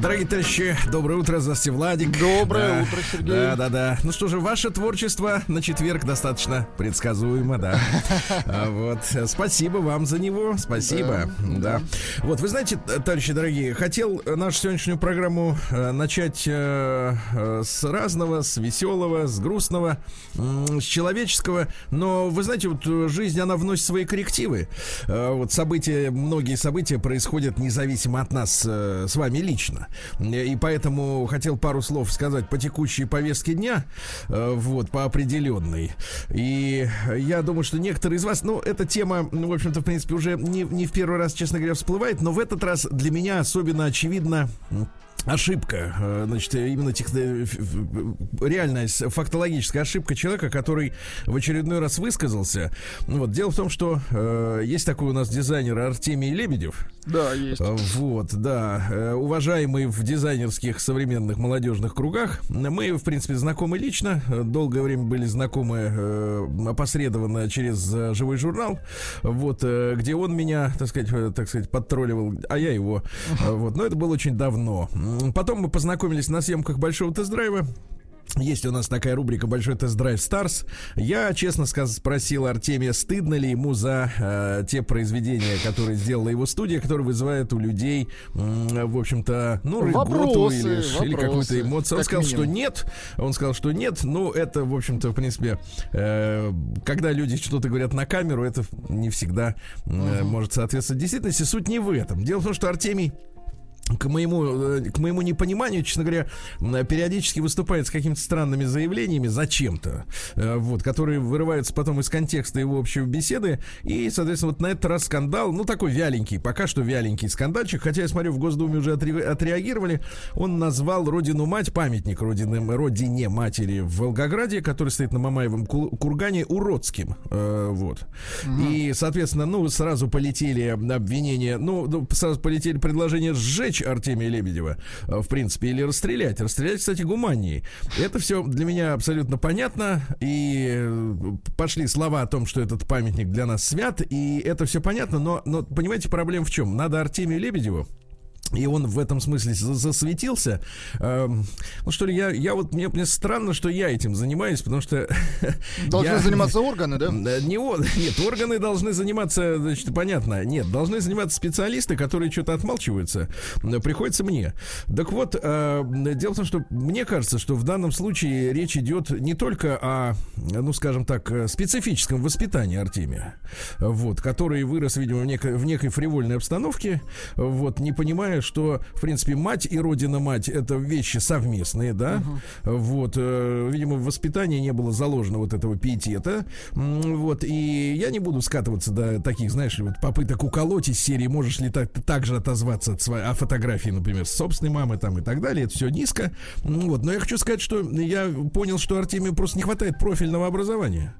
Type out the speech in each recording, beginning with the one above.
Дорогие товарищи, доброе утро, здравствуйте, Владик. Доброе Да. утро, Сергей. Да, да, да. Ну что же, ваше творчество на четверг достаточно предсказуемо, да. А Вот. Спасибо вам за него. Спасибо. Да. Вот, вы знаете, товарищи дорогие, хотел нашу сегодняшнюю программу э, начать э, э, с разного, с веселого, с грустного, с человеческого. Но вы знаете, вот э, жизнь, она вносит свои коррективы. Э, Вот события, многие события происходят независимо от нас э, с вами лично. И поэтому хотел пару слов сказать по текущей повестке дня, э, вот, по определенной. И я думаю, что некоторые из вас, ну, эта тема, ну, в общем-то, в принципе, уже не, не в первый раз, честно говоря, всплывает, но в этот раз для меня особенно очевидно Ошибка, э, значит, именно тех, э, реальная фактологическая ошибка человека, который в очередной раз высказался. Ну Вот. Дело в том, что э, есть такой у нас дизайнер Артемий Лебедев. Да, есть. Э, Вот, да. Э, Уважаемый в дизайнерских современных молодежных кругах. Мы, в принципе, знакомы лично. Долгое время были знакомы э, опосредованно через живой журнал. Вот, где он меня, так сказать, так сказать, подтролливал, а я его. Вот, но это было очень давно. Потом мы познакомились на съемках большого тест-драйва. Есть у нас такая рубрика «Большой тест-драйв Старс». Я, честно сказать, спросил Артемия, стыдно ли ему за э, те произведения, которые сделала его студия, которые вызывают у людей, м, в общем-то, ну, рыготу или, или какую-то эмоцию. Он сказал, что минимум. нет. Он сказал, что нет. Ну, это, в общем-то, в принципе, э, когда люди что-то говорят на камеру, это не всегда э, может соответствовать действительности. Суть не в этом. Дело в том, что Артемий к моему, э, к моему непониманию, честно говоря, периодически выступает с какими-то странными заявлениями зачем-то, э, вот, которые вырываются потом из контекста его общей беседы. И, соответственно, вот на этот раз скандал, ну, такой вяленький, пока что вяленький скандальчик, хотя, я смотрю, в Госдуме уже отре- отреагировали. Он назвал родину-мать, памятник родины, родине матери в Волгограде, который стоит на Мамаевом ку- кургане, уродским. Э, вот. И, соответственно, ну, сразу полетели обвинения, ну, ну, сразу полетели предложения сжечь Артемия Лебедева, э, в принципе, или расстрелять. Расстрелять, кстати, гуманнее. Это все для меня абсолютно понятно. И э, пошли слова о том, что этот памятник для нас свят, и это все понятно, но, но понимаете, проблема в чем? Надо Артемию Лебедеву и он в этом смысле за- засветился. Эм, ну что ли, я, я вот мне, мне странно, что я этим занимаюсь, потому что Должны я- заниматься органы, да? Не он, нет, органы должны заниматься, значит, понятно, нет, должны заниматься специалисты, которые что-то отмалчиваются. Приходится мне. Так вот, э, дело в том, что мне кажется, что в данном случае речь идет не только о, ну, скажем так, э, специфическом воспитании Артемия, вот, который вырос, видимо, в некой, в некой фривольной обстановке, вот, не понимая, что, в принципе, мать и родина-мать это вещи совместные, да, вот, э, видимо, в воспитании не было заложено вот этого пиетета, вот, и я не буду скатываться до таких, знаешь, вот попыток уколоть из серии, можешь ли так, так же отозваться от своей, о фотографии, например, с собственной мамы там и так далее, это все низко, вот, но я хочу сказать, что я понял, что Артемию просто не хватает профильного образования.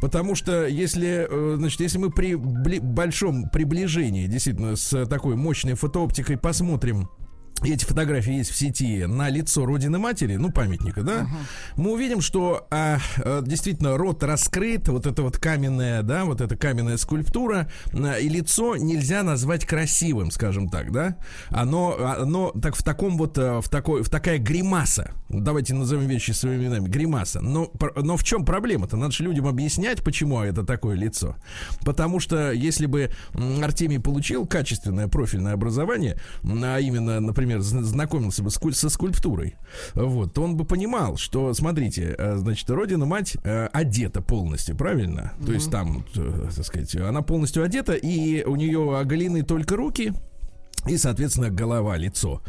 Потому что если, э, значит, если мы при большом приближении, действительно, с такой мощной фотооптикой посмотрим эти фотографии есть в сети на лицо родины матери, ну памятника, да, мы увидим, что а, а, действительно рот раскрыт, вот это вот каменная, да, вот эта каменная скульптура а, и лицо нельзя назвать красивым, скажем так, да, оно, оно так в таком вот а, в такой в такая гримаса, давайте назовем вещи своими именами, гримаса. Но но в чем проблема-то? Надо же людям объяснять, почему это такое лицо, потому что если бы Артемий получил качественное профильное образование, а именно, например, зн- знакомился бы со скульптурой, вот, то он бы понимал, что, смотрите, э, значит, родина-мать э, одета полностью, правильно? То есть там, э, так сказать, она полностью одета, и у нее оголены только руки, и, соответственно, голова, лицо.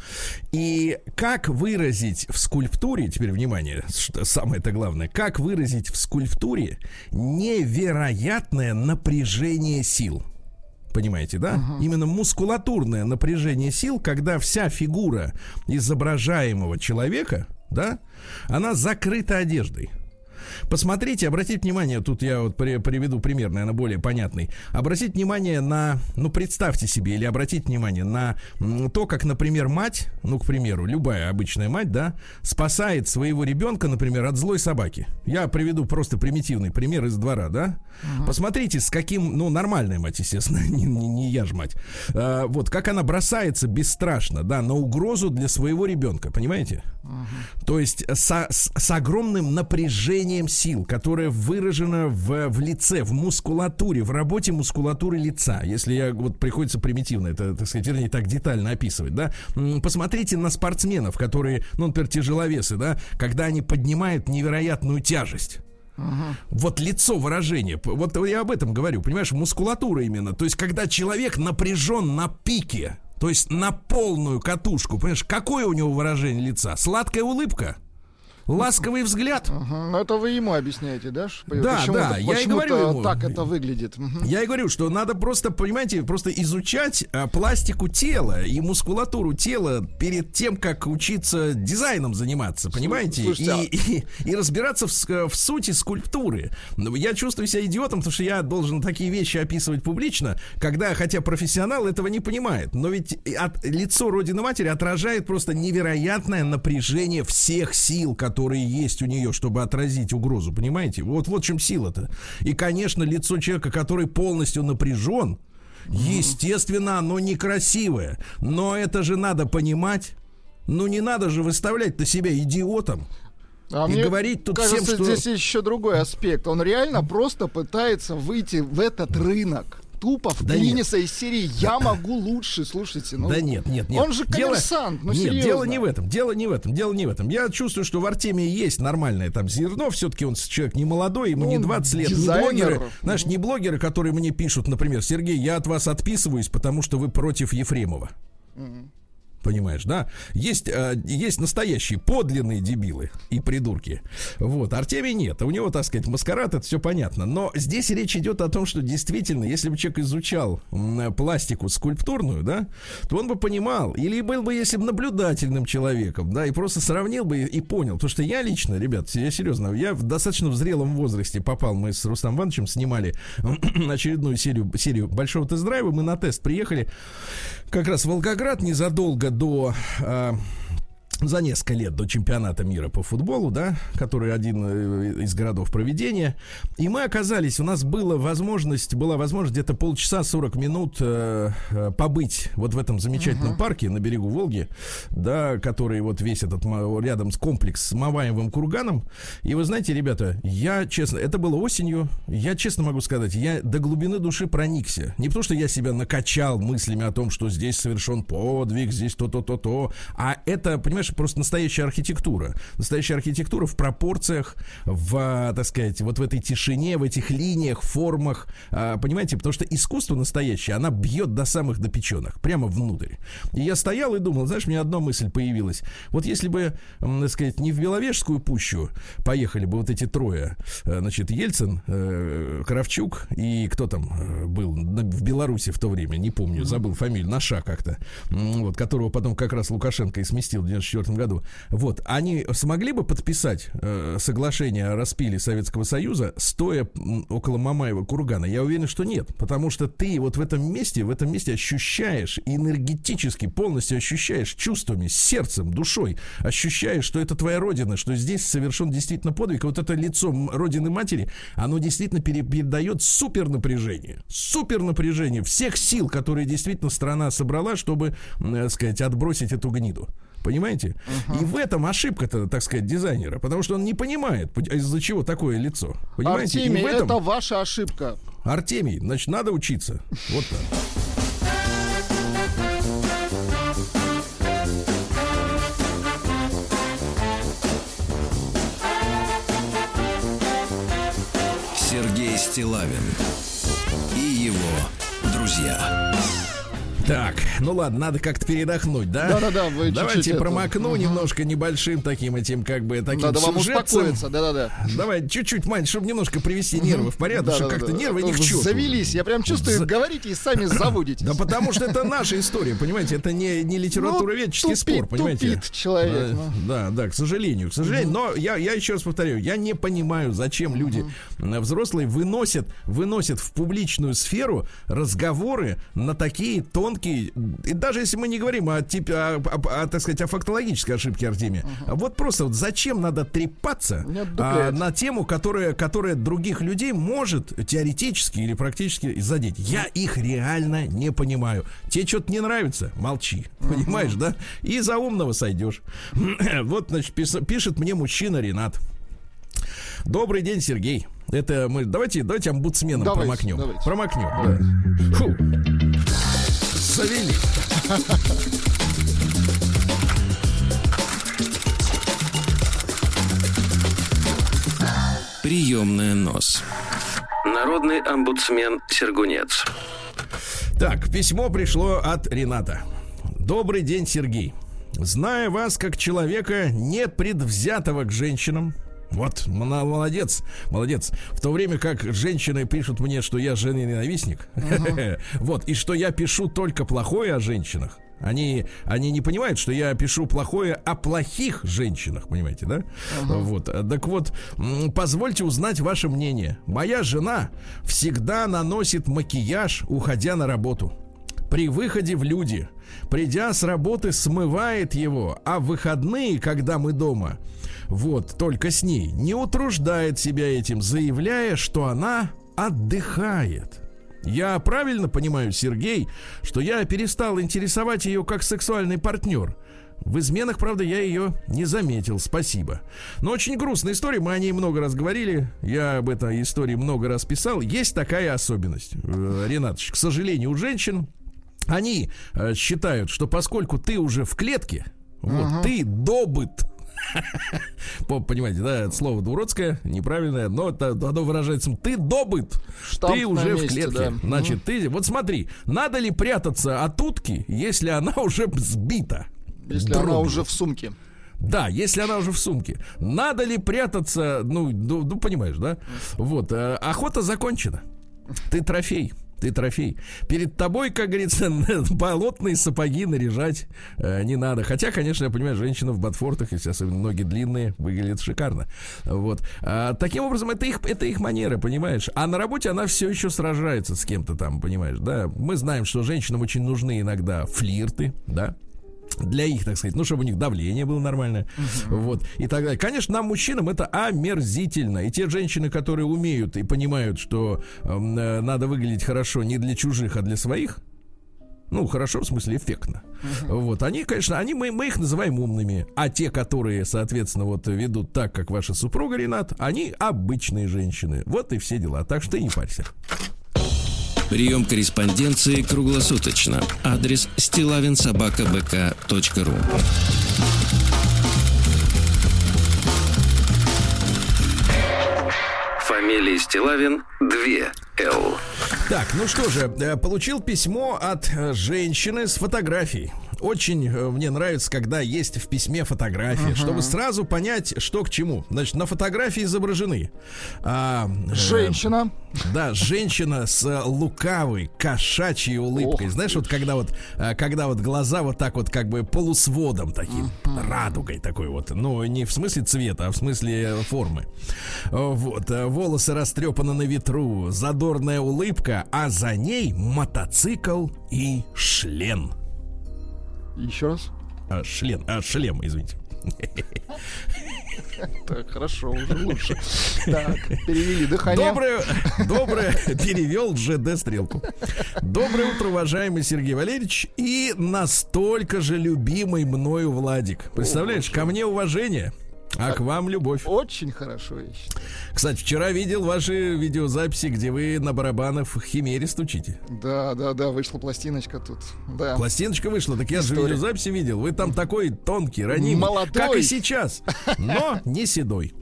И как выразить в скульптуре, теперь внимание, что самое это главное, как выразить в скульптуре невероятное напряжение сил? Понимаете, да? Именно мускулатурное напряжение сил, когда вся фигура изображаемого человека, да, она закрыта одеждой. Посмотрите, обратите внимание, тут я вот при- приведу пример, наверное, более понятный. Обратите внимание на, ну, представьте себе, или обратите внимание на то, как, например, мать, ну, к примеру, любая обычная мать, да, спасает своего ребенка, например, от злой собаки. Я приведу просто примитивный пример из двора, да. Посмотрите, с каким, ну, нормальная мать, естественно, не, не- не я ж мать. А, вот, как она бросается бесстрашно, да, на угрозу для своего ребенка, понимаете? То есть со- с, с огромным напряжением сил, которое выражено в, в лице, в мускулатуре, в работе мускулатуры лица. Если я вот приходится примитивно это, так сказать, вернее, так детально описывать, да. Посмотрите на спортсменов, которые, ну, например, тяжеловесы, да, когда они поднимают невероятную тяжесть. Вот лицо выражение. Вот я об этом говорю, понимаешь, мускулатура именно. То есть, когда человек напряжен на пике, то есть на полную катушку, понимаешь, какое у него выражение лица? Сладкая улыбка? Ласковый взгляд? Ну, это вы ему объясняете, да? Да, почему да, это- я и говорю ему. так это выглядит. Мгм. Я и говорю, что надо просто, понимаете, просто изучать а, пластику тела и мускулатуру тела перед тем, как учиться дизайном заниматься, понимаете? слушайте, а- и, и, и разбираться в, с- в сути скульптуры. Ну, Я чувствую себя идиотом, потому что я должен такие вещи описывать публично, когда, хотя профессионал этого не понимает. Но ведь от, лицо Родины Матери отражает просто невероятное напряжение всех сил, которые есть у нее, чтобы отразить угрозу, понимаете? Вот, вот в чем сила-то. И, конечно, лицо человека, который полностью напряжен, естественно, оно некрасивое. Но это же надо понимать. Ну, не надо же выставлять-то себя идиотом. А И мне говорить тут кажется, всем, что- здесь еще другой аспект. Он реально просто пытается выйти в этот рынок. Тупо вклиниться из серии «Я могу лучше». Слушайте, ну... да нет, нет, нет. Он же коммерсант, ну Нет, серьезно. дело не в этом, дело не в этом, дело не в этом. Я чувствую, что в Артемии есть нормальное там зерно. Все-таки он человек не молодой, ему Ну, не он 20 лет. Не дизайнер. блогеры, знаешь, не блогеры, которые мне пишут, например, Сергей, я от вас отписываюсь, потому что вы против Ефремова. Понимаешь, да? Есть, э, есть настоящие подлинные дебилы и придурки. Вот. Артемий нет. У него, так сказать, маскарад, это все понятно. Но здесь речь идет о том, что действительно, если бы человек изучал пластику скульптурную, да, то он бы понимал, или был бы, если бы наблюдательным человеком, да, и просто сравнил бы и понял. Потому что я лично, ребят, я серьезно, я в достаточно в зрелом возрасте попал, мы с Рустам Ивановичем снимали очередную серию, серию большого тест-драйва, мы на тест приехали как раз Волгоград незадолго до а, за несколько лет до чемпионата мира по футболу, да, который один э, из городов проведения. И мы оказались, у нас была возможность, была возможность где-то полчаса 40 минут э, э, побыть вот в этом замечательном парке на берегу Волги, да, который вот весь этот рядом с комплекс с Маваевым курганом. И вы знаете, ребята, я честно, это было осенью, я честно могу сказать, я до глубины души проникся. Не потому, что я себя накачал мыслями о том, что здесь совершен подвиг, здесь то-то, то-то, а это, понимаешь, просто настоящая архитектура. Настоящая архитектура в пропорциях, в, а, так сказать, вот в этой тишине, в этих линиях, формах, а, понимаете, потому что искусство настоящее, она бьет до самых допеченных, прямо внутрь. И я стоял и думал, знаешь, мне одна мысль появилась. Вот если бы, так сказать, не в Беловежскую пущу поехали бы вот эти трое, э, значит, Ельцин, э, Кравчук и кто там э, был в Беларуси в то время, не помню, забыл фамилию, Наша как-то, вот, которого потом как раз Лукашенко и сместил в 94 году. Вот, они смогли бы подписать э, соглашение о распиле Советского Союза, стоя около Мамаева кургана? Я уверен, что нет, потому что ты вот в этом месте, в этом месте ощущаешь энергетически, полностью ощущаешь чувствами, сердцем, душой, ощущаешь, что это твоя родина, что здесь совершен действительно подвиг. Вот это лицо родины матери, оно действительно пере- передает супер напряжение, супер напряжение всех сил, которые действительно страна собрала, чтобы, так сказать, отбросить эту гниду. Понимаете? И в этом ошибка-то, так сказать, дизайнера, потому что он не понимает, из-за чего такое лицо. Понимаете? Артемий, И в этом это ваша ошибка. Артемий, значит, надо учиться. Вот так. Сергей Стилавин и его друзья. Так, ну ладно, надо как-то передохнуть, да? Да-да-да, вы Давайте чуть-чуть это- промокну Мгм. немножко небольшим таким этим, как бы, таким Надо вам сюжетцем. успокоиться, да-да-да. Давай, чуть-чуть, Мань, чтобы немножко привести нервы в порядок, потому что Да-да-да. как-то нервы А не к черту. Завелись, я прям чувствую, За- говорите и сами заводитесь. Да потому что это наша история, понимаете, это не, не литературоведческий Ну, спор, тупит, понимаете? тупит человек, Э, ну. Да, да, к сожалению, к сожалению. Но я, я еще раз повторяю, я не понимаю, зачем люди взрослые выносят, выносят в публичную сферу разговоры на такие тонкие, и даже если мы не говорим о типе, о, о- о, так сказать, о фактологической ошибке Артемия, а вот просто вот зачем надо трепаться Не а, на тему, которая, которая других людей может теоретически или практически задеть. Я их реально не понимаю. Тебе что-то не нравится? Молчи. Понимаешь, да? И за умного сойдешь. Вот, значит, пишет мне мужчина Ренат. Добрый день, Сергей. Это мы. Давайте, давайте омбудсменом Давайте, промокнем. давайте. Промокнем. да. Фу. Завели. Приемная нос. Народный омбудсмен Сергунец. Так, письмо пришло от Рената. Добрый день, Сергей. Зная вас как человека непредвзятого к женщинам, вот, молодец, молодец. В то время как женщины пишут мне, что я женоненавистник, вот, и что я пишу только плохое о женщинах, они, они не понимают, что я пишу плохое о плохих женщинах, понимаете, да? Вот. э, Так вот, позвольте узнать ваше мнение. Моя жена всегда наносит макияж, уходя на работу. При выходе в люди, придя с работы, смывает его, а в выходные, когда мы дома, вот, только с ней, не утруждает себя этим, заявляя, что она отдыхает. Я правильно понимаю, Сергей, что я перестал интересовать ее как сексуальный партнер. В изменах, правда, я ее не заметил. Спасибо. Но очень грустная история. Мы о ней много раз говорили. Я об этой истории много раз писал. Есть такая особенность, э, Ренатович. К сожалению, у женщин они э, считают, что поскольку ты уже в клетке, вот ты добыт. По- Понимаете, да, слово дурацкое, неправильное, но это оно выражается. Ты добыт, Штамп ты уже в месте, клетке. да. Значит, ты, вот смотри, надо ли прятаться от утки, если она уже сбита? Если она Дробью. уже в сумке. Да, если она уже в сумке. Надо ли прятаться, ну, ну, ну, понимаешь, да? Вот, э, охота закончена. Ты трофей. Ты трофей. Перед тобой, как говорится, болотные сапоги наряжать э, не надо. Хотя, конечно, я понимаю, женщина в ботфортах, если особенно ноги длинные, выглядит шикарно. Вот. А, таким образом, это их, это их манера, понимаешь? А на работе она все еще сражается с кем-то там, понимаешь, да? Мы знаем, что женщинам очень нужны иногда флирты, да? Для их, так сказать, ну, чтобы у них давление было нормальное, вот, и так далее. Конечно, нам, мужчинам, это омерзительно. И те женщины, которые умеют и понимают, что эм, э, надо выглядеть хорошо не для чужих, а для своих, ну, хорошо, в смысле, эффектно. Вот, они, конечно, они, мы, мы их называем умными. А те, которые, соответственно, вот ведут так, как ваша супруга, Ренат, они обычные женщины. Вот и все дела. Так что ты не парься. Прием корреспонденции круглосуточно. Адрес стилавинсобакабк.ру Фамилия Стилавин 2 Л. Так, ну что же, э, получил письмо от э, женщины с фотографией. Очень э, мне нравится, когда есть в письме фотографии, чтобы сразу понять, что к чему. Значит, на фотографии изображены а, э, Женщина. да, женщина с э, лукавой, кошачьей улыбкой. Ох Знаешь, вот когда вот, э, когда вот глаза вот так вот как бы полусводом таким, радугой такой вот. Ну, не в смысле цвета, а в смысле э, формы. Э, Вот, э, волосы растрепаны на ветру, задорная улыбка, а за ней мотоцикл и шлем. Еще раз. А, шлем, а, шлем, извините. Так, хорошо, уже лучше. Так, перевели дыхание. Доброе, доброе, перевел ЖД стрелку. Доброе утро, уважаемый Сергей Валерьевич и настолько же любимый мною Владик. Представляешь, ко мне уважение, а к вам любовь. Очень хорошо, я считаю. Кстати, вчера видел ваши видеозаписи, где вы на барабанах в химере стучите. Да, да, да, вышла пластиночка тут. Да. Пластиночка вышла, так я же История. видеозаписи видел. Вы там такой тонкий, ранимый, Молодой. как и сейчас, но не седой.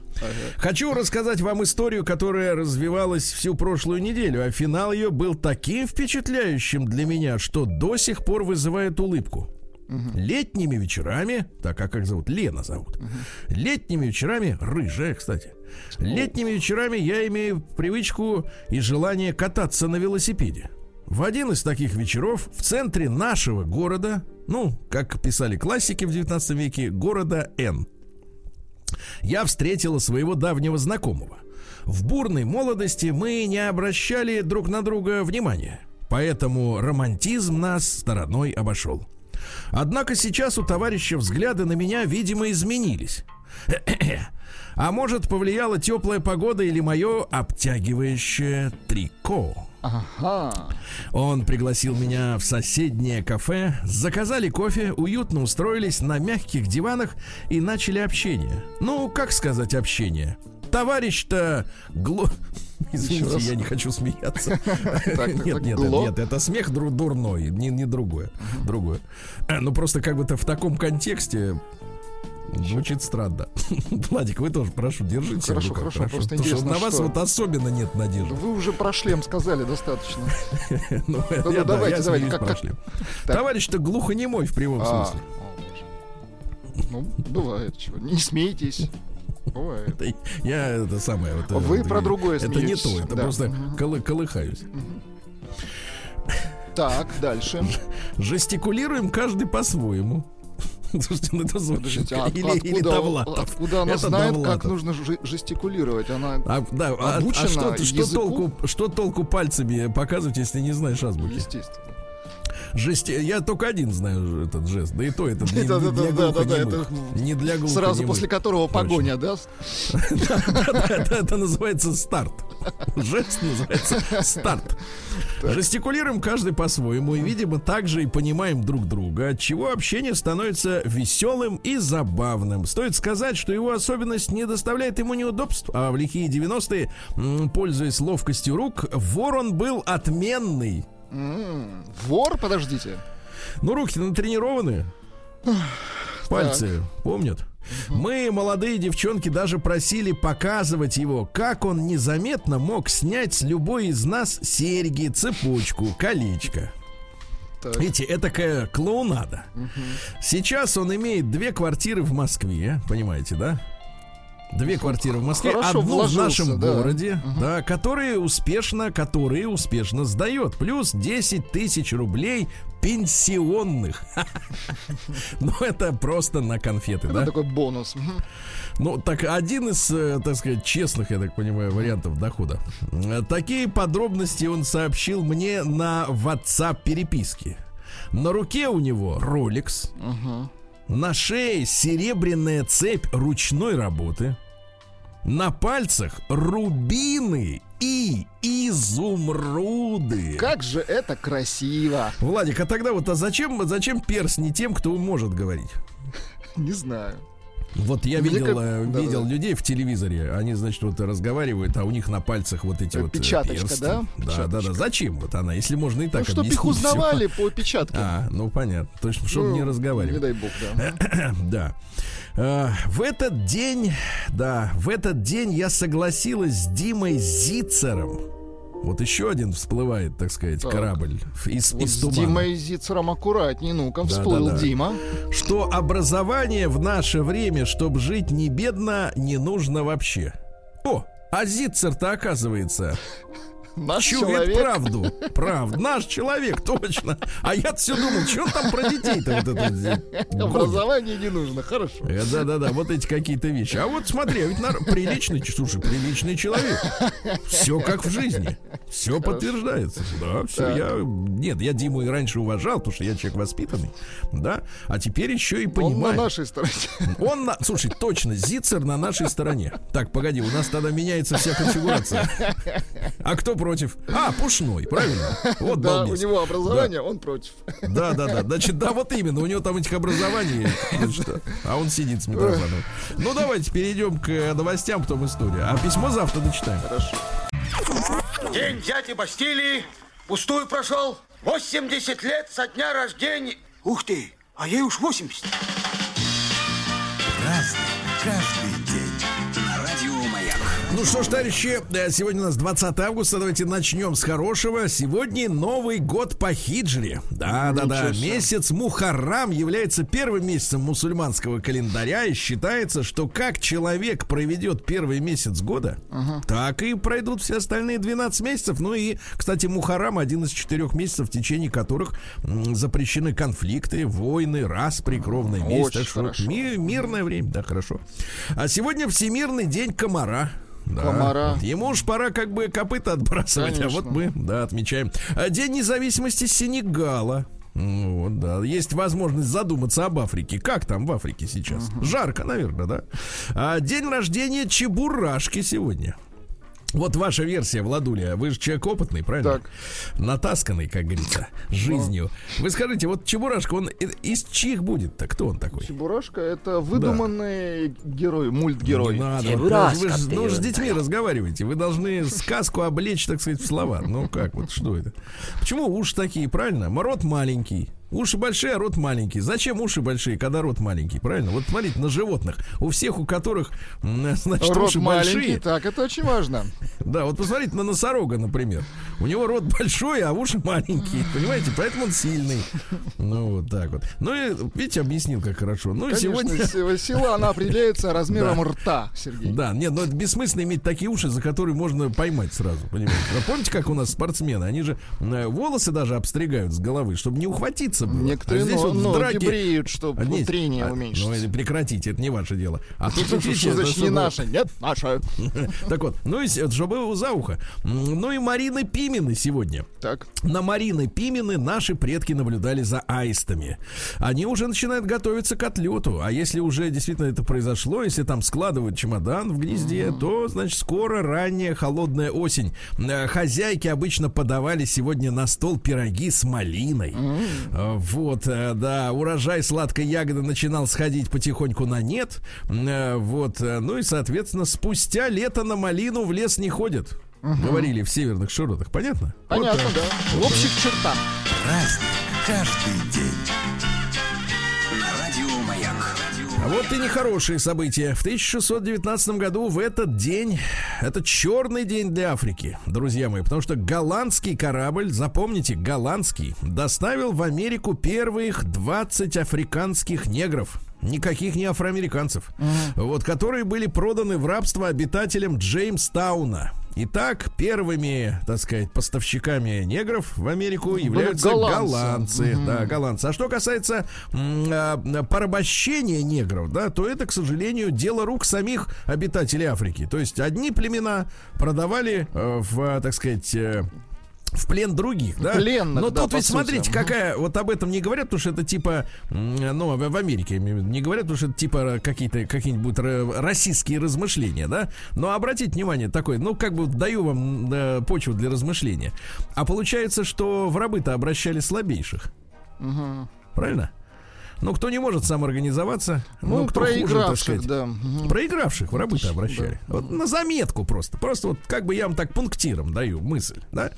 Хочу рассказать вам историю, которая развивалась всю прошлую неделю, а финал ее был таким впечатляющим для меня, что до сих пор вызывает улыбку. Летними вечерами, так а как зовут? Лена зовут. Летними вечерами, рыжая, кстати. Летними вечерами я имею привычку и желание кататься на велосипеде. В один из таких вечеров в центре нашего города, ну, как писали классики в 19 веке, города Н, я встретила своего давнего знакомого. В бурной молодости мы не обращали друг на друга внимания, поэтому романтизм нас стороной обошел. Однако сейчас у товарища взгляды на меня, видимо, изменились. А может, повлияла теплая погода или мое обтягивающее трико? Ага. Он пригласил меня в соседнее кафе, заказали кофе, уютно устроились на мягких диванах и начали общение. Ну, как сказать общение? Товарищ-то гло... Извините, я не хочу смеяться. Нет, нет, нет, это смех дурной, не другое. Другое. Э, ну, просто как бы-то в таком контексте Звучит странно. Владик, вы тоже, прошу, держите. Хорошо, хорошо, хорошо. Просто что на вас вот особенно нет надежды. Вы уже про шлем сказали достаточно. Ну, ну давайте, давайте. Как, шлем. Товарищ-то глухонемой в прямом а, смысле. Ну, бывает, чего. Не смейтесь. Бывает. я это самое. Вот, Вы это, про другое Это не то, это да. просто угу. колыхаюсь. Так, дальше. Жестикулируем каждый по-своему. Слушайте, ну это звучит. А или, откуда, или Довлатов. Откуда она это знает, Довлатов. как нужно жестикулировать? Она а, да, обучена а, а что, что, толку, что толку пальцами показывать, если не знаешь азбуки? Естественно. Жесть, я только один знаю этот жест, да и то это не, не для глухонемых. Не для глухонемых. Сразу после которого погоня, да? Да, это называется старт. Жест называется старт. Жестикулируем каждый по-своему и, видимо, также и понимаем друг друга, от чего общение становится веселым и забавным. Стоит сказать, что его особенность не доставляет ему неудобств, а в лихие 90-е, пользуясь ловкостью рук, ворон был отменный Вор, подождите. Ну, руки натренированы. Пальцы помнят. Мы, молодые девчонки, даже просили показывать его, как он незаметно мог снять с любой из нас серьги, цепочку, колечко. Так. Видите, это клоунада. Угу. Сейчас он имеет две квартиры в Москве, понимаете, да? Две квартиры в Москве, Хорошо одну вложился, в нашем да. городе, угу. да, которые успешно, которые успешно сдает. Плюс 10 тысяч рублей пенсионных. Ну, это просто на конфеты, да? такой бонус. Ну, так один из, э, так сказать, честных, я так понимаю, вариантов дохода. Такие подробности он сообщил мне на WhatsApp переписке. На руке у него Rolex. На шее серебряная цепь ручной работы. На пальцах рубины и изумруды. Как же это красиво. Владик, а тогда вот а зачем, зачем перс не тем, кто может говорить? Не знаю. Вот я Мне видел, как... э, видел да, людей в телевизоре, они, значит, вот разговаривают, а у них на пальцах вот эти вот э, Печаточка, персты. да? Да, Печаточка. да, да. Зачем вот она, если можно и так Ну, чтобы их узнавали все. по печатке. А, ну понятно. То есть, чтобы ну, не разговаривать. Не дай бог, да. да. А, в этот день, да, в этот день я согласилась с Димой Зицером вот еще один всплывает, так сказать, так. корабль из, вот из тумана. С Димой Зицером аккуратнее, ну-ка, всплыл да, да, да. Дима. Что образование в наше время, чтобы жить не бедно, не нужно вообще. О, а Зицер-то оказывается Наш Чувит человек. правду. Правда. Наш человек, точно. А я все думал, что там про детей-то вот это Образование не нужно, хорошо. Э, да-да-да, вот эти какие-то вещи. А вот смотри, а ведь нар... приличный, слушай, приличный человек. Все как в жизни. Все подтверждается. Да, все. Я... Нет, я Диму и раньше уважал, потому что я человек воспитанный. Да. А теперь еще и понимаю. Он на нашей стороне. Он на... Слушай, точно, Зицер на нашей стороне. Так, погоди, у нас тогда меняется вся конфигурация. А кто против. А, Пушной, правильно? Вот да, балбес. у него образование, да. он против. Да, да, да. Значит, да, вот именно. У него там этих образований. А он сидит с Митрофаном. Ну, давайте перейдем к новостям, потом история. А письмо завтра дочитаем. Хорошо. День дяди Бастилии пустую прошел. 80 лет со дня рождения. Ух ты, а ей уж 80. Ну что ж, товарищи, э, сегодня у нас 20 августа. Давайте начнем с хорошего. Сегодня Новый год по хиджре. Да, да, да. Месяц Мухаррам является первым месяцем мусульманского календаря. И считается, что как человек проведет первый месяц года, uh-huh. так и пройдут все остальные 12 месяцев. Ну и, кстати, Мухаррам один из четырех месяцев, в течение которых запрещены конфликты, войны, распри, кровная месть. Так что ми- мирное время, да, хорошо. А сегодня Всемирный день комара. Да. Комара. Ему уж пора как бы копыта отбрасывать, Конечно. а вот мы, да, отмечаем. А День независимости Сенегала. Вот, да. Есть возможность задуматься об Африке. Как там в Африке сейчас? Uh-huh. Жарко, наверное, да. А день рождения Чебурашки сегодня. Вот ваша версия, Владуля, вы же человек опытный, правильно? Так. Натасканный, как говорится, жизнью. Вы скажите, вот Чебурашка, он из чьих будет-то? Кто он такой? Чебурашка это выдуманный да. герой, мультгерой. Не надо, Чебурашка, вы, же, ну, с детьми разговариваете. Вы должны сказку облечь, так сказать, в слова. Ну как, вот что это? Почему уши такие, правильно? Рот маленький. Уши большие, а рот маленький. Зачем уши большие, когда рот маленький? Правильно? Вот смотрите на животных. У всех, у которых, значит, рот уши маленький, большие. Так, это очень важно. Да, вот посмотрите на носорога, например. У него рот большой, а уши маленькие. Понимаете? Поэтому он сильный. Ну, вот так вот. Ну и, видите, объяснил, как хорошо. Ну и сегодня... сила, она определяется размером рта, Сергей. Да, нет, но это бессмысленно иметь такие уши, за которые можно поймать сразу, понимаете? Вы помните, как у нас спортсмены? Они же э, волосы даже обстригают с головы, чтобы не ухватиться было. Некоторые а здесь но, вот ноги драке... бреют, чтобы а, нет, трение а, уменьшить. Ну, прекратите, это не ваше дело. А тут что значит не наше? Нет, наше. Так вот, ну и чтобы его за ухо. Ну и Марины Пимены сегодня. Так. На Марины Пимены наши предки наблюдали за аистами. Они уже начинают готовиться к отлету. А если уже действительно это произошло, если там складывают чемодан в гнезде, то, значит, скоро ранняя холодная осень. Э, хозяйки обычно подавали сегодня на стол пироги с малиной. Вот, э, да, урожай сладкой ягоды начинал сходить потихоньку на нет. Э, вот, э, ну и, соответственно, спустя лето на малину в лес не ходят. Угу. Говорили в северных широтах, понятно? Понятно, вот, да. В общих чертах. Праздник каждый день. Вот и нехорошие события. В 1619 году в этот день, это черный день для Африки, друзья мои, потому что голландский корабль, запомните, голландский, доставил в Америку первых 20 африканских негров никаких не афроамериканцев, uh-huh. вот, которые были проданы в рабство обитателям Джеймстауна. Итак, первыми, так сказать, поставщиками негров в Америку являются голландцы. голландцы mm Да, голландцы. А что касается м- порабощения негров, да, то это, к сожалению, дело рук самих обитателей Африки. То есть одни племена продавали э, в, так сказать, э, в плен других, да? Пленных, Но да, тут ведь смотрите, какая вот об этом не говорят, потому что это типа, ну, в Америке не говорят, потому что это типа какие-то какие-нибудь российские размышления, да? Но обратите внимание, такой, ну, как бы даю вам э, почву для размышления. А получается, что в рабы-то обращали слабейших. Угу. Правильно? Ну, кто не может самоорганизоваться, ну, ну кто проигравших, хуже, так сказать, да. Проигравших в рабы обращали. Да. Вот на заметку просто. Просто вот как бы я вам так пунктиром даю мысль, да.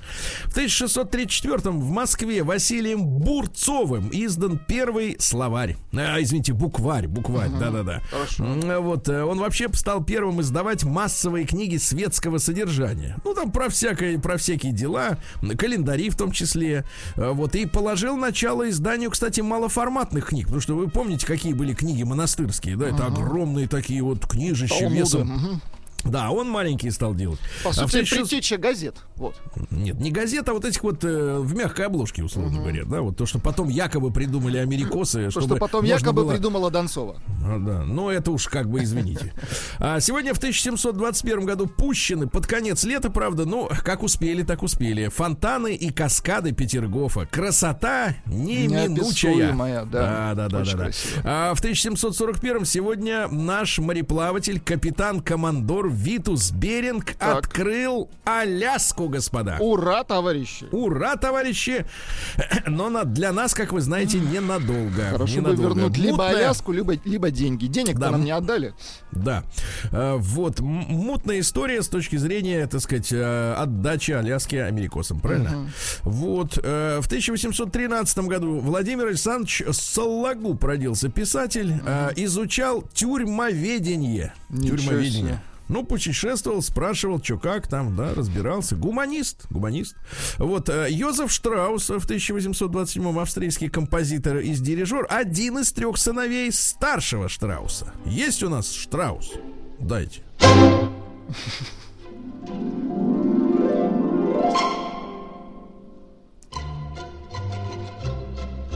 В 1634-м в Москве Василием Бурцовым издан первый словарь. А, извините, букварь, букварь, да-да-да. Угу. Вот, э, он вообще стал первым издавать массовые книги светского содержания. Ну, там про всякое, про всякие дела, календари в том числе. Э, вот, и положил начало изданию, кстати, малоформатных книг. Потому что вы помните, какие были книги монастырские, да? Это огромные такие вот книжища Талмуды. весом. uh да, он маленький стал делать. По сути, а предтеча газет. Вот. Нет, не газет, а вот этих вот э, в мягкой обложке, условно угу. говоря. Да, вот то, что потом якобы придумали америкосы. То, что потом якобы было... придумала Донцова. А, да, но это уж как бы извините. А сегодня в 1721 году пущены под конец лета, правда, ну, как успели, так успели. Фонтаны и каскады Петергофа. Красота неминучая. Да, да, да, да, да, да. А в 1741 сегодня наш мореплаватель, капитан-командор Витус Беринг так. открыл Аляску, господа. Ура, товарищи! Ура, товарищи! Но на, для нас, как вы знаете, ненадолго. Хорошо бы вернуть либо Мутная... Аляску, либо, либо деньги. Денег да. нам не отдали. Да. А, вот. Мутная история с точки зрения, так сказать, э, отдачи Аляски америкосам. Правильно? Угу. Вот. Э, в 1813 году Владимир Александрович Сологуб родился писатель. Угу. Изучал тюрьмоведение. Ничего тюрьмоведение. Себе. Ну, путешествовал, спрашивал, что как там, да, разбирался. Гуманист, гуманист. Вот, э, Йозеф Штраус в 1827-м австрийский композитор и дирижер, один из трех сыновей старшего Штрауса. Есть у нас Штраус? Дайте.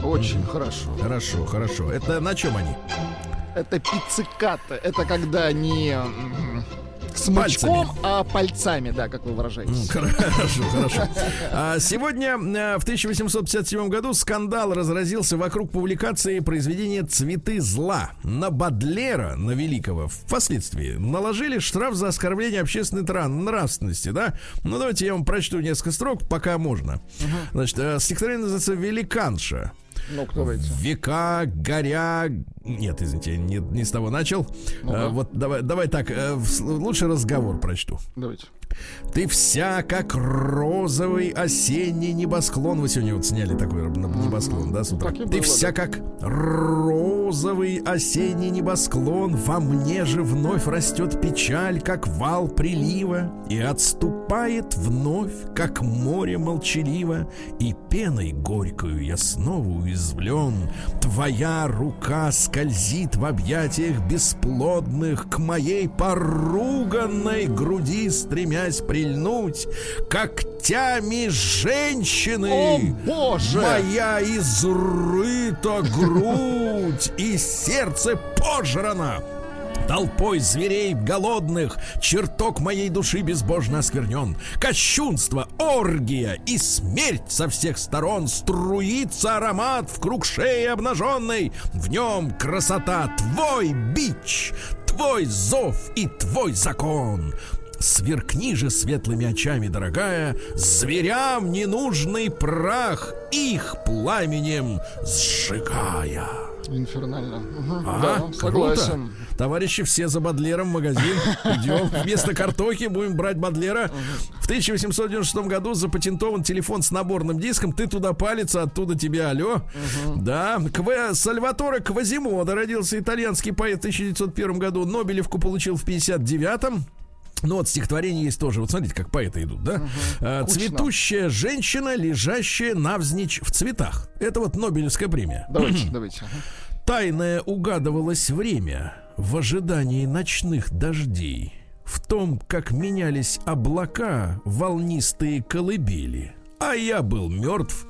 Очень хорошо. Хорошо, хорошо. Это на чем они? Это пицциката. Это когда не м, смычком, а пальцами, да, как вы выражаетесь. Хорошо, хорошо. А сегодня, э, в 1857 году, скандал разразился вокруг публикации произведения «Цветы зла». На Бадлера, на Великого, впоследствии наложили штраф за оскорбление общественной нравственности, да? Ну, давайте я вам прочту несколько строк, пока можно. Значит, э, стихотворение называется «Великанша». Ну, кто давайте. Века, горя... Нет, извините, не, не с того начал. Ну-ка. Э, вот давай, давай так, э, лучше разговор прочту. Давайте. Ты вся как розовый осенний небосклон. Вы сегодня вот сняли такой небосклон, да, с утра? Ты было, вся как розовый осенний небосклон. Во мне же вновь растет печаль, как вал прилива, и отступает вновь, как море молчаливо, и пеной горькою я снова уязвлен. Твоя рука скользит в объятиях бесплодных к моей поруганной груди, стремясь прильнуть когтями женщины. О, боже! Моя изрыта грудь и сердце пожрано. Толпой зверей голодных чертог моей души безбожно осквернен. Кощунство, оргия и смерть со всех сторон струится аромат в круг шеи обнаженной. В нем красота, твой бич, твой зов и твой закон. Сверкни же светлыми очами, дорогая, Зверям ненужный прах Их пламенем сжигая. Инфернально. Ага, да, согласен. круто. Товарищи, все за Бадлером в магазин. Идем. Вместо картохи будем брать Бадлера. В 1896 году запатентован телефон с наборным диском. Ты туда палец, а оттуда тебе алло. Да. Кв... Сальваторе Квазимода родился итальянский поэт в 1901 году. Нобелевку получил в 59-м. Ну вот стихотворение есть тоже. Вот смотрите, как поэты идут, да? А, Кучно. Цветущая женщина, лежащая навзничь в цветах. Это вот Нобелевская премия. Давайте, давайте. Тайное угадывалось время в ожидании ночных дождей. В том, как менялись облака, волнистые колыбели. А я был мертв.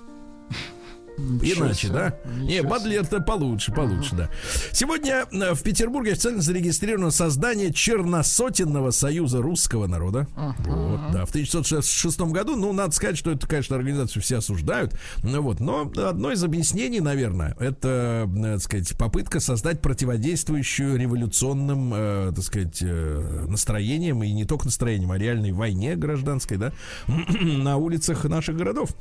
Иначе, да? Не. Бадлер-то получше, получше, да. Сегодня э, в Петербурге официально зарегистрировано создание Черносотенного союза русского народа. Вот, да, в 1966 году. Ну, надо сказать, что это, конечно, организацию все осуждают. Ну, вот, но одно из объяснений, наверное, это, э, так сказать, попытка создать противодействующую революционным, э, так сказать, настроениям, и не только настроениям, а реальной войне гражданской, да, на улицах наших городов.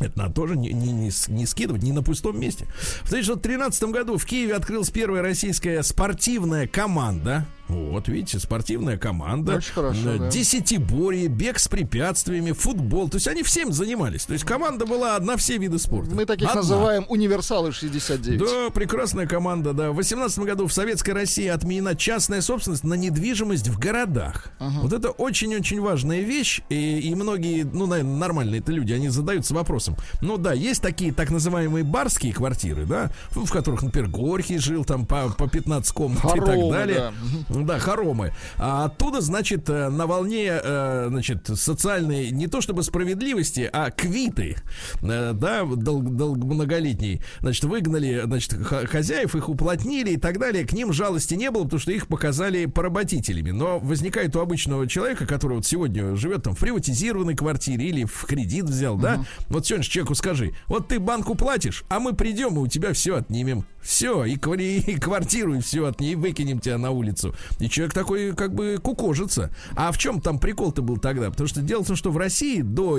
Это надо тоже не, не, не, не скидывать, не на пустом месте. В 1913 году в Киеве открылась первая российская спортивная команда. Вот, видите, спортивная команда. Очень хорошо, да. Десятиборье, бег с препятствиями, футбол. То есть они всем занимались. То есть команда была одна все виды спорта. Мы таких Одна. называем универсалы 69. Да, прекрасная команда, да. В 18 году в Советской России отменена частная собственность на недвижимость в городах. Вот это очень-очень важная вещь. И, и многие, ну, наверное, нормальные это люди, они задаются вопросом. Ну да, есть такие так называемые барские квартиры, да, в которых, например, Горький жил там по, по 15 комнат и так далее. да. Да, хоромы. А оттуда, значит, э, на волне, э, значит, социальной, не то чтобы справедливости, а квиты, э, да, дол- дол- многолетней, значит, выгнали, значит, хозяев, их уплотнили и так далее. К ним жалости не было, потому что их показали поработителями. Но возникает у обычного человека, который вот сегодня живет там в приватизированной квартире или в кредит взял, да, вот сегодня человеку скажи, вот ты банку платишь, а мы придем и у тебя все отнимем. Все, и, квари- и квартиру, и все от ней выкинем тебя на улицу. И человек такой как бы кукожится. А в чем там прикол-то был тогда? Потому что дело в том, что в России до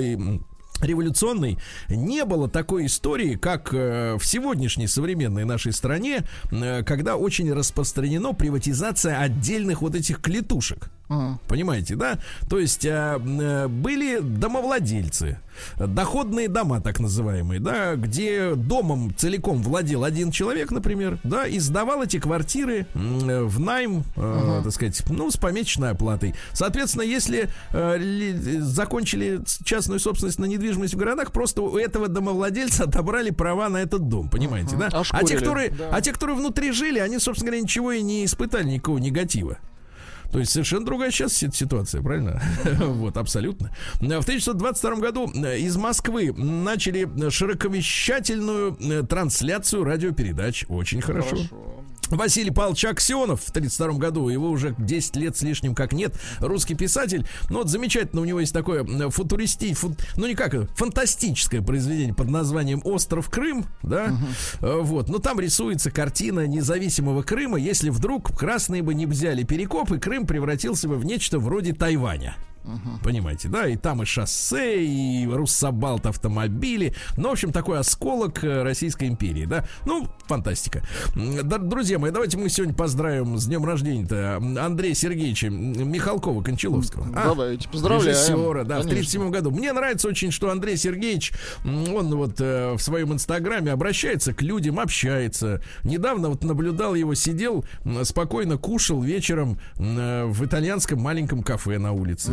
революционной не было такой истории, как э, в сегодняшней современной нашей стране, э, когда очень распространена приватизация отдельных вот этих клетушек. Понимаете, да? То есть а, э, были домовладельцы, доходные дома, так называемые, да, где домом целиком владел один человек, например, да, и сдавал эти квартиры э, в найм, э, так сказать, ну, с помесячной оплатой. Соответственно, если э, ли- закончили частную собственность на недвижимость в городах, просто у этого домовладельца отобрали права на этот дом, понимаете, да? А те, Ошкурили, которые, да. а те, которые внутри жили, они, собственно говоря, ничего и не испытали, никакого негатива. То есть совершенно другая сейчас си- ситуация, правильно? вот, абсолютно. В 1922 году э, из Москвы начали широковещательную э, трансляцию радиопередач. Очень хорошо. Василий Павлович Аксенов в 1932 году, его уже 10 лет с лишним как нет, русский писатель. Ну вот замечательно, у него есть такое футуристи, фут- ну не как, фантастическое произведение под названием «Остров Крым», да, Э, вот. Но там рисуется картина независимого Крыма, если вдруг красные бы не взяли перекоп, и Крым превратился бы в нечто вроде Тайваня. Понимаете, да, и там и шоссе, и руссобалт автомобили. Ну, в общем, такой осколок э, Российской империи, да. Ну, фантастика. Да, друзья мои, давайте мы сегодня поздравим с днем рождения-то Андрея Сергеевича Михалкова Кончаловского. А, Давайте, поздравляем. Режиссера, да, в Конечно. 37 году. Мне нравится очень, что Андрей Сергеевич, он вот э, в своем инстаграме обращается к людям, общается. Недавно вот наблюдал его, сидел, спокойно кушал вечером э, в итальянском маленьком кафе на улице.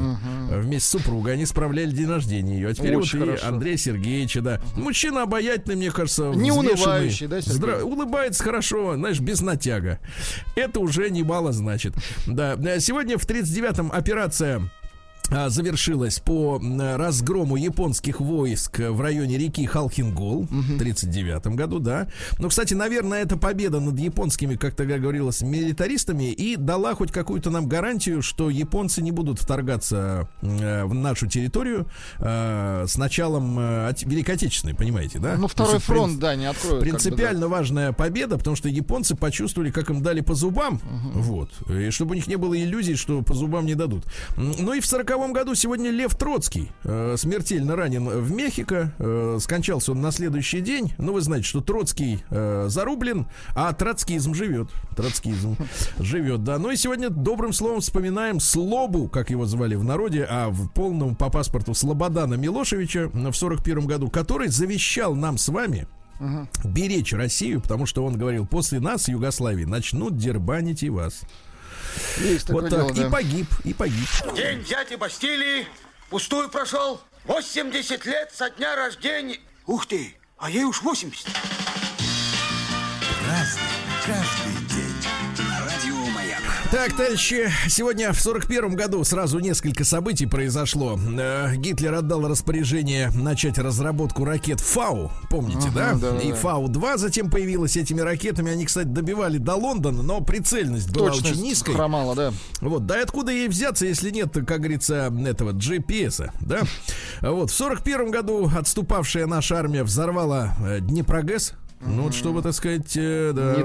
Э, Вместе с супругой. Они справляли день рождения ее. А теперь Очень вот и. Андрея Сергеевича, да. Мужчина обаятельный, мне кажется, Не унывающий, да, Сергей? Здра- улыбается хорошо, знаешь, без натяга. Это уже немало значит. Да, э, сегодня в 39-м операция завершилась по разгрому японских войск в районе реки Халхингол в 39 году, да. Ну, кстати, наверное, эта победа над японскими, как тогда говорилось, милитаристами и дала хоть какую-то нам гарантию, что японцы не будут вторгаться э, в нашу территорию э, с началом э, Великой Отечественной, понимаете, да? Ну, То второй есть, фронт, да, не откроют. как бы, да. Принципиально важная победа, потому что японцы почувствовали, как им дали по зубам. Вот. И чтобы у них не было иллюзий, что по зубам не дадут. Ну и в сороковом году сегодня Лев Троцкий э, смертельно ранен в Мехико. Э, скончался он на следующий день. Ну, вы знаете, что Троцкий э, зарублен, а троцкизм живет. Троцкизм живет, да. Ну и сегодня добрым словом вспоминаем Слобу, как его звали в народе, а в полном по паспорту Слободана Милошевича в сорок первом году, который завещал нам с вами беречь Россию, потому что он говорил, после нас, Югославии, начнут дербанить и вас. Есть такое вот так. дело, да. И погиб, и погиб. День дяди Бастилии пустую прошел. 80 лет со дня рождения. Ух ты, а ей уж 80. Разный. Так, товарищи, сегодня в 41 году сразу несколько событий произошло. Э, Гитлер отдал распоряжение начать разработку ракет Фау, помните, да? Ага, да, И да. Фау-2 затем появилась этими ракетами. Они, кстати, добивали до Лондона, но прицельность была Точность очень низкой. хромала, да. Вот, да и откуда ей взяться, если нет, как говорится, этого GPS, да? Вот, в 41 году отступавшая наша армия взорвала э, Днепрогэс. Ну, вот, чтобы, так сказать, э, да, Не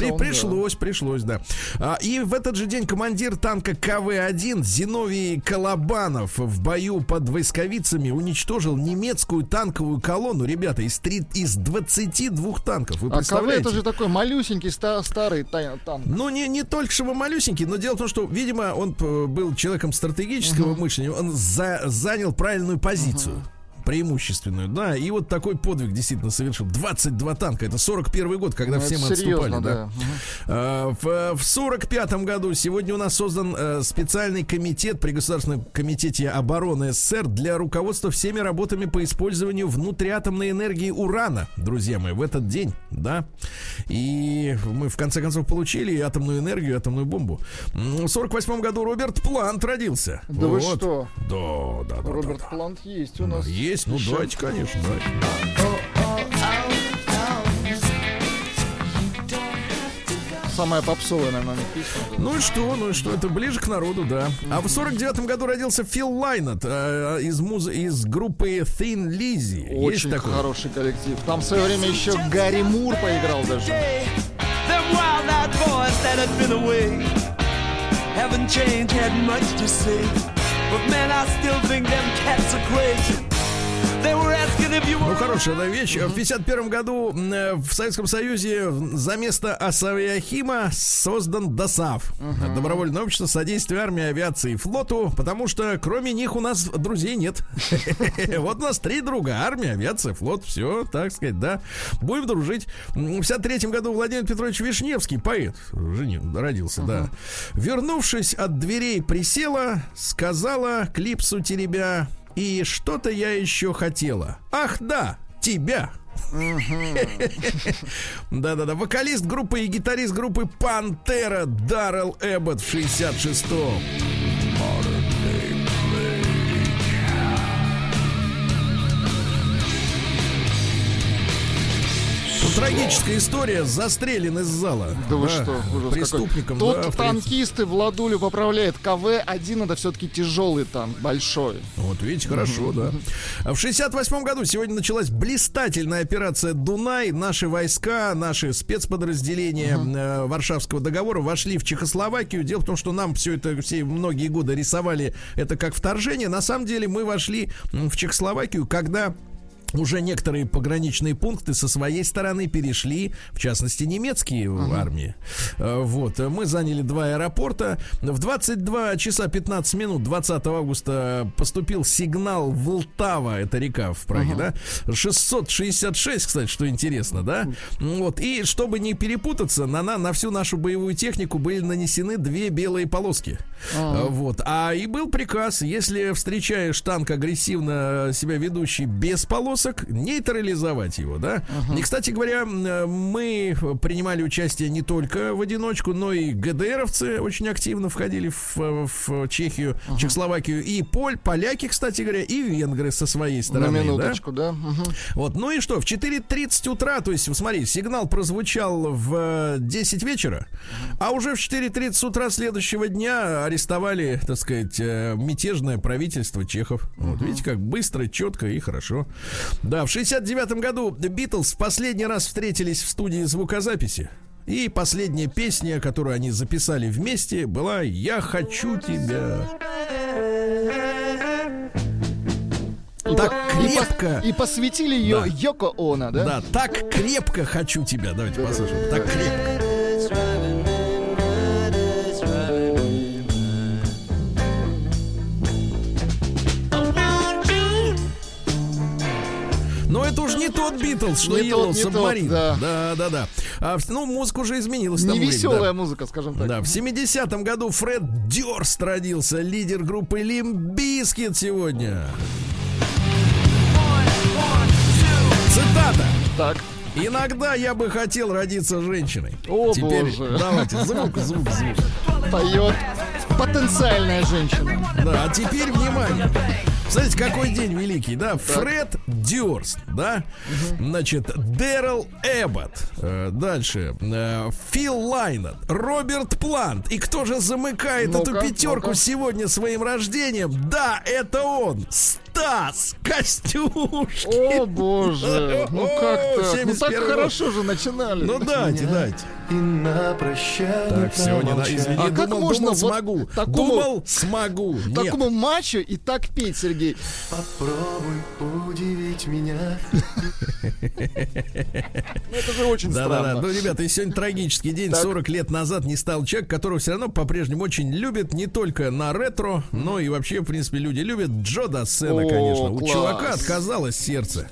при- он, да. пришлось, пришлось, да. А, и в этот же день командир танка КВ-1 Зиновий Колобанов в бою под Войсковицами уничтожил немецкую танковую колонну, ребята, из, три- из 22 танков. Вы А КВ это же такой малюсенький ста- старый та- танк. Ну, не, не только что малюсенький, но дело в том, что, видимо, он э, был человеком стратегического мышления, он за- занял правильную позицию. Преимущественную, да, и вот такой подвиг действительно совершил. 22 танка, это 41 год, когда Ну, все мы отступали, серьезно, да. да. Мгм. А, В, в 45 году сегодня у нас создан э, специальный комитет при Государственном комитете обороны СССР для руководства всеми работами по использованию внутриатомной энергии урана, друзья мои, в этот день, да. И мы в конце концов получили атомную энергию, атомную бомбу. В 48 году Роберт Плант родился. Да вы Вот. что? Да, да, да. Роберт да, да. Плант есть у нас. Есть, ну Еще. давайте, конечно, давайте. Самая попсовая, наверное, песня. Ну и что, ну и что, это ближе к народу, да. А в 49 году родился Фил Лайнет э, из, муз... из группы Thin Lizzy. Есть Очень такой? хороший коллектив. Там в свое время еще Гарри Мур поиграл даже. Them wild-eyed boys that had been away haven't changed, had much to say. But man, I still think them cats are crazy. Ну, хорошая да, вещь. В 51 году э, в Советском Союзе за место Асавиахима создан ДОСАВ. Добровольное общество содействия армии, авиации и флоту, потому что кроме них у нас друзей нет. Вот у нас три друга. Армия, авиация, флот. Все, так сказать, да. Будем дружить. В 53 году Владимир Петрович Вишневский, поэт, женил, родился, да. Вернувшись от дверей присела, сказала клипсу теребя, и что-то я еще хотела. Ах, да, тебя. Да-да-да, вокалист группы и гитарист группы Пантера Даррел Эббот в 66-м. Трагическая история, застрелен из зала. Да вы что, ужас Преступником, какой. да, Тот в танкисты Владулю поправляет. КВ-1 это все-таки тяжелый танк, большой. Вот видите, хорошо, да. В 68 году сегодня началась блистательная операция «Дунай». Наши войска, наши спецподразделения э, Варшавского договора вошли в Чехословакию. Дело в том, что нам все это, все многие годы рисовали это как вторжение. На самом деле мы вошли в Чехословакию, когда уже некоторые пограничные пункты со своей стороны перешли, в частности, немецкие армии. Э, Вот, э, мы заняли два аэропорта. В 22 часа 15 минут 20 августа поступил сигнал Волтава, это река в Праге, да? 666, кстати, что интересно, да? Вот, и чтобы не перепутаться, на, на, на всю нашу боевую технику были нанесены две белые полоски. Э, Вот, а и был приказ, если встречаешь танк агрессивно себя ведущий без полосок, нейтрализовать его, да? И, кстати говоря, э, мы принимали участие не только в одиночку, но и ГДРовцы очень активно входили в, э, в Чехию, Чехословакию, и поль, поляки, кстати говоря, и венгры со своей стороны, На да? минуточку, да? Мгм. Вот, ну и что, в 4.30 утра, то есть, смотри, сигнал прозвучал в э, 10 вечера, а уже в 4.30 утра следующего дня арестовали, так сказать, э, мятежное правительство чехов. Вот, видите, как быстро, четко и хорошо. Да, в 69 году Битлз в последний раз встретились в студии звукозаписи. И последняя песня, которую они записали вместе, была «Я хочу тебя». И Так по- и крепко. И, посвятили ее Да. Йоко Оно, да? Да, так крепко хочу тебя. Давайте послушаем. Так крепко. Но это уж не тот Битлз, что Не Yellow Submarine. да. да, да, да. А, ну, музыка уже изменилась. Не времени, да. веселая музыка, скажем так. Да, в 70-м году Фред Дёрст родился, лидер группы Limp Bizkit сегодня. Цитата. Так. Иногда я бы хотел родиться женщиной. О, Теперь боже. давайте звук, звук, звук. Поет потенциальная женщина. Да, а теперь внимание. Смотрите, какой день великий, да? Фред Дюрст, да? Значит, Дэрил Эббот. Э, дальше. э, Фил Лайнет. Роберт Плант. И кто же замыкает эту пятерку сегодня своим рождением? Да, это он. Стас Костюшкин. О, боже. Ну О, как так? Ну 71 так хорошо же начинали. Ну дайте, дайте. И на прощание Так, все, не на, извини, А как думал, можно думал, вот смогу. такому- Думал, смогу. Нет. Такому мачо и так петь, Сергей. Попробуй удивить меня. Ну, это же очень Да, да, да. странно. Ну, ребята, и сегодня трагический день. Так. 40 лет назад не стал человек, которого все равно по-прежнему очень любят не только на ретро, но и вообще, в принципе, люди любят Джо Дассена, конечно. У чувака отказалось сердце.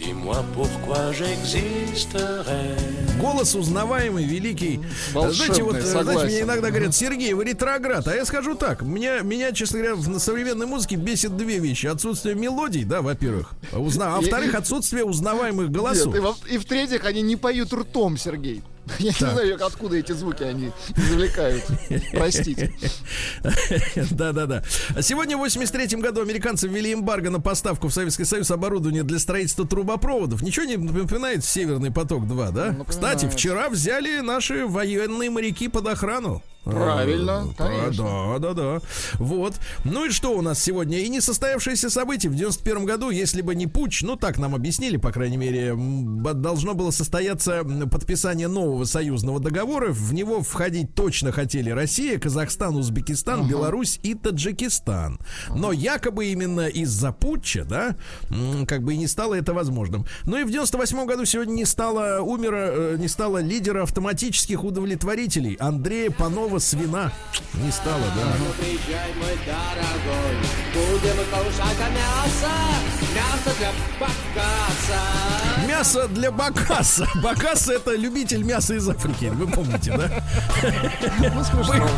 Dis-moi pourquoi j'existerais. Голос узнаваемый, великий. Волшебный, знаете, вот, э, знаете, мне иногда говорят, Сергей, вы ретроград. А я скажу так, меня, меня, честно говоря, в- на современной музыке бесит две вещи. Отсутствие мелодий, да, во-первых. Узна... А во-вторых, отсутствие узнаваемых голосов. Нет, и, во- и в-третьих, они не поют ртом, Сергей. Я Так. не знаю, откуда эти звуки они извлекают. Простите. Да-да-да. Сегодня в 83 году американцы ввели эмбарго на поставку в Советский Союз оборудования для строительства трубопроводов. Ничего не напоминает Северный поток-2, да? Ну, Кстати, вчера взяли наши военные моряки под охрану. Правильно, Э, конечно. Да, да, да. Вот. Ну и что у нас сегодня? И несостоявшиеся события в 91 году, если бы не путь, ну так нам объяснили, по крайней мере, должно было состояться подписание нового союзного договора. В него входить точно хотели Россия, Казахстан, Узбекистан, Беларусь и Таджикистан. Но якобы именно из-за путча, да, как бы и не стало это возможным. Ну и в 98 году сегодня не стало умера, э, не стало лидера автоматических удовлетворителей Андрея Панова Свина. Не стало, да. Приезжай, мой дорогой, будем кушать мясо, мясо для покаса. Мясо для Бакаса. Бакаса это любитель мяса из Африки. Вы помните, да? Ну, смешно.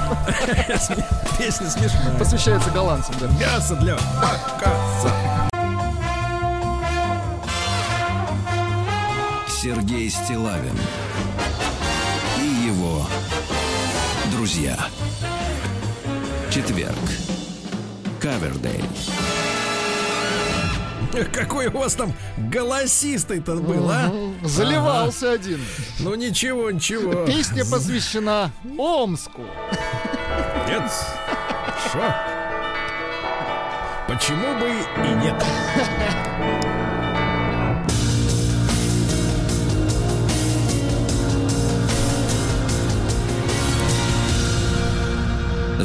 Песня смешная. Посвящается голландцам, да. Мясо для Бакаса. Сергей Стилавин друзья. Четверг. Кавердей. Какой у вас там голосистый-то был, а? Заливался один. Ну ничего, ничего. Песня посвящена Омску. Нет. Шо? Почему бы и нет?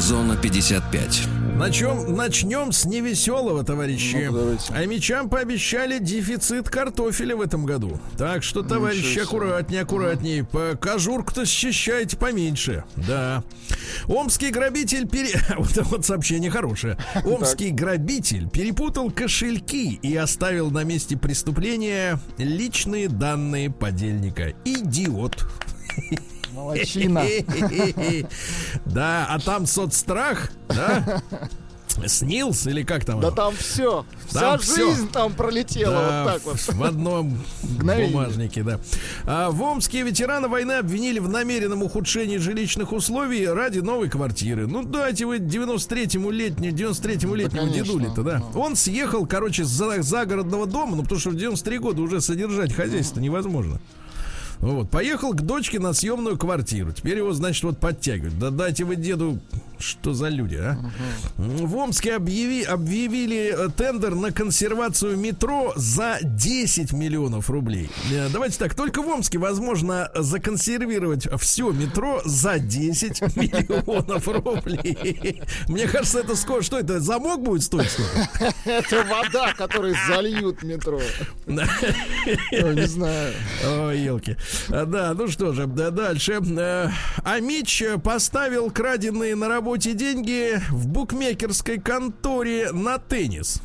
Зона 55. На чем начнем с невеселого, товарищи. Давайте. а мечам пообещали дефицит картофеля в этом году. Так что, товарищи, аккуратнее, аккуратнее. По кожурку-то счищайте поменьше. Да. Омский грабитель пере... Вот, вот сообщение хорошее. Омский грабитель перепутал кошельки и оставил на месте преступления личные данные подельника. Идиот. Молодчина. Да, а там соцстрах, да? Снилс или как там? Да там все. Вся Там всё. жизнь там пролетела Да, вот так вот. в одном бумажнике, да. А, в Омске ветерана войны обвинили в намеренном ухудшении жилищных условий ради новой квартиры. Ну, дайте вы 93-му летнему, 93-му летнему конечно. дедуле-то, да. Он съехал, короче, с за- загородного дома, ну, потому что в 93 года уже содержать хозяйство невозможно. Вот, поехал к дочке на съемную квартиру. Теперь его, значит, вот подтягивают. Да дайте вы деду, что за люди, а? В Омске объяви, объявили э, тендер на консервацию метро за 10 миллионов рублей. Э, Давайте так, только в Омске возможно законсервировать все метро за 10 миллионов рублей. Мне кажется, это сколько, что это, замок будет стоить? Это вода, которой зальют метро. Не знаю. Ой, елки. Да, ну что же, да, дальше. Э, Амич поставил краденные на работе деньги в букмекерской конторе на теннис.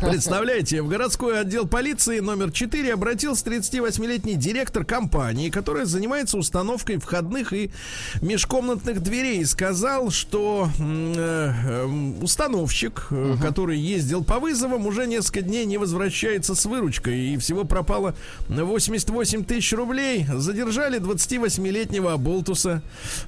Представляете, в городской отдел полиции номер 4 обратился 38-летний директор компании, которая занимается установкой входных и межкомнатных дверей. И сказал, что э, э, установщик, э, который ездил по вызовам, уже несколько дней не возвращается с выручкой. И всего пропало 88 тысяч рублей. Задержали 28-летнего Аболтуса.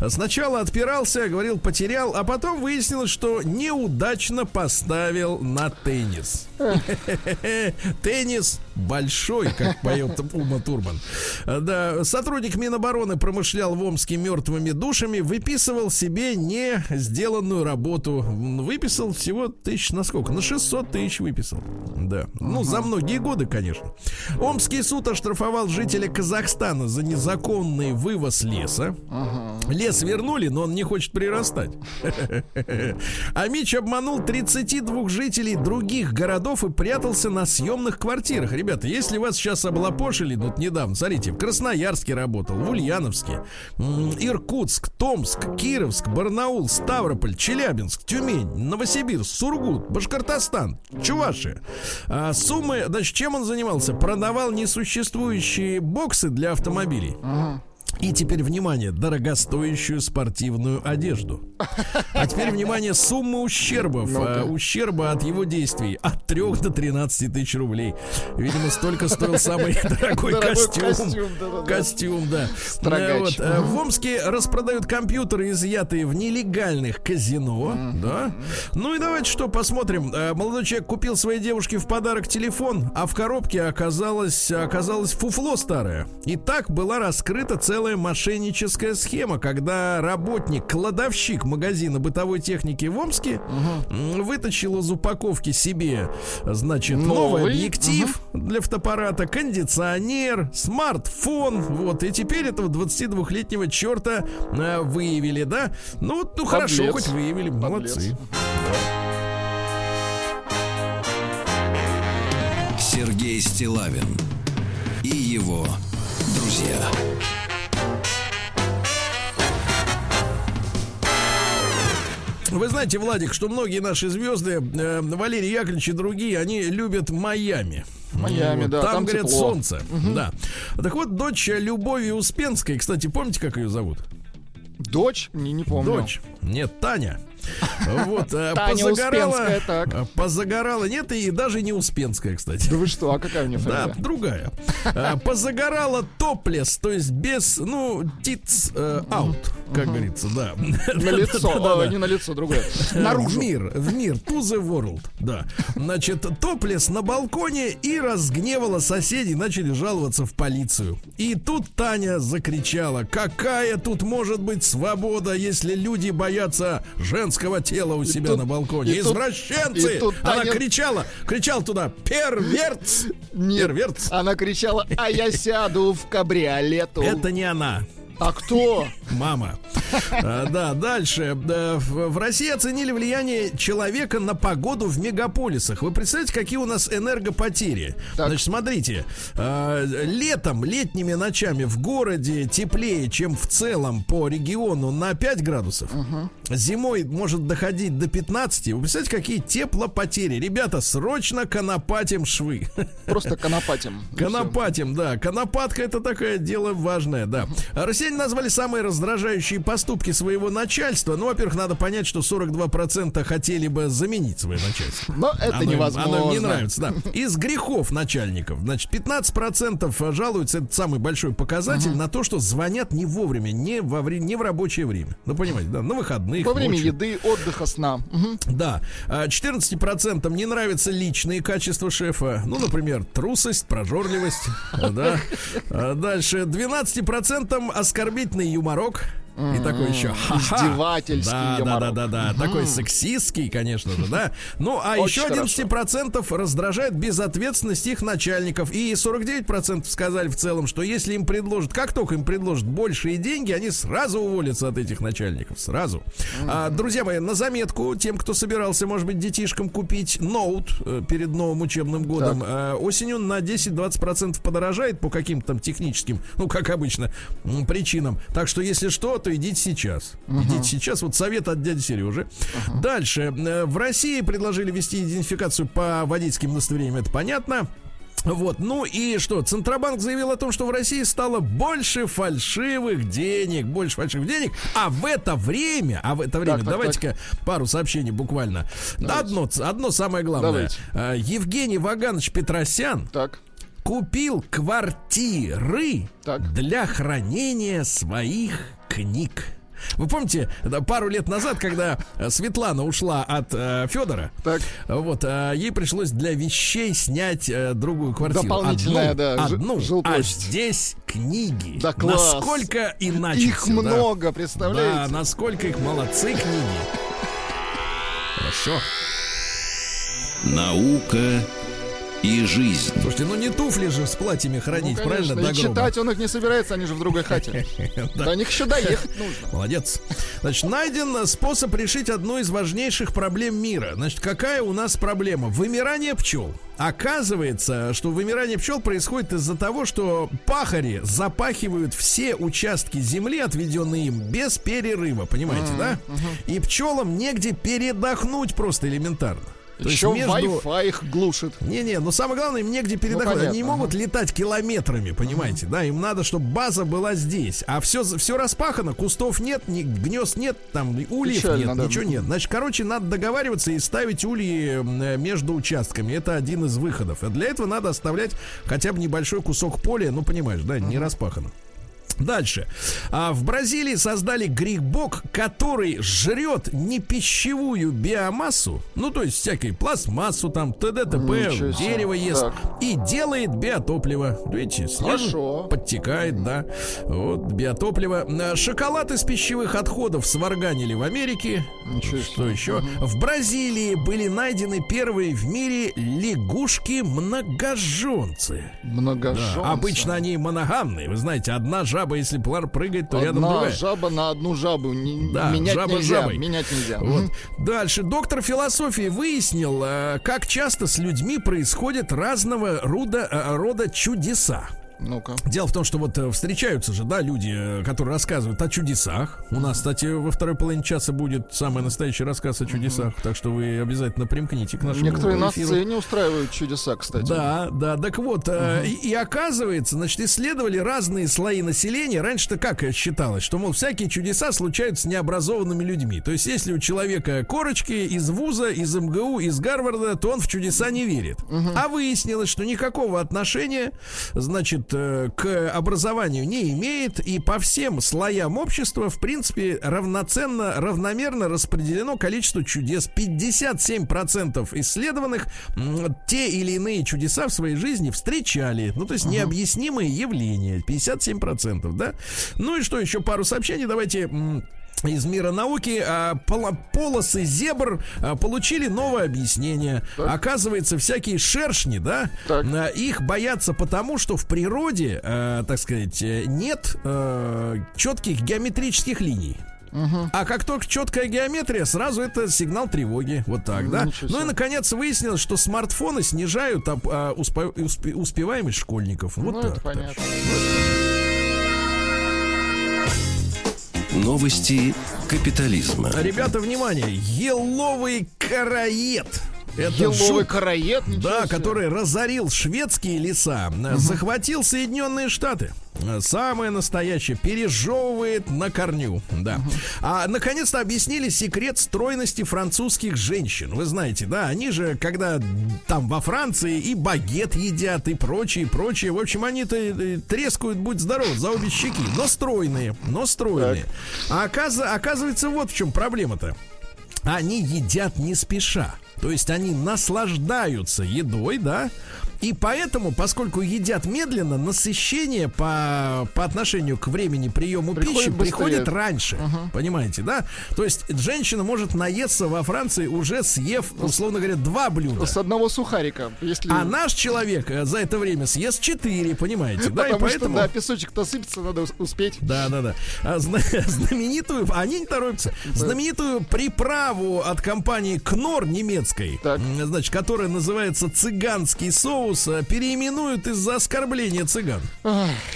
Сначала отпирался, говорил, потерял, а потом выяснилось, что неудачно поставил на теннис. Теннис большой, как поет Ума Турман. Да, сотрудник Минобороны промышлял в Омске мертвыми душами, выписывал себе не сделанную работу. Выписал всего тысяч на сколько? На 600 тысяч выписал. Да. Ну, за многие годы, конечно. Омский суд оштрафовал жителя Казахстана за незаконный вывоз леса. Лес вернули, но он не хочет прирастать. А Мич обманул 32 жителей других городов и прятался на съемных квартирах. Ребята, если вас сейчас облапошили, ну, вот недавно, смотрите, в Красноярске работал, в Ульяновске, Иркутск, Томск, Кировск, Барнаул, Ставрополь, Челябинск, Тюмень, Новосибирск, Сургут, Башкортостан, Чувашия. А суммы, значит, чем он занимался? Продавал несуществующие боксы для автомобилей. И теперь, внимание, дорогостоящую спортивную одежду. А теперь, внимание, сумма ущербов. Ну-ка. а, ущерба от его действий от 3 до 13 тысяч рублей. Видимо, столько стоил самый дорогой Дорогой костюм. костюм, да-да-да. Костюм, да. Строгач. Э, вот, э, В Омске распродают компьютеры, изъятые в нелегальных казино. Да. Ну и давайте что, посмотрим. Э, Молодой человек купил своей девушке в подарок телефон, а в коробке оказалось, оказалось фуфло старое. И так была раскрыта целая целая мошенническая схема, когда работник, кладовщик магазина бытовой техники в Омске м, вытащил из упаковки себе, значит, новый, Новый, объектив для фотоаппарата, кондиционер, смартфон, вот, и теперь этого 22-летнего черта э, выявили, да? Ну, вот, ну хорошо, Подлец. хоть выявили, молодцы. Сергей Стилавин и его друзья. Вы знаете, Владик, что многие наши звезды, э, Валерий Яковлевич и другие, они любят Майами. Майами, Вот, да, Там, там говорят, тепло. солнце. Да. Так вот, дочь Любови Успенской, кстати, помните, как ее зовут? Дочь? Не, не помню. Дочь. Нет, Таня. Вот, э, позагорала, э, позагорала, нет, и даже не Успенская, кстати. Да вы что, а какая у нее Да, другая. А, Позагорала топлес, то есть без, ну, тиц аут, как говорится, да. На лицо, не на лицо, другое. В Наружу. мир, в мир, to the world, да. Значит, топлес на балконе и разгневала соседей, начали жаловаться в полицию. И тут Таня закричала, какая тут может быть свобода, если люди боятся женского тела у себя тут- на балконе. и Извращенцы! и тут Она Таня- кричала, кричала туда, перверц! Нет, Перверц! она кричала, а я сяду в кабриолету. Это не она. А кто? Мама. А, Да, дальше. Да, В России оценили влияние человека на погоду в мегаполисах. Вы представляете, какие у нас энергопотери? Так. Значит, смотрите. а, Летом, летними ночами в городе теплее, чем в целом по региону на 5 градусов. Зимой может доходить до 15. Вы представляете, какие теплопотери? Ребята, срочно конопатим швы. Просто конопатим. Конопатим, да. Конопатка это такое дело важное, да. Россияне назвали самые раздражающие поступки своего начальства. Ну, во-первых, надо понять, что 42% хотели бы заменить свое начальство. Но это Оно невозможно. Оно им не нравится, да. Из грехов начальников, значит, 15% жалуются, это самый большой показатель, на то, что звонят не вовремя, не, во не в рабочее время. Ну, понимаете, да, на выходных. Во время ночью. еды, отдыха, сна. Мгм. Да, а, 14% не нравятся личные качества шефа. Ну, например, трусость, прожорливость. а, Да. А Дальше 12% оскорбительный юморок. И такой еще. Издевательский да. Да, да, да, да. Такой сексистский, конечно же, да. Ну, а еще хорошо. 11% раздражает безответственность их начальников. И 49% сказали в целом, что если им предложат, как только им предложат большие деньги, они сразу уволятся от этих начальников. Сразу. А, друзья мои, на заметку тем, кто собирался, может быть, детишкам купить ноут э, перед новым учебным годом, э, осенью на 10-20% подорожает по каким-то там техническим, ну, как обычно, причинам. Так что, если что, то идите сейчас. Идите сейчас. Вот совет от дяди Сережи. Дальше. Э, В России предложили ввести идентификацию по водительским удостоверениям. Это понятно. Вот, ну и что? Центробанк заявил о том, что в России стало больше фальшивых денег, больше фальшивых денег, а в это время, а в это время, давайте-ка пару сообщений буквально. Одно, одно самое главное. Давайте. А, Евгений Ваганович Петросян Так. купил квартиры Так. для хранения своих книг. Вы помните, да, пару лет назад, когда э, Светлана ушла от э, Федора, Так. вот э, ей пришлось для вещей снять э, другую квартиру. Дополнительная, одну, да, ж- одну. А жилплощадь. здесь книги. Да класс. Насколько иначе Их всё, да. много, Да, представляете? насколько их молодцы книги. Хорошо. Наука и жизнь. Слушайте, ну не туфли же с платьями Ну, хранить, конечно, правильно, и до гроба? читать он их не собирается, они же в другой хате. Да. До них еще доехать нужно. Молодец. Значит, найден способ решить одну из важнейших проблем мира. Значит, какая у нас проблема? Вымирание пчел. Оказывается, что вымирание пчел происходит из-за того, что пахари запахивают все участки земли, отведенные им, без перерыва. Понимаете, да? И пчелам негде передохнуть просто элементарно. То Еще между- Wi-Fi их глушит. не-не, но самое главное, им негде передохнуть. понятно, Они не могут летать километрами, понимаете, да? Им надо, чтобы база была здесь. А все, все распахано, кустов нет, ни, гнезд нет, там ульев Печально, нет, да. ничего нет. Значит, короче, надо договариваться и ставить ульи между участками. Это один из выходов. А для этого надо оставлять хотя бы небольшой кусок поля, ну, понимаешь, да, не распахано. Дальше. А в Бразилии создали грибок, который жрет не пищевую биомассу, ну то есть всякой пластмассу, там т.д. т.п. Дерево ест Так. и делает биотопливо. Видите, Хорошо. подтекает, да. Вот биотопливо. А, Шоколад из пищевых отходов сварганили в Америке. Ничего Что еще? В Бразилии были найдены первые в мире лягушки-многоженцы. Многоженцы. Да, обычно они моногамные. Вы знаете, одна жаба, если пла- прыгает, то рядом Одна другая. жаба на одну жабу. Не- Да, менять жаба нельзя. жабой. Менять нельзя. Вот. Дальше. Доктор философии выяснил, э, как часто с людьми происходят разного рода, э, рода чудеса. Ну-ка. Дело в том, что вот э, встречаются же, да, люди, э, которые рассказывают о чудесах. У нас, кстати, во второй половине часа будет самый настоящий рассказ о чудесах, так что вы обязательно примкните к нашему Некоторые на сцене устраивают чудеса, кстати. Да, да, так вот, э, и, и оказывается, значит, исследовали разные слои населения. Раньше-то как считалось, что, мол, всякие чудеса случаются с необразованными людьми. То есть, если у человека корочки из вуза, из МГУ, из Гарварда, то он в чудеса не верит. А выяснилось, что никакого отношения, значит, э, к образованию не имеет, и по всем слоям общества, в принципе, равноценно, равномерно распределено количество чудес. 57% исследованных те или иные чудеса в своей жизни встречали. Ну, то есть необъяснимые явления. 57%, да? Ну и что, еще пару сообщений. Давайте из мира науки а, поло- полосы зебр а, получили новое объяснение. Оказывается, всякие шершни, да, Так. а, их боятся потому, что в природе, так сказать, э, нет э, четких геометрических линий. А как только четкая геометрия, сразу это сигнал тревоги. Вот так, да? Ну и наконец выяснилось, что смартфоны снижают а, успе- успеваемость школьников. Вот Ну, так. это так понятно. Новости капитализма. Ребята, внимание! Еловый караед. Это Еловый жук, караед, да, себе. который разорил шведские леса, э, захватил Соединенные Штаты. Э, Самое настоящее пережевывает на корню, да. А наконец-то объяснили секрет стройности французских женщин. Вы знаете, да, они же, когда там во Франции и багет едят, и прочее, прочее. В общем, они-то э, трескают, будь здоров, за обе щеки. Но стройные, но стройные. А оказ- оказывается, вот в чем проблема-то они едят не спеша. То есть они наслаждаются едой, да, и поэтому, поскольку едят медленно, насыщение по, по отношению к времени приема Приходит пищи быстрее. приходит раньше. Понимаете, да? То есть женщина может наесться во Франции, уже съев, условно говоря, два блюда. С одного сухарика, если... А наш человек э, за это время съест четыре, понимаете, да? Потому и поэтому... что, да, песочек-то сыпется, надо ус- успеть. Да, да, да. А зна- знаменитую, они не торопятся, знаменитую приправу от компании Кнор немецкой, Так. м, значит, которая называется цыганский соус, а, переименуют из-за оскорбления цыган.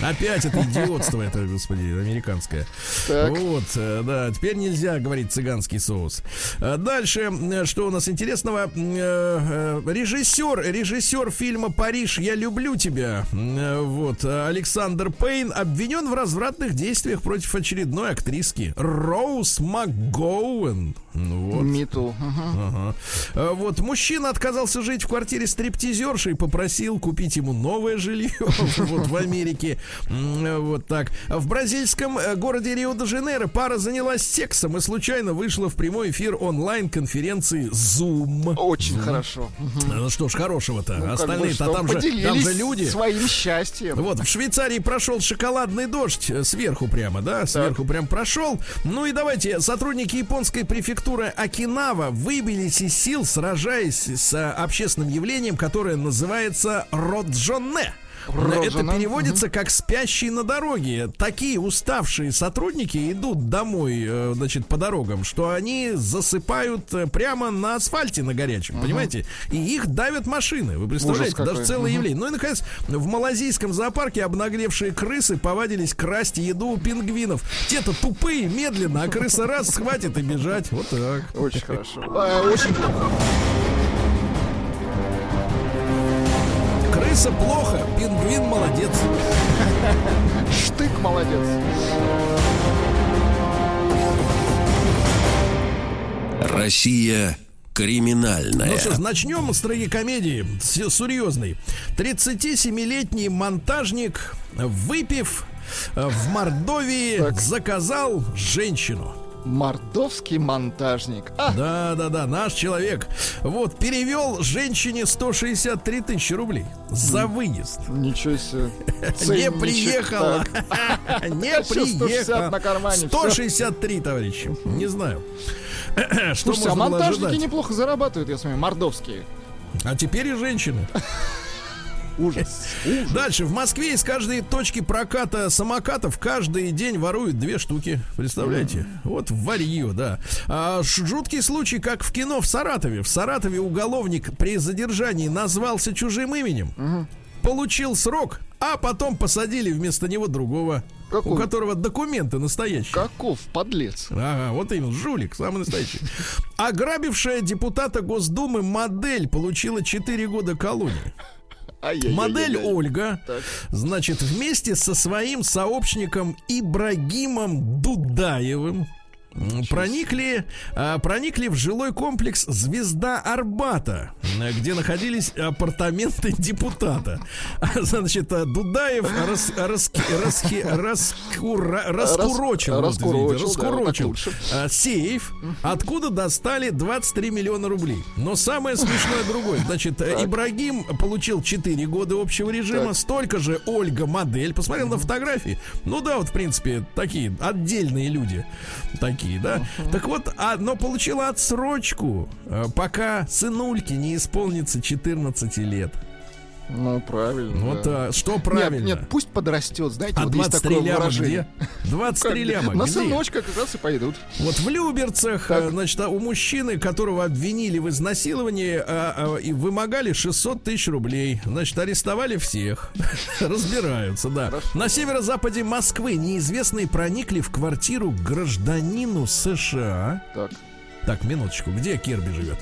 Опять это идиотство, это, господи, американское. Так. Вот, э, да, теперь нельзя говорить цыганский соус. А Дальше, э, что у нас интересного? Э, э, Режиссер, режиссер фильма «Париж, я люблю тебя», э, вот, э, Александр Пейн обвинен в развратных действиях против очередной актриски Роуз МакГоуэн. Ну Вот. Миту. Мгм. Ага. А Вот мужчина отказался жить в квартире стриптизерши и попросил купить ему новое жилье вот в Америке. М, Вот так. В бразильском э, городе Рио-де-Жанейро пара занялась сексом и случайно вышла в прямой эфир онлайн-конференции Zoom. Очень хорошо. Мгм. Ну что ж, хорошего-то. Ну, Остальные-то там же, там же люди. своим счастьем. Вот, в Швейцарии прошел шоколадный дождь э, сверху прямо, да, сверху прям прошел. Ну и давайте, сотрудники японской префектуры Окинава выбились из сил, сражаясь с э, общественным явлением, которое называется роджоне. Это переводится как спящий на дороге. Такие уставшие сотрудники идут домой, э, значит, по дорогам, что они засыпают э, прямо на асфальте на горячем, понимаете? И их давят машины. Вы представляете, какой. даже целое Мгм. явление. Ну и, наконец, в малазийском зоопарке обнаглевшие крысы повадились красть еду у пингвинов. Те-то тупые, медленно, а крыса раз схватит и бежать. Вот так. Очень хорошо. А, Очень плохо. Крыса плохо, пингвин молодец. Штык молодец. Россия криминальная. Ну что ж, начнем с трагикомедии, с серьезной. 37-летний монтажник, выпив, э, в Мордовии Так. заказал женщину. Мордовский монтажник. А, Да, да, да, наш человек. Вот, перевел женщине 163 тысячи рублей за выезд. ничего себе. Не приехала. Не Еще 160 приехала. на кармане, всё. 163, товарищи. Не знаю. Что Слушайте, а монтажники неплохо зарабатывают, я смотрю, мордовские. А теперь и женщины. Ужас. Ужас. Дальше. В Москве из каждой точки проката самокатов каждый день воруют две штуки. Представляете? Вот варье, да. А, жуткий случай, как в кино в Саратове. В Саратове уголовник при задержании назвался чужим именем. Получил срок, а потом посадили вместо него другого, у Какой? которого документы настоящие. Каков подлец. Ага, вот именно, жулик, самый настоящий. Ограбившая депутата Госдумы модель получила 4 года колонии. Модель Ольга, значит, вместе со своим сообщником Ибрагимом Дудаевым проникли, а, проникли в жилой комплекс «Звезда Арбата», где находились апартаменты депутата. А, Значит, а, Дудаев рас- раски- раски- раскура- раскурочил, вот, извините, раскурочил, да, так сейф, откуда достали 23 миллиона рублей. Но самое смешное другое. Значит, э, Ибрагим получил 4 года общего режима, Так. столько же Ольга модель. Посмотрел на фотографии. Ну да, вот, в принципе, такие отдельные люди. Такие, да. Так вот, а, но получила отсрочку, э, пока сынульке не исполнится 14 лет. Ну, правильно. Вот да. а, что Нет, правильно? Нет, пусть подрастет, знаете, а вот есть 23 такое ляма выражение. где? 23 ляма На сыночка как раз и пойдут. Вот в Люберцах, Так. э, значит, а у мужчины, которого обвинили в изнасиловании а, а, и вымогали 600 тысяч рублей, значит, арестовали всех. Разбираются, да. На северо-западе Москвы неизвестные проникли в квартиру гражданину США. Так. Так, минуточку, где Керби живет?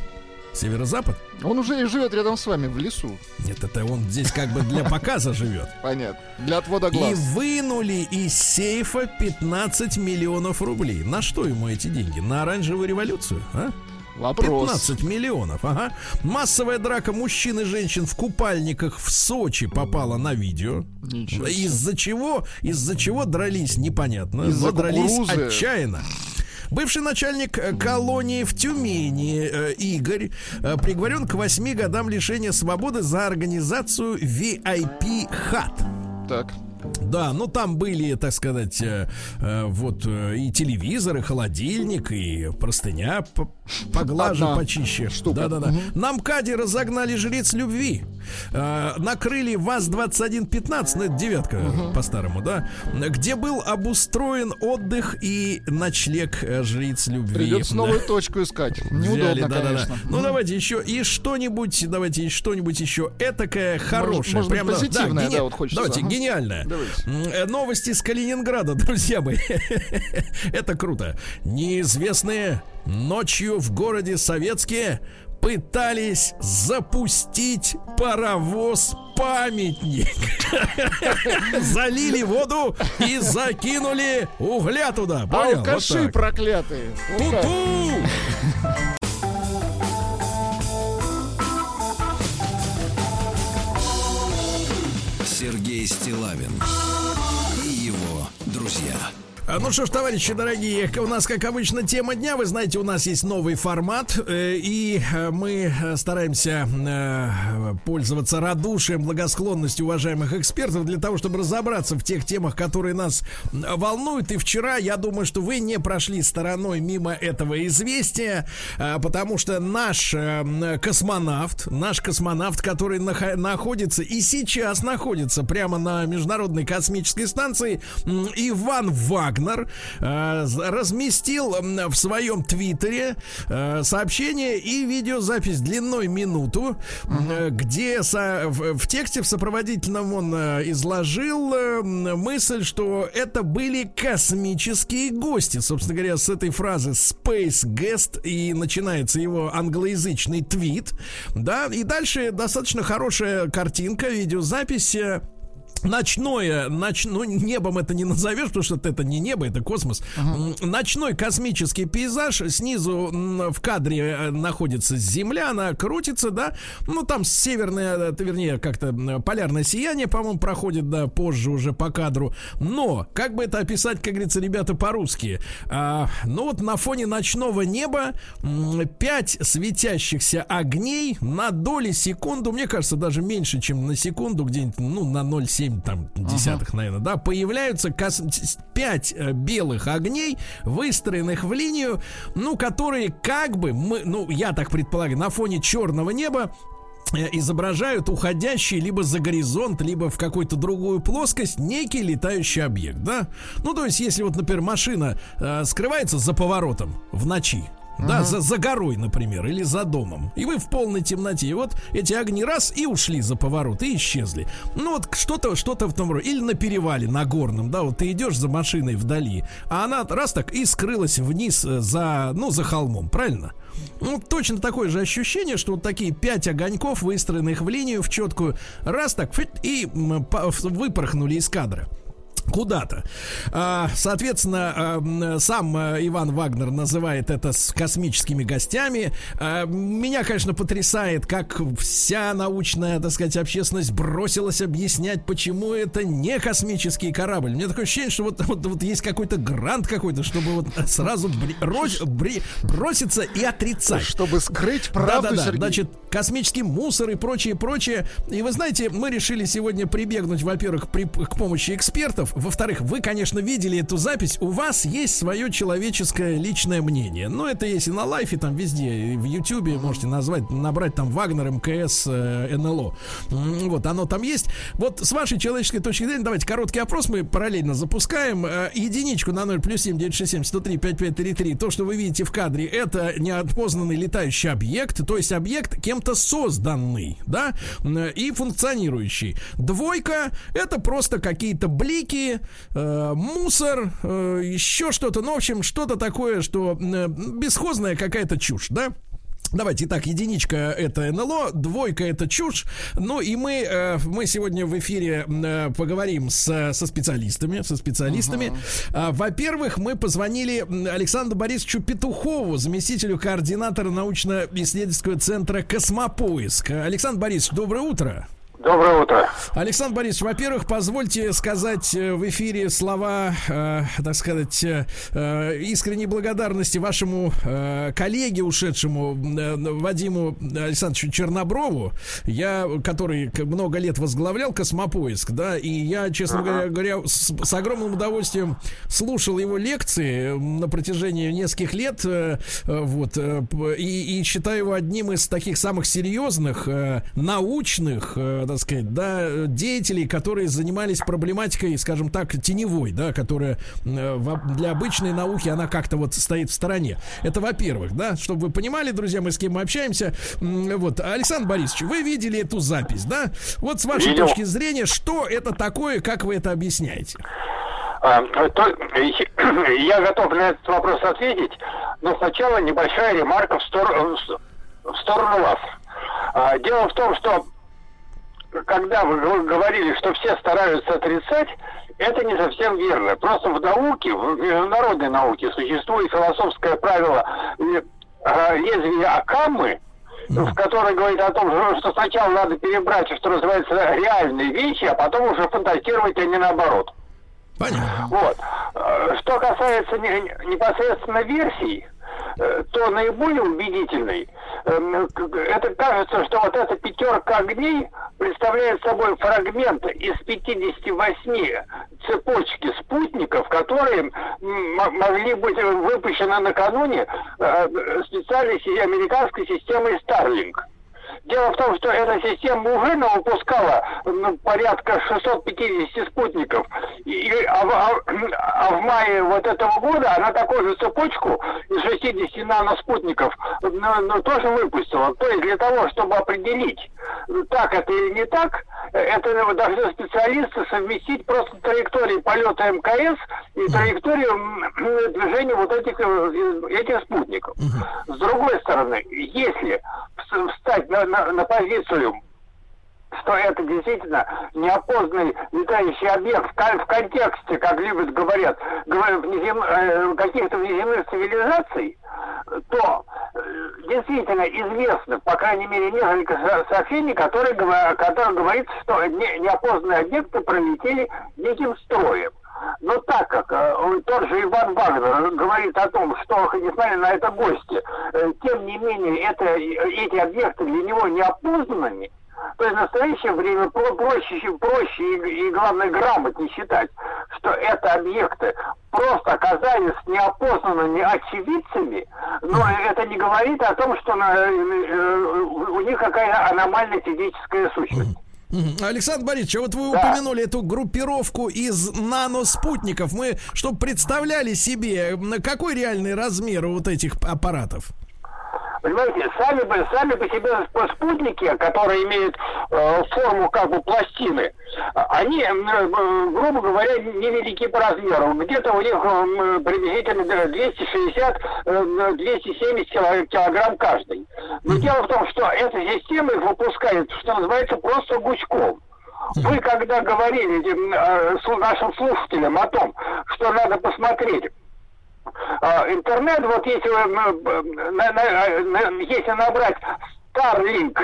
Северо-запад? Он уже и живет рядом с вами в лесу. Нет, это он здесь как бы для показа живет. Понятно. Для отвода И глаз. вынули из сейфа 15 миллионов рублей. На что ему эти деньги? На оранжевую революцию? А? Вопрос. 15 миллионов, ага. Массовая драка мужчин и женщин в купальниках в Сочи попала на видео. Из-за чего? Из-за чего дрались, непонятно. Из-за дрались кукурузы. отчаянно. Бывший начальник э, колонии в Тюмени э, Игорь э, приговорен к 8 годам лишения свободы за организацию VIP хат. Так. Да, ну там были, так сказать, вот и телевизор, и холодильник, и простыня поглаже, Одна почище. Да-да-да. На МКАДе разогнали жрец любви. Э, накрыли ВАЗ-2115, ну это девятка по-старому, да, где был обустроен отдых и ночлег э, жриц любви. Придется Да. новую точку искать. Неудобно, Взяли, да-да-да. конечно. Ну давайте еще и что-нибудь, давайте что-нибудь еще этакое хорошее. может Прям, да, позитивное, гени- да, вот хочется. Давайте, Ага. гениальное. Давайте. Э, Новости с Калининграда, друзья мои. Это круто. Неизвестные ночью в городе Советске пытались запустить паровоз-памятник. Залили воду и закинули угля туда. Понял? Вот Алкаши проклятые. Вот так. Ту-ту! Сергей Стилавин и его друзья. А, Ну что ж, товарищи дорогие, у нас, как обычно, тема дня. Вы знаете, у нас есть новый формат, э, и э, мы э, стараемся пользоваться радушием, благосклонностью уважаемых экспертов для того, чтобы разобраться в тех темах, которые нас волнуют. И вчера, я думаю, что вы не прошли стороной мимо этого известия, потому что наш космонавт, наш космонавт, который нахо- находится и сейчас находится прямо на Международной космической станции, Иван Вагнер э, разместил в своем твиттере э, сообщение и видеозапись длиной минуту, м, где со- в, в тексте в сопроводительном он э, изложил э, мысль, что это были космические гости. Собственно говоря, с этой фразы Space Guest и начинается его англоязычный твит. Да, и дальше достаточно хорошая картинка, видеозапись. Ночное, ноч, ну, небом это не назовешь, потому что это не небо, это космос. М, Ночной космический пейзаж. Снизу в кадре э, находится Земля, она крутится, да. Ну, там северное, э, вернее, как-то полярное сияние, по-моему, проходит, да, позже уже по кадру. Но, как бы это описать, как говорится, ребята, по-русски? А, ну, вот на фоне ночного неба пять светящихся огней на доли секунду, мне кажется, даже меньше, чем на секунду, где-нибудь, ну, на 0,7 там десятых, наверное, да, появляются кос- с- пять э, белых огней, выстроенных в линию, ну, которые как бы мы, ну, я так предполагаю, на фоне черного неба э, изображают уходящий либо за горизонт, либо в какую-то другую плоскость некий летающий объект, да? Ну, то есть, если вот, например, машина э, скрывается за поворотом в ночи, да, за, за горой, например, или за домом. И вы в полной темноте. И вот эти огни раз и ушли за поворот, и исчезли. Ну вот что-то, что-то в том роде. Или на перевале, на горном, да, вот ты идешь за машиной вдали, а она раз так и скрылась вниз э, за, ну, за холмом, правильно? Ну, точно такое же ощущение, что вот такие пять огоньков, выстроенных в линию, в четкую, раз так, и выпорхнули из кадра куда-то. А, Соответственно, а, сам а, Иван Вагнер называет это с космическими гостями. Меня, конечно, потрясает, как вся научная, так сказать, общественность бросилась объяснять, почему это не космический корабль. Мне такое ощущение, что вот, вот, вот есть какой-то грант какой-то, чтобы вот сразу бри- рось- бри- броситься и отрицать. Чтобы скрыть правду, Да-да-да, значит, космический мусор и прочее, прочее. И вы знаете, мы решили сегодня прибегнуть, во-первых, при- к помощи экспертов. Во-вторых, вы, конечно, видели эту запись. У вас есть свое человеческое личное мнение. Но это есть и на лайфе, там везде, и в Ютьюбе можете назвать, набрать там Вагнер, МКС, э, НЛО. Вот, оно там есть. Вот с вашей человеческой точки зрения, давайте короткий опрос мы параллельно запускаем. Э, Единичку на 0 плюс 7 967 103 5533. То, что вы видите в кадре, это неопознанный летающий объект, то есть объект кем-то созданный, да, м, и функционирующий. Двойка это просто какие-то блики, э, мусор, э, еще что-то, ну, в общем, что-то такое, что э, бесхозная какая-то чушь, да? Давайте, итак, единичка это НЛО, двойка это чушь. Ну и мы, э, мы сегодня в эфире э, поговорим с, со специалистами, со специалистами. А, во-первых, мы позвонили Александру Борисовичу Петухову, заместителю координатора научно-исследовательского центра «Космопоиск». Александр Борисович, доброе утро. Доброе утро. Александр Борисович, во-первых, позвольте сказать э, в эфире слова, э, так сказать, э, э, искренней благодарности вашему э, коллеге, ушедшему э, Вадиму Александровичу Черноброву, я, который много лет возглавлял Космопоиск, да, и я, честно говоря, говоря, с, с огромным удовольствием слушал его лекции на протяжении нескольких лет, э, э, вот, э, и, и считаю его одним из таких самых серьезных, э, научных, э, так сказать, да, деятелей, которые занимались проблематикой, скажем так, теневой, да, которая э, для обычной науки, она как-то вот стоит в стороне. Это во-первых, да, чтобы вы понимали, друзья, мы с кем мы общаемся. Вот, Александр Борисович, вы видели эту запись, да? Вот с вашей Видел. точки зрения, что это такое, как вы это объясняете? А, я готов на этот вопрос ответить, но сначала небольшая ремарка в, стор- в сторону вас. А, Дело в том, что когда вы говорили, что все стараются отрицать, это не совсем верно. Просто в науке, в международной науке существует философское правило э, э, лезвия Акамы, в которой говорит о том, что- сначала надо перебрать, что называется, реальные вещи, а потом уже фантазировать, а не наоборот. Понятно. Вот. Э, Что касается не- непосредственно версий, то наиболее убедительной, эм, это кажется, что вот эта пятерка огней представляет собой фрагмент из 58 цепочки спутников, которые могли быть выпущены накануне э, специальной американской системой Starlink. Дело в том, что эта система уже выпускала ну, порядка 650 спутников, и, а, в, а- а в мае вот этого года она такую же цепочку из 60 наноспутников ну, ну, тоже выпустила. То есть для того, чтобы определить, так это или не так, это должны специалисты совместить просто траектории полета МКС и траекторию движения вот этих, э, этих спутников. С другой стороны, если вс- встать на, на- на позицию что это действительно неопознанный летающий объект в, кон- в контексте, как любят говорят, внезем- э, каких-то внеземных цивилизаций, то э, действительно известно, по крайней мере, несколько со- сообщений, которые, которых говорится, что не- неопознанные объекты пролетели неким строем. Но так как э, тот же Иван Вагнер говорит о том, что, несмотря на это гости, э, тем не менее это, эти объекты для него не опознаны, то есть в настоящее время про- проще, проще и, и, главное, грамотнее считать, что это объекты просто оказались неопознанными очевидцами, но это не говорит о том, что на- э, у них какая-то аномальная физическая сущность. Александр Борисович, а вот вы Да. упомянули эту группировку из наноспутников. Мы, чтобы представляли себе, м, какой реальный размер у вот этих аппаратов? Понимаете, сами, сами по себе сп- спутники, которые имеют э, форму как бы пластины, а- они, м, э, грубо говоря, невелики по размеру. Где-то у них м, приблизительно э, 260-270 килограмм каждый. Но дело в том, что эта система их выпускает, что называется, просто гуськом. Вы когда говорили э, нашим слушателям о том, что надо посмотреть интернет, вот если, м, на- на- на- если набрать Starlink,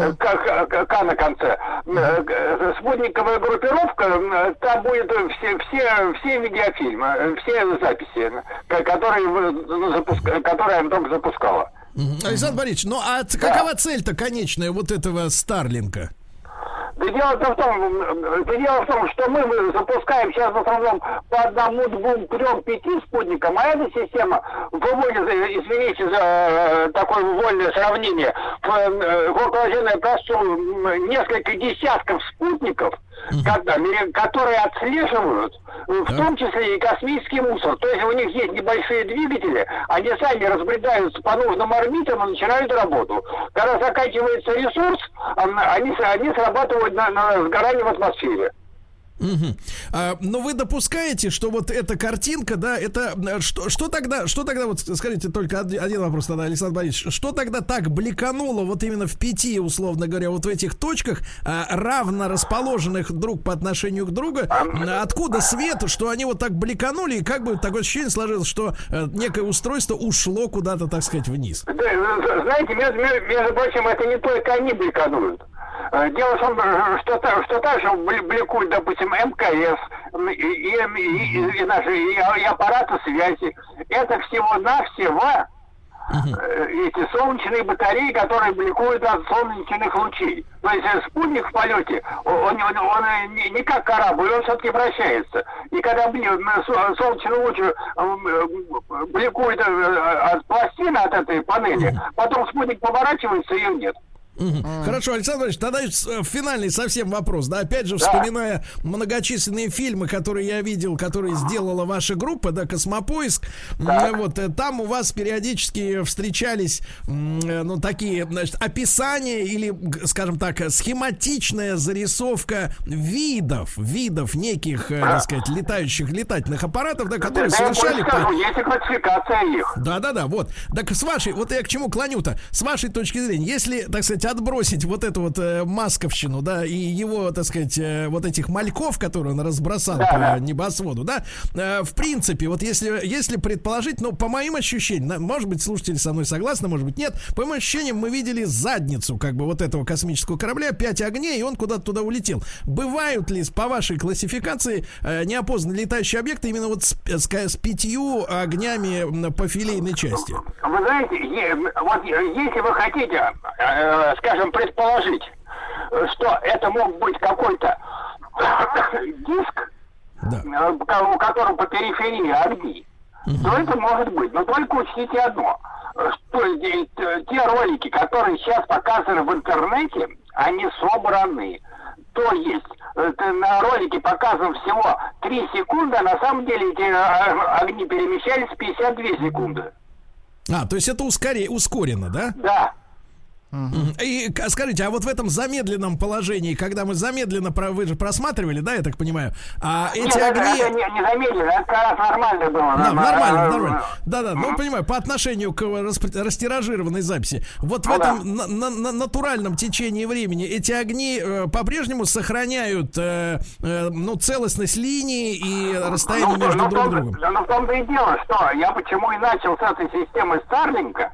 э, как к- К на конце, э, э, спутниковая группировка, там будет все, все, все видеофильмы, э, все записи, ко- которые, ну, запуска- которые Антон запускала. Александр Борисович, ну а какова цель-то конечная вот этого Старлинка? Да дело в том, да дело в том, что мы мы запускаем сейчас в основном по одному, двум, трем, пяти спутникам, а эта система выводит, э, извините за э, такое вольное сравнение, в э, околоземное пространство несколько десятков спутников, мери- которые отслеживают, э, в том числе и космический мусор. То есть у них есть небольшие двигатели, они сами разбредаются по нужным орбитам и начинают работу. Когда заканчивается ресурс, они, они срабатывают на, на сгорание в атмосфере. Мгм. А, но вы допускаете, что вот эта картинка, да, это э, что, что тогда, что тогда, вот скажите только один, вопрос тогда, Александр Борисович, что тогда так бликануло вот именно в пяти, условно говоря, вот в этих точках, а, равно расположенных друг по отношению к другу, а, откуда свет, что они вот так бликанули, и как бы такое ощущение сложилось, что э, некое устройство ушло куда-то, так сказать, вниз. Э, знаете, между, между- прочим, это не только они бликануют. Э, Дело в том, что, что также бли- бликуют, допустим, МКС и, и, и- и наши и, и аппараты связи. Это всего-навсего э, эти солнечные батареи, которые бликуют от солнечных лучей. То есть э, спутник в полете, он, он, он, э, не, не как корабль, он все-таки вращается. И когда солнечный луч бликует от пластины, от этой панели, потом спутник поворачивается, ее нет. Хорошо, Александр Ильич, тогда э, финальный совсем вопрос. Да, опять же, вспоминая многочисленные фильмы, которые я видел, которые сделала ваша группа, да, Космопоиск. м, Вот э, там у вас периодически встречались, э, ну, такие, значит, описания или, скажем так, схематичная зарисовка видов, видов неких, э, так сказать, летающих летательных аппаратов, да, которые Да, я совершали... по- скажу, есть и классификация их. да, да, да, вот. Так с вашей, вот я к чему клоню-то, с вашей точки зрения, если, так сказать, отбросить вот эту вот э, масковщину, да, и его, так сказать, э, вот этих мальков, которые он разбросал Да, по да. небосводу, да, э, в принципе, вот если, если предположить, ну, по моим ощущениям, может быть, слушатели со мной согласны, может быть, нет, по моим ощущениям, мы видели задницу, как бы, вот этого космического корабля, пять огней, и он куда-то туда улетел. Бывают ли, по вашей классификации, э, неопознанные летающие объекты именно вот с, с- с пятью огнями по филейной части? Вы знаете, е- вот если вы хотите, э, скажем, предположить, э, что это мог быть какой-то диск, э, ко- у которого по периферии огни, то это может быть. Но только учтите одно, э, что э, те ролики, которые сейчас показаны в интернете, они собраны. То есть э, на ролике показано всего 3 секунды, а на самом деле эти э, огни перемещались 52 секунды. А, то есть это ускоре, ускорено, да? Да. И скажите, а вот в этом замедленном положении, когда мы замедленно, про- вы же просматривали, да, я так понимаю, а эти Нет, огни... это не, не замедленно, это как раз нормально было. Да, Норма- нормально, нормально. Да, да, ну понимаю, по отношению к растиражированной записи. Вот в Ну да. этом на- на- на- натуральном течении времени эти огни э, по-прежнему сохраняют э, э, ну, целостность линии и расстояние Ну, между ну, в друг другом. да, ну, в том-то и дело, что я почему и начал с этой системы Старлинга,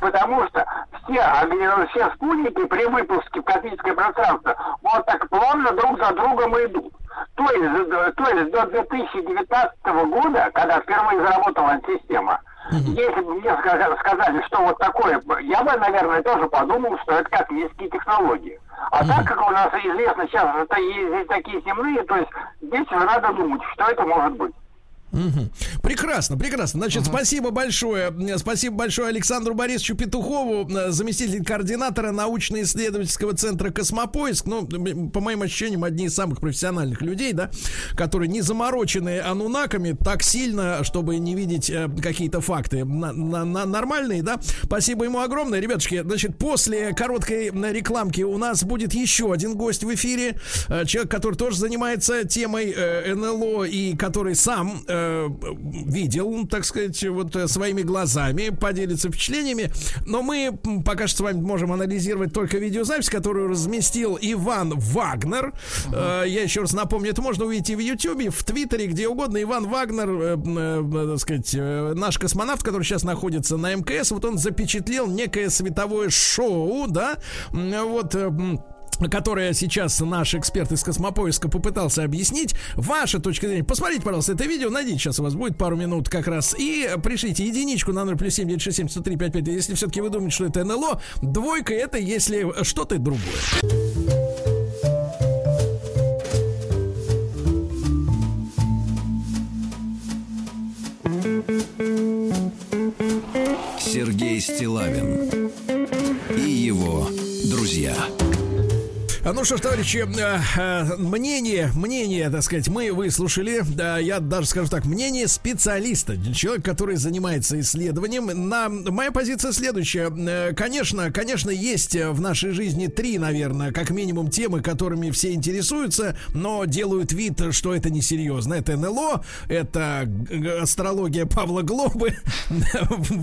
потому что все, огни- все спутники при выпуске в космическое пространство вот так плавно друг за другом идут. То есть, э, то есть до 2019 года, когда впервые заработала система, если бы мне ска- сказали, что вот такое, я бы, наверное, тоже подумал, что это космические технологии. А так как у нас известно сейчас, это есть такие земные, то есть здесь уже надо думать, что это может быть. Мгм. Прекрасно, прекрасно. Значит, спасибо большое. Спасибо большое Александру Борисовичу Петухову, э, заместитель координатора научно-исследовательского центра Космопоиск. Ну, по моим ощущениям, одни из самых профессиональных людей, да, которые не заморочены анунаками так сильно, чтобы не видеть э, какие-то факты на- на- на- нормальные, да. Спасибо ему огромное. Ребятушки, значит, после короткой рекламки у нас будет еще один гость в эфире. Э, Человек, который тоже занимается темой э, НЛО и который сам э, видел, так сказать, вот э, своими глазами, поделится впечатлениями. Но мы пока что с вами можем анализировать только видеозапись, которую разместил Иван Вагнер. Э, Я еще раз напомню, это можно увидеть и в Ютьюбе, в Твиттере, где угодно. Иван Вагнер, э, э, так сказать, э, наш космонавт, который сейчас находится на МКС, вот он запечатлел некое световое шоу, да, вот... э, которое сейчас наш эксперт из Космопоиска попытался объяснить. Ваша точка зрения. Посмотрите, пожалуйста, это видео. Найдите, сейчас у вас будет пару минут как раз. И пришлите единичку на 0 плюс 7 967 103 55. Если все-таки вы думаете, что это НЛО, двойка это если что-то другое. Сергей Стилавин и его друзья. А Ну что ж, товарищи, э, э, мнение, мнение, так сказать, мы выслушали. Да, я даже скажу так, мнение специалиста, человек, который занимается исследованием. На моя позиция следующая. Э, Конечно, конечно, есть в нашей жизни три, наверное, как минимум темы, которыми все интересуются, но делают вид, что это несерьезно. Это НЛО, это астрология Павла Глобы.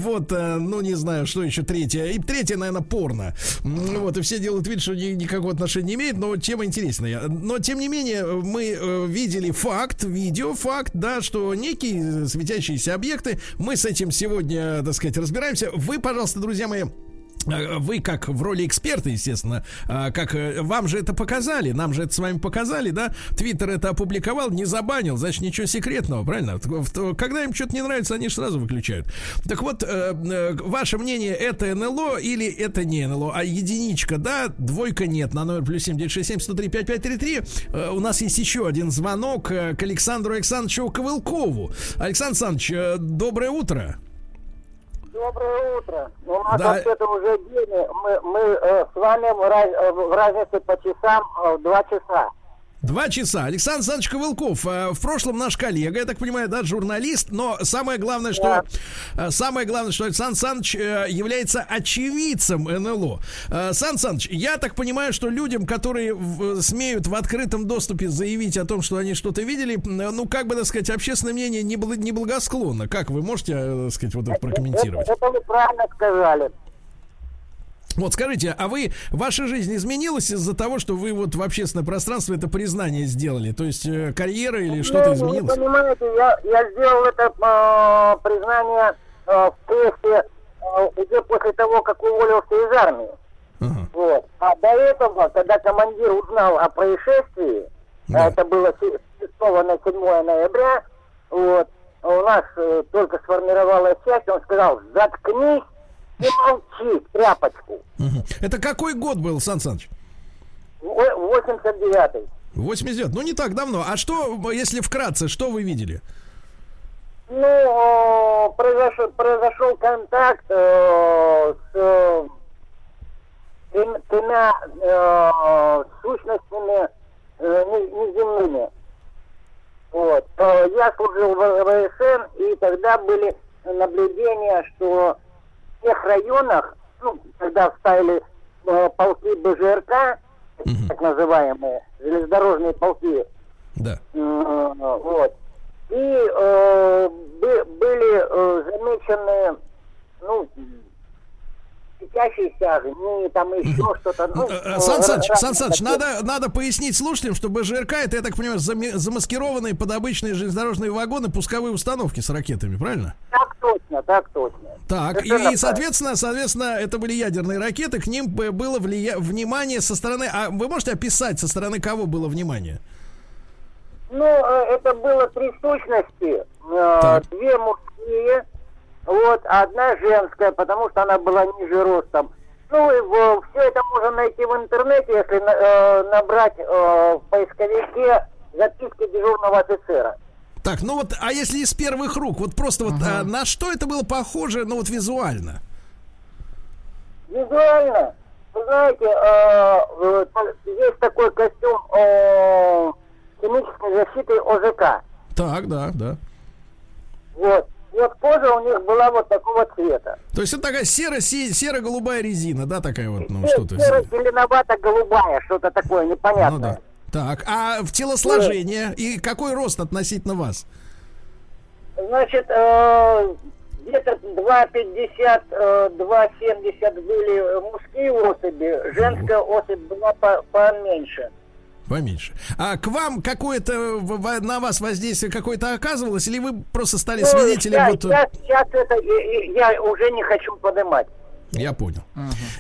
Вот, ну не знаю, что еще третье. И третье, наверное, порно. Вот, и все делают вид, что ни- никакого отношения не имеет, но тема интересная. Но, тем не менее, мы э, видели факт, видео факт, да, что некие светящиеся объекты, мы с этим сегодня, так сказать, разбираемся. Вы, пожалуйста, друзья мои, вы как в роли эксперта, естественно, а, как э, вам же это показали, нам же это с вами показали, да? Твиттер это опубликовал, не забанил, значит ничего секретного, правильно? Когда им что-то не нравится, они сразу выключают. Так вот, э, э, ваше мнение, это НЛО или это не НЛО? А единичка, да, двойка нет, на номер плюс 7967 103 5533. Э, У нас есть еще один звонок э, к Александру Александровичу Ковылкову. Александр Александрович, э, доброе утро. Доброе утро. У нас Да. вообще-то уже день. Мы, мы э, с вами в, раз- в разнице по часам э, два часа. Два часа. Александр Александрович Ковылков, э, в прошлом наш коллега, я так понимаю, да, журналист, но самое главное, что э, самое главное, что Александр Александрович э, является очевидцем НЛО. Сан Саныч, я так понимаю, что людям, которые смеют в открытом доступе заявить о том, что они что-то видели, ну, как бы, так сказать, общественное мнение не было неблагосклонно. Как вы можете, так сказать, вот это прокомментировать? Это, это вы правильно сказали. Вот скажите, а вы, ваша жизнь изменилась из-за того, что вы вот в общественное пространство это признание сделали? То есть э, карьера или что-то изменилось? Вы понимаете, я, я сделал это э, признание э, в тесте э, уже после того, как уволился из армии. Вот. А до этого, когда командир узнал о происшествии, а это было с 6 на 7 ноября, вот, у нас э, только сформировалась часть, он сказал, заткнись и молчи, тряпочку. Это какой год был, Сан Саныч? Во- 89-й. 89. Ну, не так давно. А что, если вкратце, что вы видели? Ну, произошел, произошел контакт э, с э, трем- тремя э, сущностями э, не- неземными. Вот. Э, я служил в ВСН, и тогда были наблюдения, что тех районах, ну, когда ставили БЖРК, так называемые железнодорожные полки. Да. М, Вот. И э, бы- были э, замечены, ну, светящиеся огни, там еще что-то. Ну, Э, э, Сан Саныч, Сан Саныч, надо, надо пояснить слушателям, что БЖРК это, я так понимаю, замаскированные под обычные железнодорожные вагоны пусковые установки с ракетами, правильно? Так точно, так точно. Так, и, правильно. соответственно, соответственно, это были ядерные ракеты, к ним было влия- внимание со стороны. А вы можете описать, со стороны кого было внимание? Ну, э, это было три сущности. Э, Две мужские, вот, а одна женская, потому что она была ниже ростом. Ну, и все это можно найти в интернете, если на- э, набрать э, в поисковике записки дежурного офицера. Так, ну вот, а если из первых рук, вот просто вот а, на что это было похоже, ну вот визуально? Визуально, вы знаете, э, э, есть такой костюм э, химической защиты ОЖК. Так, да, да. Вот. Вот кожа у них была вот такого цвета. То есть это такая серо серо-голубая резина, да, такая вот, ну что-то. Серо-зеленовато-голубая, что-то такое непонятное. Ну да. Так, а в телосложение и какой рост относительно вас? Значит, э, где-то 2,50, э, 2,70 были мужские особи, женская особь была по- поменьше. Поменьше. А к вам какое-то на вас воздействие какое-то оказывалось, или вы просто стали Ну, свидетелем? щас- вот, э, щас- щас это я, я уже не хочу поднимать. Я понял.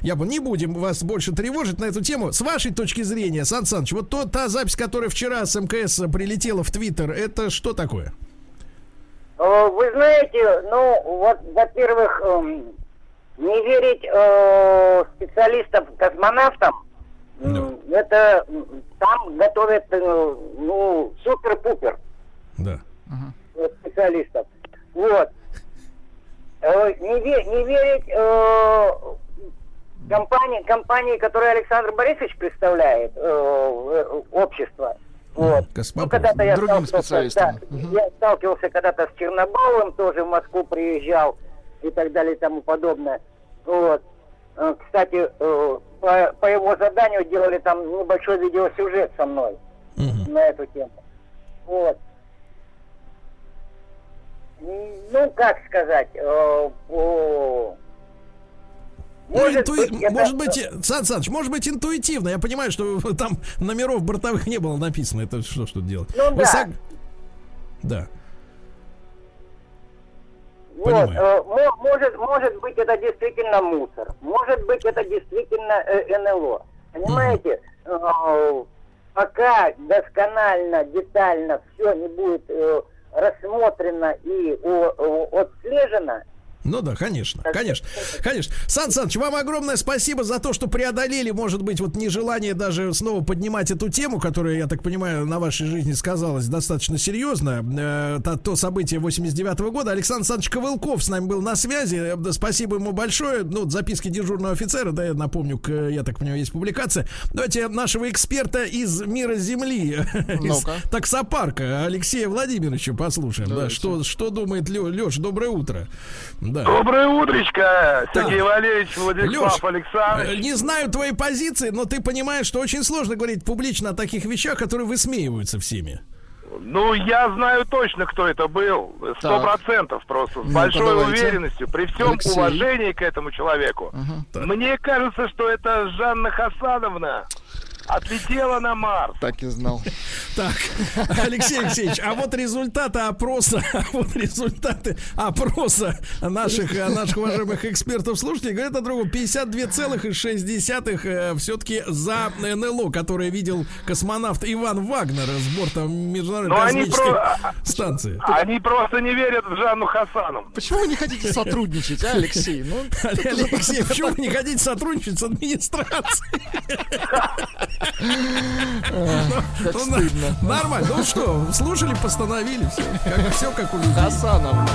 Я понял. Не будем вас больше тревожить на эту тему. С вашей точки зрения, Сан Саныч, вот то, та запись, которая вчера с МКС прилетела в Твиттер, это что такое? Э, Вы знаете, ну, вот, во-первых, эм, не верить э, специалистам-космонавтам, м, это м, там готовят, э, ну, супер-пупер Да. специалистов. Вот. Э, Не, ве- не верить э, компании, компании, которую Александр Борисович представляет, э, э, общество. Вот. Ну, когда-то я Другим сталкивался, специалистам. да, я сталкивался когда-то с Чернобаевым, тоже в Москву приезжал и так далее и тому подобное. Вот. Кстати, э, по, по его заданию делали там небольшой видеосюжет со мной на эту тему. Вот. Ну, как сказать, э, Ну, Может интуи- быть, это- может быть, э, Сан Саныч, может быть, интуитивно. Я понимаю, что там номеров бортовых не было написано. Это что, что делать? Ну Вы да. сог- Да. Вот, э, мо- может, может быть, это действительно мусор. Может быть, это действительно э, НЛО. Понимаете, Э, пока досконально, детально все не будет э, рассмотрено и отслежено, Ну да, конечно, конечно, конечно. Сан Саныч, вам огромное спасибо за то, что преодолели, может быть, вот нежелание даже снова поднимать эту тему, которая, я так понимаю, на вашей жизни сказалась достаточно серьезно. Э, то, событие 89 года. Александр Александрович Ковылков с нами был на связи. Э, да, Спасибо ему большое. Ну, вот записки дежурного офицера, да, я напомню, к, я так понимаю, есть публикация. Давайте нашего эксперта из мира Земли, из Ну-ка. таксопарка Алексея Владимировича послушаем. Да, Давайте. что, что думает Леш, доброе утро. Да. Доброе утречко, Сергей Так. Валерьевич, Владислав Александрович. э, не знаю твоей позиции, но ты понимаешь, что очень сложно говорить публично о таких вещах, которые высмеиваются всеми. Ну, я знаю точно, кто это был. Сто процентов просто. С Ну-ка, большой давайте. уверенностью. При всем Алексей. уважении к этому человеку. Мне кажется, что это Жанна Хасановна отлетела на Марс. Так и знал. Так, Алексей Алексеевич, а вот результаты опроса, а вот результаты опроса наших, э, наших уважаемых экспертов слушателей говорят о другом. 52,6 все-таки за НЛО, которое видел космонавт Иван Вагнер с борта Международной Но они космической про- станции. Они просто не верят в Жанну Хасановну. Почему вы не хотите сотрудничать, а, Алексей? Ну, Алексей, почему вы не хотите сотрудничать с администрацией? Как Ну, стыдно. на- Нормально. Ну что, слушали, постановили. Все как, все как у людей. Хасановна.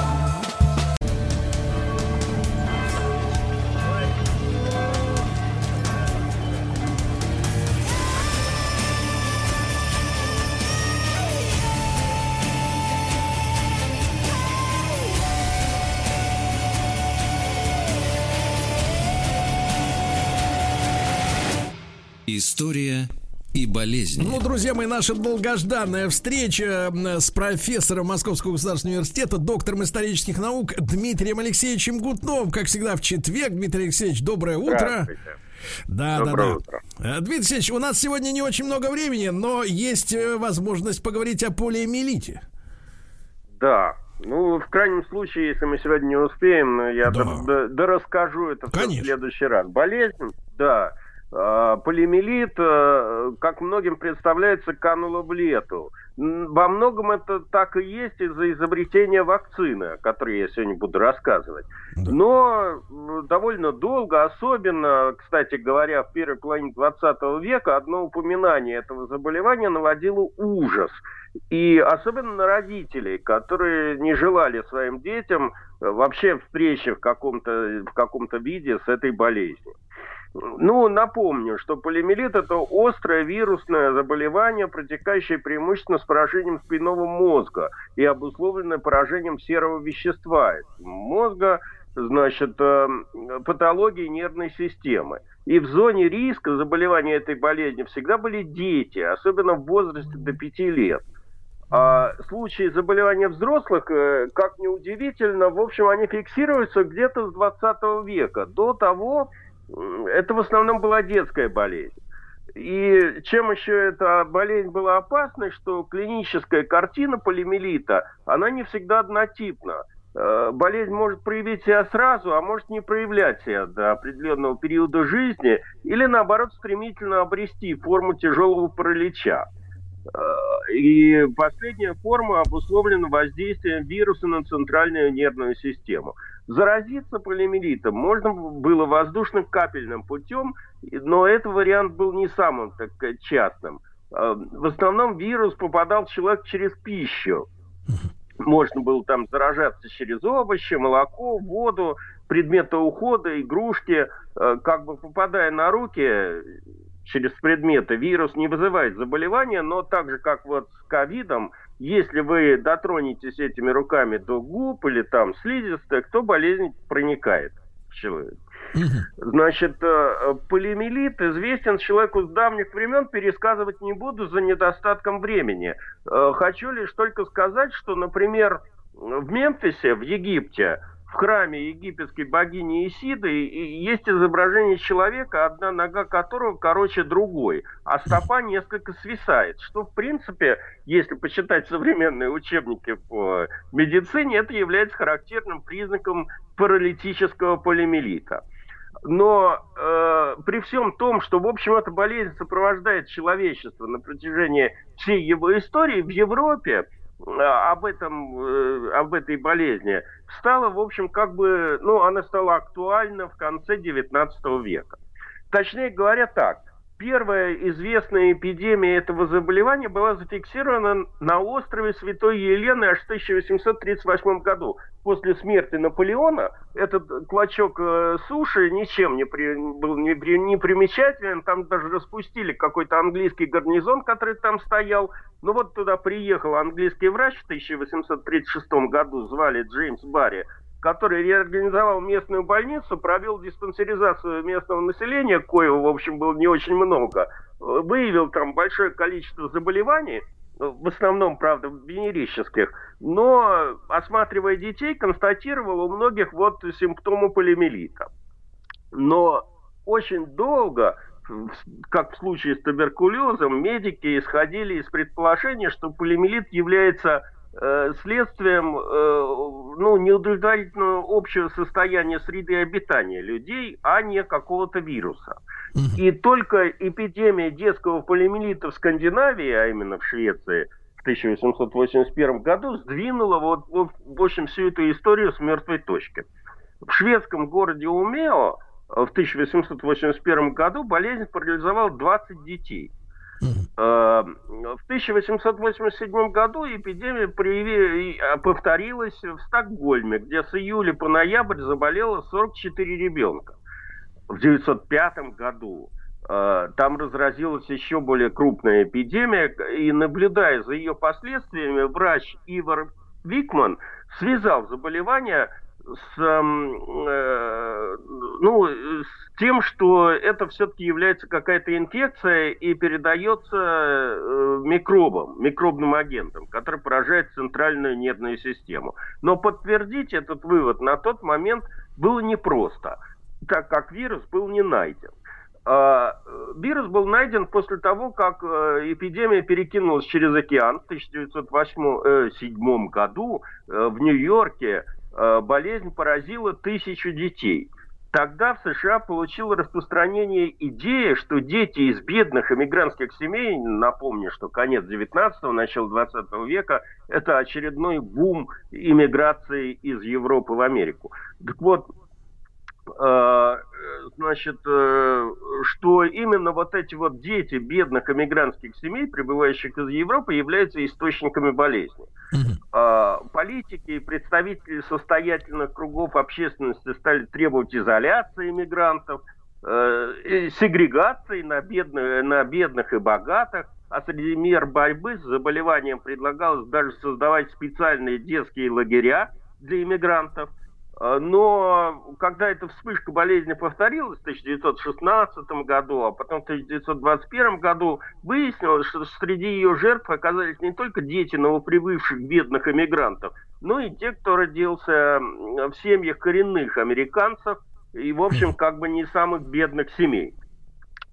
История и болезни. Ну, друзья мои, наша долгожданная встреча с профессором Московского государственного университета, доктором исторических наук Дмитрием Алексеевичем Гутновым, как всегда в четверг. Дмитрий Алексеевич, доброе утро. Да, Доброе да, да. утро. Э, Дмитрий Алексеевич, у нас сегодня не очень много времени, но есть э, возможность поговорить о полиэмилите. Да. Ну, в крайнем случае, если мы сегодня не успеем, я Да. да. да- да расскажу это всё в Конечно. следующий раз. Болезнь, да. А, Полиомиелит, э, как многим представляется, канула в лету. Во многом это так и есть из-за изобретения вакцины, о которой я сегодня буду рассказывать. Но м, довольно долго, особенно, кстати говоря, в первой половине 20 века, одно упоминание этого заболевания наводило ужас. И особенно на родителей, которые не желали своим детям э, вообще встречи в каком-то в каком-то виде с этой болезнью. Ну, напомню, что полиомиелит – это острое вирусное заболевание, протекающее преимущественно с поражением спинного мозга и обусловленное поражением серого вещества мозга, значит, э, патологии нервной системы. И в зоне риска заболевания этой болезни всегда были дети, особенно в возрасте до 5 лет. А случаи заболевания взрослых, э, как ни удивительно, в общем, они фиксируются где-то с 20 века. До того это в основном была детская болезнь. И чем еще эта болезнь была опасной, что клиническая картина полимелита, она не всегда однотипна. Э, Болезнь может проявить себя сразу, а может не проявлять себя до определенного периода жизни, или наоборот стремительно обрести форму тяжелого паралича. Э, И последняя форма обусловлена воздействием вируса на центральную нервную систему. Заразиться полиомиелитом можно было воздушным капельным путем, но этот вариант был не самым так частым. Э, В основном вирус попадал в человек через пищу. Можно было там заражаться через овощи, молоко, воду, предметы ухода, игрушки. Э, Как бы попадая на руки через предметы, вирус не вызывает заболевания, но так же, как вот с ковидом, если вы дотронетесь этими руками до губ или там слизистых, то болезнь проникает в человека. Значит, э, полиомиелит известен человеку с давних времен, пересказывать не буду за недостатком времени. Э, Хочу лишь только сказать, что, например, в Мемфисе, в Египте, в храме египетской богини Исиды есть изображение человека, одна нога которого короче другой, а стопа несколько свисает, что, в принципе, если почитать современные учебники по медицине, это является характерным признаком паралитического полиомиелита. Но э, при всем том, что, в общем, эта болезнь сопровождает человечество на протяжении всей его истории, в Европе об, этом, э, об этой болезни стало, в общем, как бы, ну, она стала актуальна в конце 19 века. Точнее говоря так, первая известная эпидемия этого заболевания была зафиксирована на острове Святой Елены аж в 1838 году. После смерти Наполеона этот клочок э, суши ничем не при- был не, при- не примечателен. Там даже распустили какой-то английский гарнизон, который там стоял. Ну вот туда приехал английский врач в 1836 году, звали Джеймс Барри, который реорганизовал местную больницу, провел диспансеризацию местного населения, коего, в общем, было не очень много, выявил там большое количество заболеваний, в основном, правда, венерических, но, осматривая детей, констатировал у многих вот симптомы полиомиелита. Но очень долго, как в случае с туберкулезом, медики исходили из предположения, что полиомиелит является следствием э, ну, неудовлетворительного общего состояния среды обитания людей, а не какого-то вируса. И только эпидемия детского полиомиелита в Скандинавии, а именно в Швеции, в 1881 году сдвинула вот, вот, в общем, всю эту историю с мертвой точки. В шведском городе Умео э, в 1881 году болезнь парализовала 20 детей. Э, В 1887 году эпидемия прояви- э, повторилась в Стокгольме, где с июля по ноябрь заболело 44 ребенка. В 1905 году э, там разразилась еще более крупная эпидемия, и наблюдая за ее последствиями, врач Ивар Викман связал заболевание с, э, ну, с тем, что это все-таки является какая-то инфекция и передается э, микробам, микробным агентам, который поражает центральную нервную систему. Но подтвердить этот вывод на тот момент было непросто, так как вирус был не найден. А, вирус был найден после того, как э, эпидемия перекинулась через океан в 1907 году в Нью-Йорке Э, болезнь поразила тысячу детей. Тогда в США получила распространение идея, что дети из бедных эмигрантских семей, напомню, что конец 19-го, начало 20 века, это очередной бум иммиграции из Европы в Америку. Так вот, э, значит, э, что именно вот эти вот дети бедных эмигрантских семей, прибывающих из Европы, являются источниками болезни. Mm-hmm. Политики и представители состоятельных кругов общественности стали требовать изоляции иммигрантов, э, сегрегации на бедных, на бедных и богатых, а среди мер борьбы с заболеванием предлагалось даже создавать специальные детские лагеря для иммигрантов – но когда эта вспышка болезни повторилась в 1916 году, а потом в 1921 году, выяснилось, что среди ее жертв оказались не только дети новоприбывших бедных эмигрантов, но и те, кто родился в семьях коренных американцев и, в общем, как бы не самых бедных семей.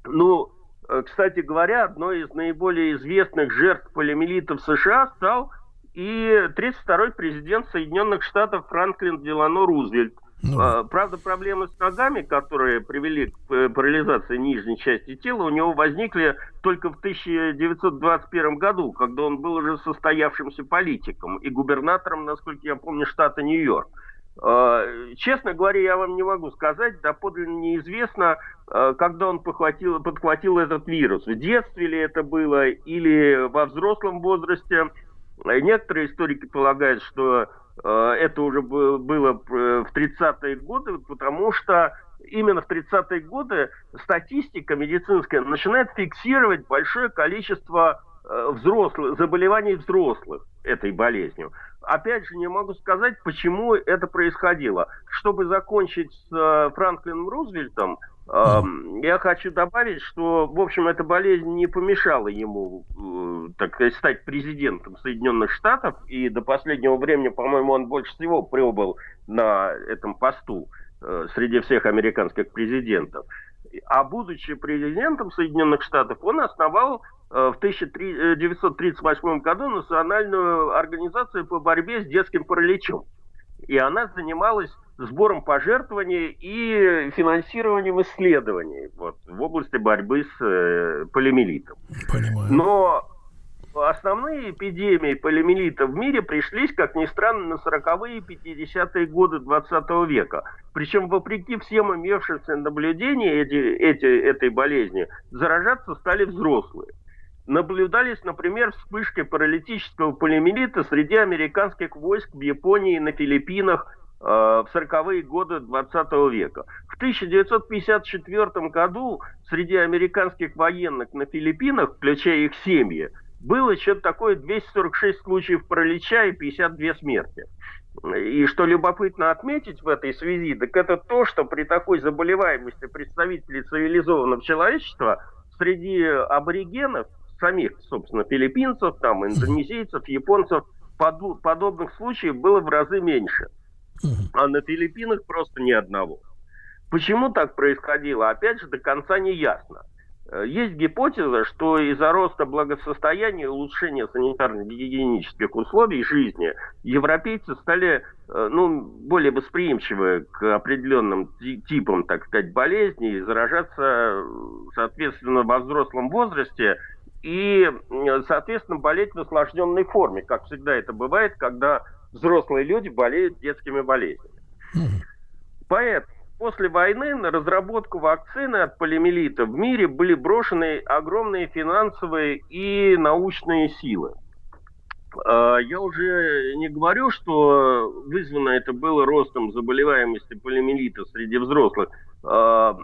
Ну, э, кстати говоря, одной из наиболее известных жертв полиомиелита в США стал и 32-й президент Соединенных Штатов Франклин Делано Рузвельт. Ну. А, правда, проблемы с ногами, которые привели к э, парализации нижней части тела, у него возникли только в 1921 году, когда он был уже состоявшимся политиком и губернатором, насколько я помню, штата Нью-Йорк. А, честно говоря, я вам не могу сказать, доподлинно неизвестно, а, когда он подхватил, подхватил этот вирус. В детстве ли это было или во взрослом возрасте – Некоторые историки полагают, что э, это уже было в 30-е годы, потому что именно в 30-е годы статистика медицинская начинает фиксировать большое количество э, взрослых, заболеваний взрослых этой болезнью. Опять же, не могу сказать, почему это происходило. Чтобы закончить с э, Франклином Рузвельтом, я хочу добавить, что, в общем, эта болезнь не помешала ему, э, так сказать, стать президентом Соединенных Штатов, и до последнего времени, по-моему, он больше всего прибыл на этом посту э, среди всех американских президентов. А будучи президентом Соединенных Штатов, он основал э, в 1938 году Национальную организацию по борьбе с детским параличом. И она занималась сбором пожертвований и финансированием исследований вот, в области борьбы с э, полиомиелитом. Понимаю. Но основные эпидемии полиомиелита в мире пришлись, как ни странно, на 40-е и 50-е годы 20 века. Причем, вопреки всем имевшимся наблюдениям эти, эти, этой болезни, заражаться стали взрослые. Наблюдались, например, вспышки паралитического полиомиелита среди американских войск в Японии, на Филиппинах, Э, в 40-е годы 20 века. В 1954 году среди американских военных на Филиппинах, включая их семьи, было что-то такое 246 случаев паралича и 52 смерти. И что любопытно отметить в этой связи, так это то, что при такой заболеваемости представителей цивилизованного человечества среди аборигенов, самих, собственно, филиппинцев, там, индонезийцев, японцев, подобных случаев было в разы меньше – а на Филиппинах просто ни одного. Почему так происходило, опять же, до конца не ясно. Э, есть гипотеза, что из-за роста благосостояния и улучшения санитарно-гигиенических условий жизни европейцы стали э, ну, более восприимчивы к определенным типам, так сказать, болезней, заражаться, соответственно, во взрослом возрасте и, соответственно, болеть в осложненной форме, как всегда это бывает, когда взрослые люди болеют детскими болезнями. Поэтому после войны на разработку вакцины от полиомиелита в мире были брошены огромные финансовые и научные силы. А, я уже не говорю, что вызвано это было ростом заболеваемости полиомиелита среди взрослых. А,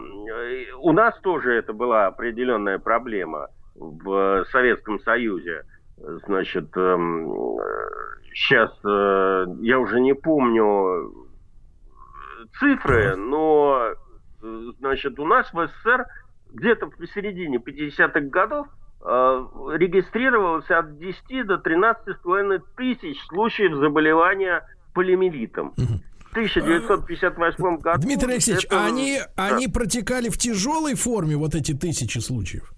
у нас тоже это была определенная проблема в Советском Союзе. Значит, эм, сейчас э, я уже не помню, цифры, но, э, значит, у нас в СССР где-то посередине 50-х годов э, регистрировалось от 10 до 13,5 тысяч случаев заболевания полимелитом. В 1958 году... Дмитрий Алексеевич, это- они, да. они протекали в тяжелой форме, вот эти тысячи случаев?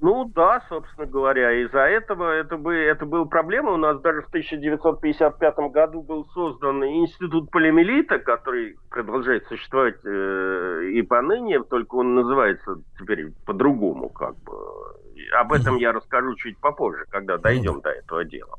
Ну да, собственно говоря, из-за этого это, бы, это была проблема. У нас даже в 1955 году был создан институт полимелита, который продолжает существовать э, и поныне, только он называется теперь по-другому как бы. Об этом я расскажу чуть попозже, когда дойдем до этого дела.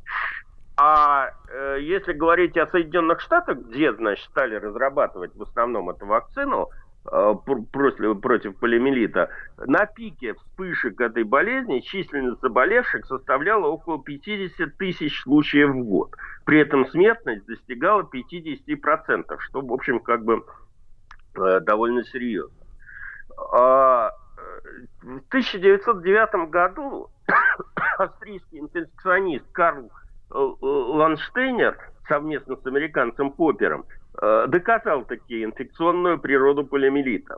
А э, если говорить о Соединенных Штатах, где, значит, стали разрабатывать в основном эту вакцину против, против полиомиелита, на пике вспышек этой болезни численность заболевших составляла около 50 тысяч случаев в год. При этом смертность достигала 50%, что, в общем, как бы э, довольно серьезно. А, э, в 1909 году австрийский инфекционист Карл э, э, Ланштейнер совместно с американцем Поппером э, доказал таки инфекционную природу полиомиелита.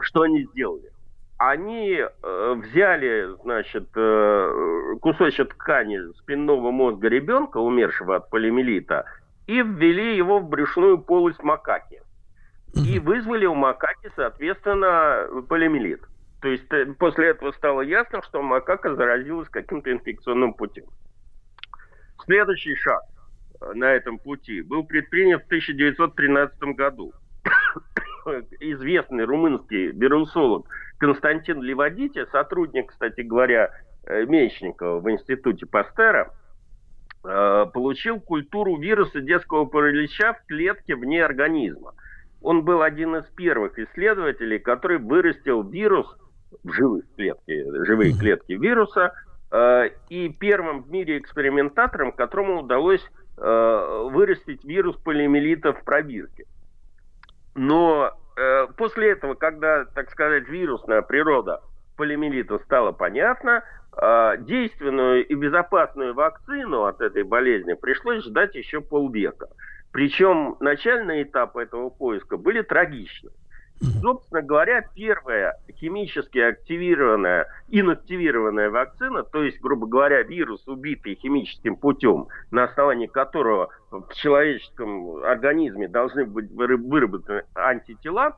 Что они сделали? Они э, взяли, значит, э, кусочек ткани спинного мозга ребенка, умершего от полиомиелита, и ввели его в брюшную полость макаки. И вызвали у макаки, соответственно, полиомиелит. То есть э, после этого стало ясно, что макака заразилась каким-то инфекционным путем. Следующий шаг на этом пути был предпринят в 1913 году. Известный румынский вирусолог Константин Левадити, сотрудник, кстати говоря, э, Мечникова в институте Пастера, э, получил культуру вируса детского паралича в клетке вне организма. Он был один из первых исследователей, который вырастил вирус в живых клетки, живые клетки вируса, э, и первым в мире экспериментатором, которому удалось э, вырастить вирус полиомиелита в пробирке. Но э, после этого, когда, так сказать, вирусная природа полиомиелита стала понятна, э, действенную и безопасную вакцину от этой болезни пришлось ждать еще полвека. Причем начальные этапы этого поиска были трагичны. Собственно говоря, первая химически активированная, инактивированная вакцина, то есть, грубо говоря, вирус, убитый химическим путем, на основании которого в человеческом организме должны быть выработаны антитела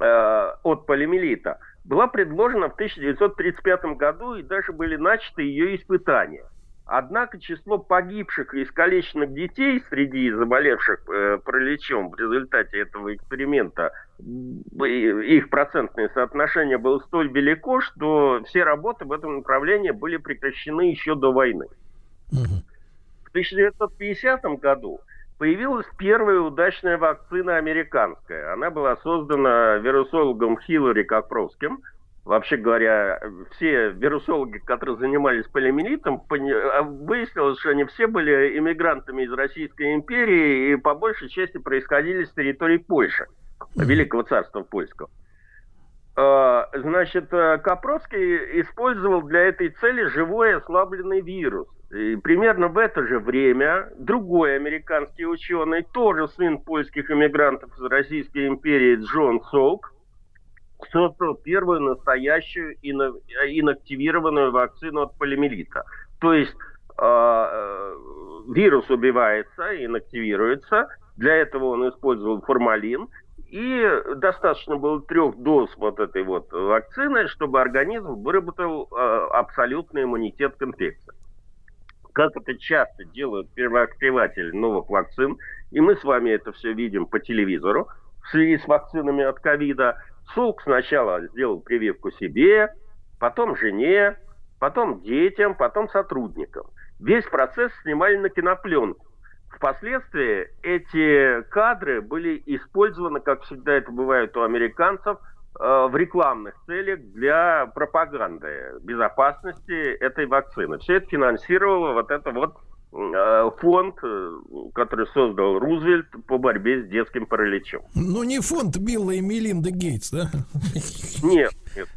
э, от полиомиелита, была предложена в 1935 году и даже были начаты ее испытания. Однако число погибших и искалеченных детей среди заболевших э, параличом в результате этого эксперимента, их процентное соотношение было столь велико, что все работы в этом направлении были прекращены еще до войны. В 1950 году появилась первая удачная вакцина американская. Она была создана вирусологом Хиллари Копровским. Вообще говоря, все вирусологи, которые занимались полиомиелитом, а, выяснилось, что они все были иммигрантами из Российской империи и по большей части происходили с территории Польши, Великого царства Польского. Э, Значит, э, Копровский использовал для этой цели живой ослабленный вирус. И примерно в это же время другой американский ученый, тоже сын польских иммигрантов из Российской империи Джон Солк, создал первую настоящую инактивированную вакцину от полиомиелита. То есть э, э, вирус убивается, инактивируется. Для этого он использовал формалин. И достаточно было трех доз вот этой вот вакцины, чтобы организм выработал э, абсолютный иммунитет к инфекции. Как это часто делают первооткрыватели новых вакцин, и мы с вами это все видим по телевизору, в связи с вакцинами от ковида, Солк сначала сделал прививку себе, потом жене, потом детям, потом сотрудникам. Весь процесс снимали на кинопленку. Впоследствии эти кадры были использованы, как всегда это бывает у американцев, э, в рекламных целях для пропаганды безопасности этой вакцины. Все это финансировало вот это вот фонд, э, который создал Рузвельт по борьбе с детским параличом. Ну, не фонд Билла и Мелинда Гейтс, да? Нет, нет.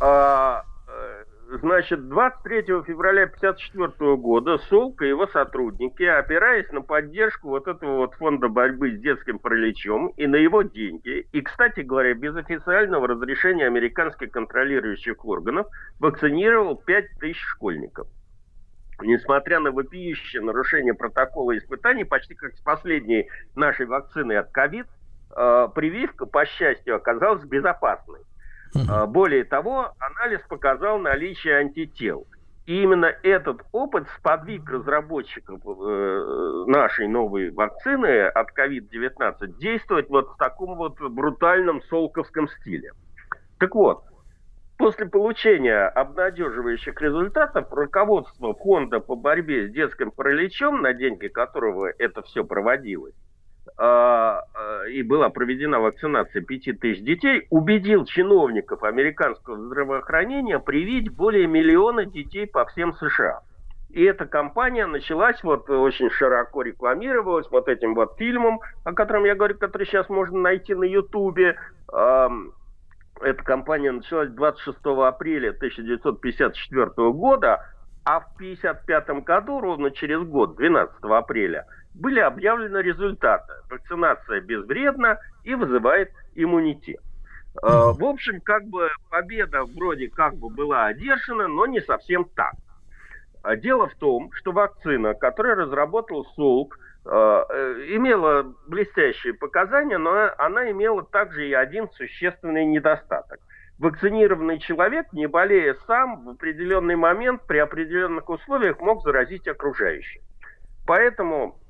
А, э, значит, 23 февраля 1954 года Солк и его сотрудники, опираясь на поддержку вот этого вот фонда борьбы с детским параличом и на его деньги, и, кстати говоря, без официального разрешения американских контролирующих органов, вакцинировал 5000 школьников. Несмотря на вопиющее нарушение протокола испытаний, почти как с последней нашей вакцины от ковид, э, прививка, по счастью, оказалась безопасной. Э, более того, анализ показал наличие антител. И именно этот опыт сподвиг разработчиков э, нашей новой вакцины от COVID-19 действовать вот в таком вот брутальном солковском стиле. Так вот, После получения обнадеживающих результатов руководство фонда по борьбе с детским параличом, на деньги которого это все проводилось, а, а, и была проведена вакцинация 5000 детей, убедил чиновников американского здравоохранения привить более миллиона детей по всем США. И эта кампания началась, вот очень широко рекламировалась вот этим вот фильмом, о котором я говорю, который сейчас можно найти на Ютубе эта кампания началась 26 апреля 1954 года, а в 1955 году, ровно через год, 12 апреля, были объявлены результаты. Вакцинация безвредна и вызывает иммунитет. Э, в общем, как бы победа вроде как бы была одержана, но не совсем так. Дело в том, что вакцина, которую разработал Солк, Э, имела блестящие показания, но она имела также и один существенный недостаток. Вакцинированный человек, не болея сам, в определенный момент при определенных условиях мог заразить окружающих. Поэтому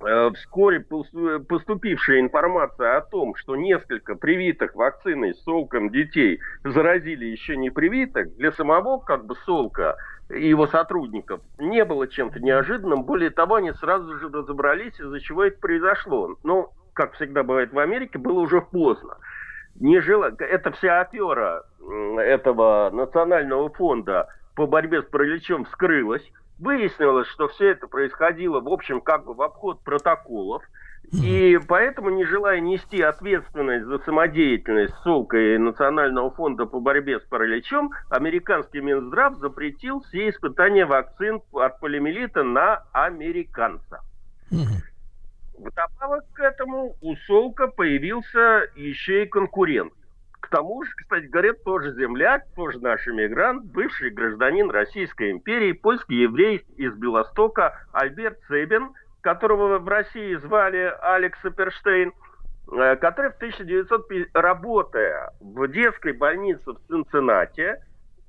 э, вскоре поступившая информация о том, что несколько привитых вакциной солком детей заразили еще не привитых, для самого как бы солка – и его сотрудников не было чем-то неожиданным. Более того, они сразу же разобрались, из-за чего это произошло. Но, как всегда бывает в Америке, было уже поздно. Не жила... Эта вся афера этого национального фонда по борьбе с параличом вскрылась. Выяснилось, что все это происходило, в общем, как бы в обход протоколов. И поэтому, не желая нести ответственность за самодеятельность ссылка и Национального фонда по борьбе с параличом, американский Минздрав запретил все испытания вакцин от полимелита на американца. Вдобавок к этому у Солка появился еще и конкурент. К тому же, кстати говоря, тоже земляк, тоже наш иммигрант, бывший гражданин Российской империи, польский еврей из Белостока Альберт Цебин – которого в России звали Алекс Перштейн, э, который в 1950, работая в детской больнице в Цинциннате,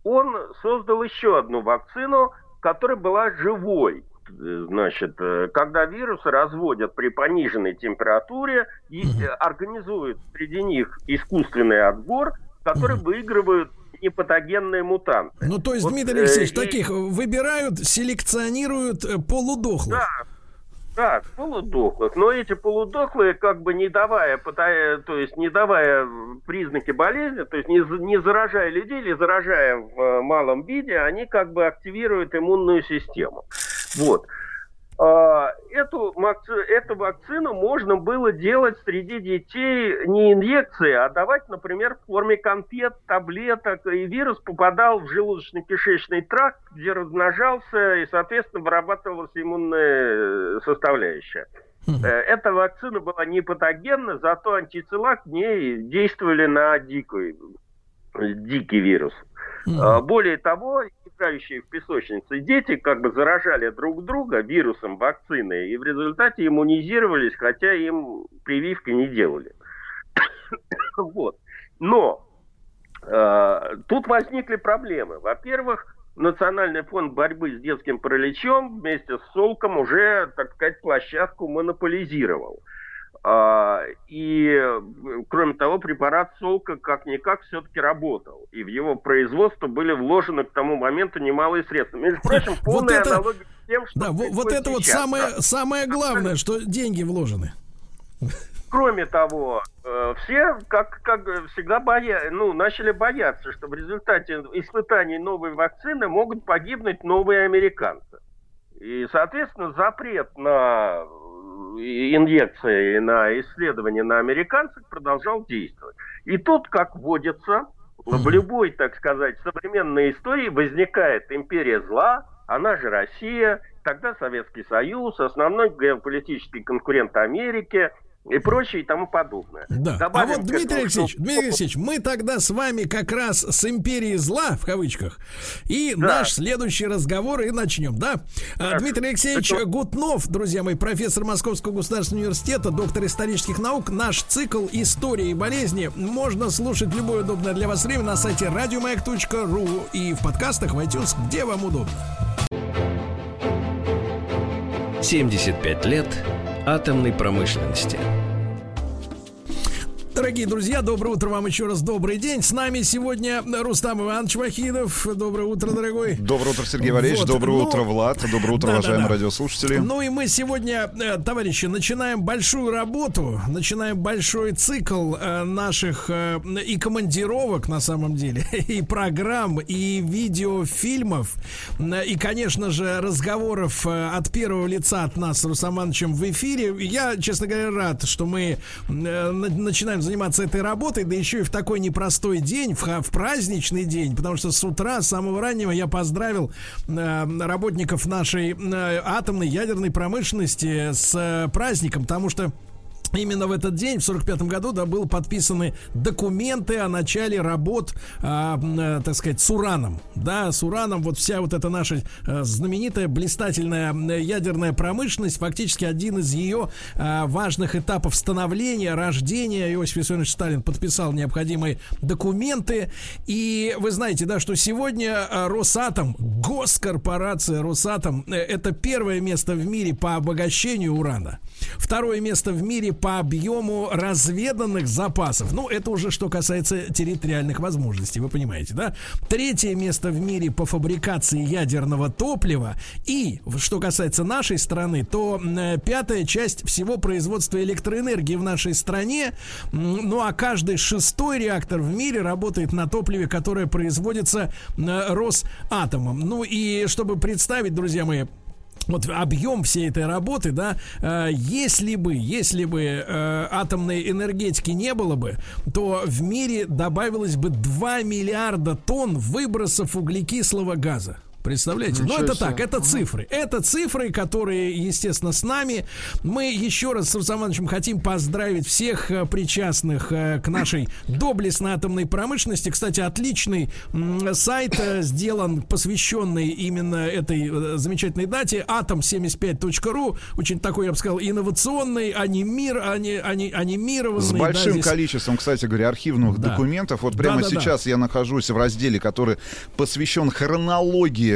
он создал еще одну вакцину, которая была живой. Значит, э, когда вирусы разводят при пониженной температуре и э, организуют среди них искусственный отбор, который выигрывают непатогенные мутанты. Ну, то есть, вот, Дмитрий Алексеевич, э, таких выбирают, селекционируют полудохлых. Да, да, полудохлых. Но эти полудохлые, как бы не давая, то есть не давая признаки болезни, то есть не, не заражая людей или заражая в э, малом виде, они как бы активируют иммунную систему. Вот. А, эту, эту вакцину можно было делать среди детей не инъекции, а давать, например, в форме конфет, таблеток. И вирус попадал в желудочно-кишечный тракт, где размножался и, соответственно, вырабатывалась иммунная составляющая. Хм. Э, эта вакцина была не патогенна, зато антитела к ней действовали на дикий, дикий вирус. Mm. Более того, играющие в песочнице дети как бы заражали друг друга вирусом вакцины и в результате иммунизировались, хотя им прививки не делали. вот. Но э, тут возникли проблемы. Во-первых, Национальный фонд борьбы с детским параличом вместе с Солком уже, так сказать, площадку монополизировал. И, кроме того, препарат Солка как-никак все-таки работал. И в его производство были вложены к тому моменту немалые средства. Между прочим, полная вот это, аналогия с тем, что... Да, вот это сейчас, вот самое, да? самое главное, что деньги вложены. Кроме того, э, все, как, как всегда, боя... ну, начали бояться, что в результате испытаний новой вакцины могут погибнуть новые американцы. И, соответственно, запрет на инъекции на исследования на американцах продолжал действовать. И тут, как водится, В любой, так сказать, современной истории возникает империя зла, она же Россия, тогда Советский Союз, основной геополитический конкурент Америки – и прочее и тому подобное. Да. Добавим а вот, Дмитрий Алексеевич, что... Дмитрий Алексеевич, мы тогда с вами как раз с империей зла, в кавычках, и да. наш следующий разговор и начнем, да? Так. Дмитрий Алексеевич Это... Гутнов, друзья мои, профессор Московского государственного университета, доктор исторических наук, наш цикл «Истории и болезни» можно слушать в любое удобное для вас время на сайте радиомаяк.ру и в подкастах в iTunes, где вам удобно. 75 лет атомной промышленности. Дорогие друзья, доброе утро вам еще раз, добрый день. С нами сегодня Рустам Иванович Вахидов. Доброе утро, дорогой. Доброе утро, Сергей Валерьевич. Вот. Доброе ну, утро, Влад. Доброе утро, да, уважаемые да, да. радиослушатели. Ну и мы сегодня, э, товарищи, начинаем большую работу, начинаем большой цикл э, наших э, и командировок, на самом деле, и программ, и видеофильмов, и, конечно же, разговоров от первого лица от нас с Рустам Ивановичем в эфире. Я, честно говоря, рад, что мы начинаем заниматься этой работой, да еще и в такой непростой день, в, в праздничный день, потому что с утра, с самого раннего я поздравил э, работников нашей э, атомной ядерной промышленности с э, праздником, потому что Именно в этот день, в 45 году, да, были подписаны документы о начале работ, а, а, так сказать, с ураном. Да, с ураном вот вся вот эта наша а, знаменитая, блистательная ядерная промышленность, фактически один из ее а, важных этапов становления, рождения. Иосиф Виссарионович Сталин подписал необходимые документы. И вы знаете, да, что сегодня Росатом, госкорпорация Росатом, э, это первое место в мире по обогащению урана. Второе место в мире по объему разведанных запасов. Ну, это уже что касается территориальных возможностей, вы понимаете, да? Третье место в мире по фабрикации ядерного топлива. И, что касается нашей страны, то э, пятая часть всего производства электроэнергии в нашей стране. Ну, а каждый шестой реактор в мире работает на топливе, которое производится э, Росатомом. Ну, и чтобы представить, друзья мои, вот объем всей этой работы, да, э, если бы, если бы э, атомной энергетики не было бы, то в мире добавилось бы 2 миллиарда тонн выбросов углекислого газа. Представляете? Но это так, это цифры. Это цифры, которые, естественно, с нами. Мы еще раз с Рустам Ивановичем хотим поздравить всех э, причастных э, к нашей доблестной атомной промышленности. Кстати, отличный сайт э, сделан, посвященный именно этой замечательной дате. Atom75.ru. Очень такой, я бы сказал, инновационный, анимир, ани, ани, анимированный. С большим да, здесь... количеством, кстати говоря, архивных да. документов. Вот прямо да, да, сейчас да. я нахожусь в разделе, который посвящен хронологии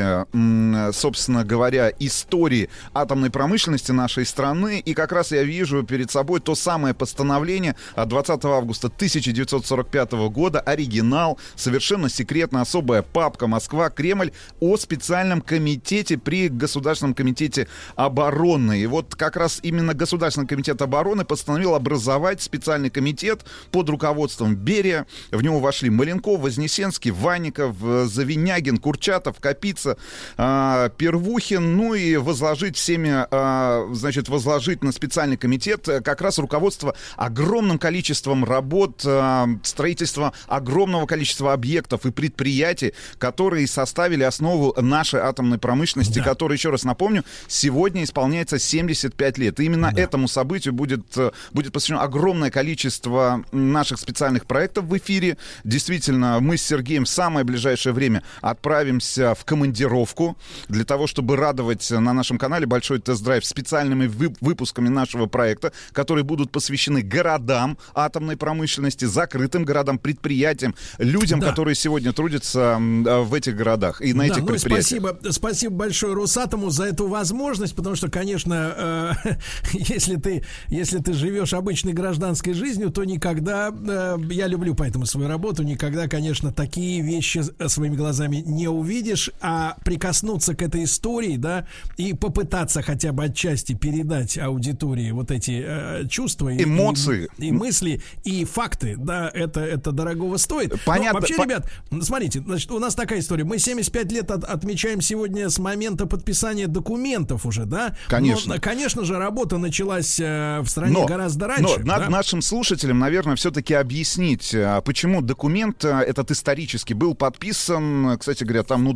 собственно говоря, истории атомной промышленности нашей страны. И как раз я вижу перед собой то самое постановление от 20 августа 1945 года, оригинал, совершенно секретно, особая папка Москва-Кремль о специальном комитете при Государственном комитете обороны. И вот как раз именно Государственный комитет обороны постановил образовать специальный комитет под руководством Берия. В него вошли Маленков, Вознесенский, Ванников, Завинягин, Курчатов, Капица, Феликса э, Первухин, ну и возложить всеми, э, значит, возложить на специальный комитет э, как раз руководство огромным количеством работ, э, строительство огромного количества объектов и предприятий, которые составили основу нашей атомной промышленности, да. которая, еще раз напомню, сегодня исполняется 75 лет. И именно да. этому событию будет, э, будет посвящено огромное количество наших специальных проектов в эфире. Действительно, мы с Сергеем в самое ближайшее время отправимся в командировку командировку для того, чтобы радовать на нашем канале большой тест-драйв специальными вы- выпусками нашего проекта, которые будут посвящены городам атомной промышленности, закрытым городам, предприятиям, людям, да. которые сегодня трудятся в этих городах и на да, этих ну предприятиях. Спасибо, спасибо большое Росатому за эту возможность, потому что, конечно, э, если ты если ты живешь обычной гражданской жизнью, то никогда э, я люблю поэтому свою работу, никогда, конечно, такие вещи своими глазами не увидишь, а а прикоснуться к этой истории, да, и попытаться хотя бы отчасти передать аудитории вот эти э, чувства, эмоции, и, и мысли, и факты, да, это, это дорогого стоит. Понятно. Но вообще, по... ребят, смотрите, значит, у нас такая история. Мы 75 лет от, отмечаем сегодня с момента подписания документов уже, да? Конечно. Но, конечно же, работа началась э, в стране но, гораздо раньше. Но да? нашим слушателям, наверное, все-таки объяснить, э, почему документ э, этот исторический был подписан, кстати говоря, там, ну,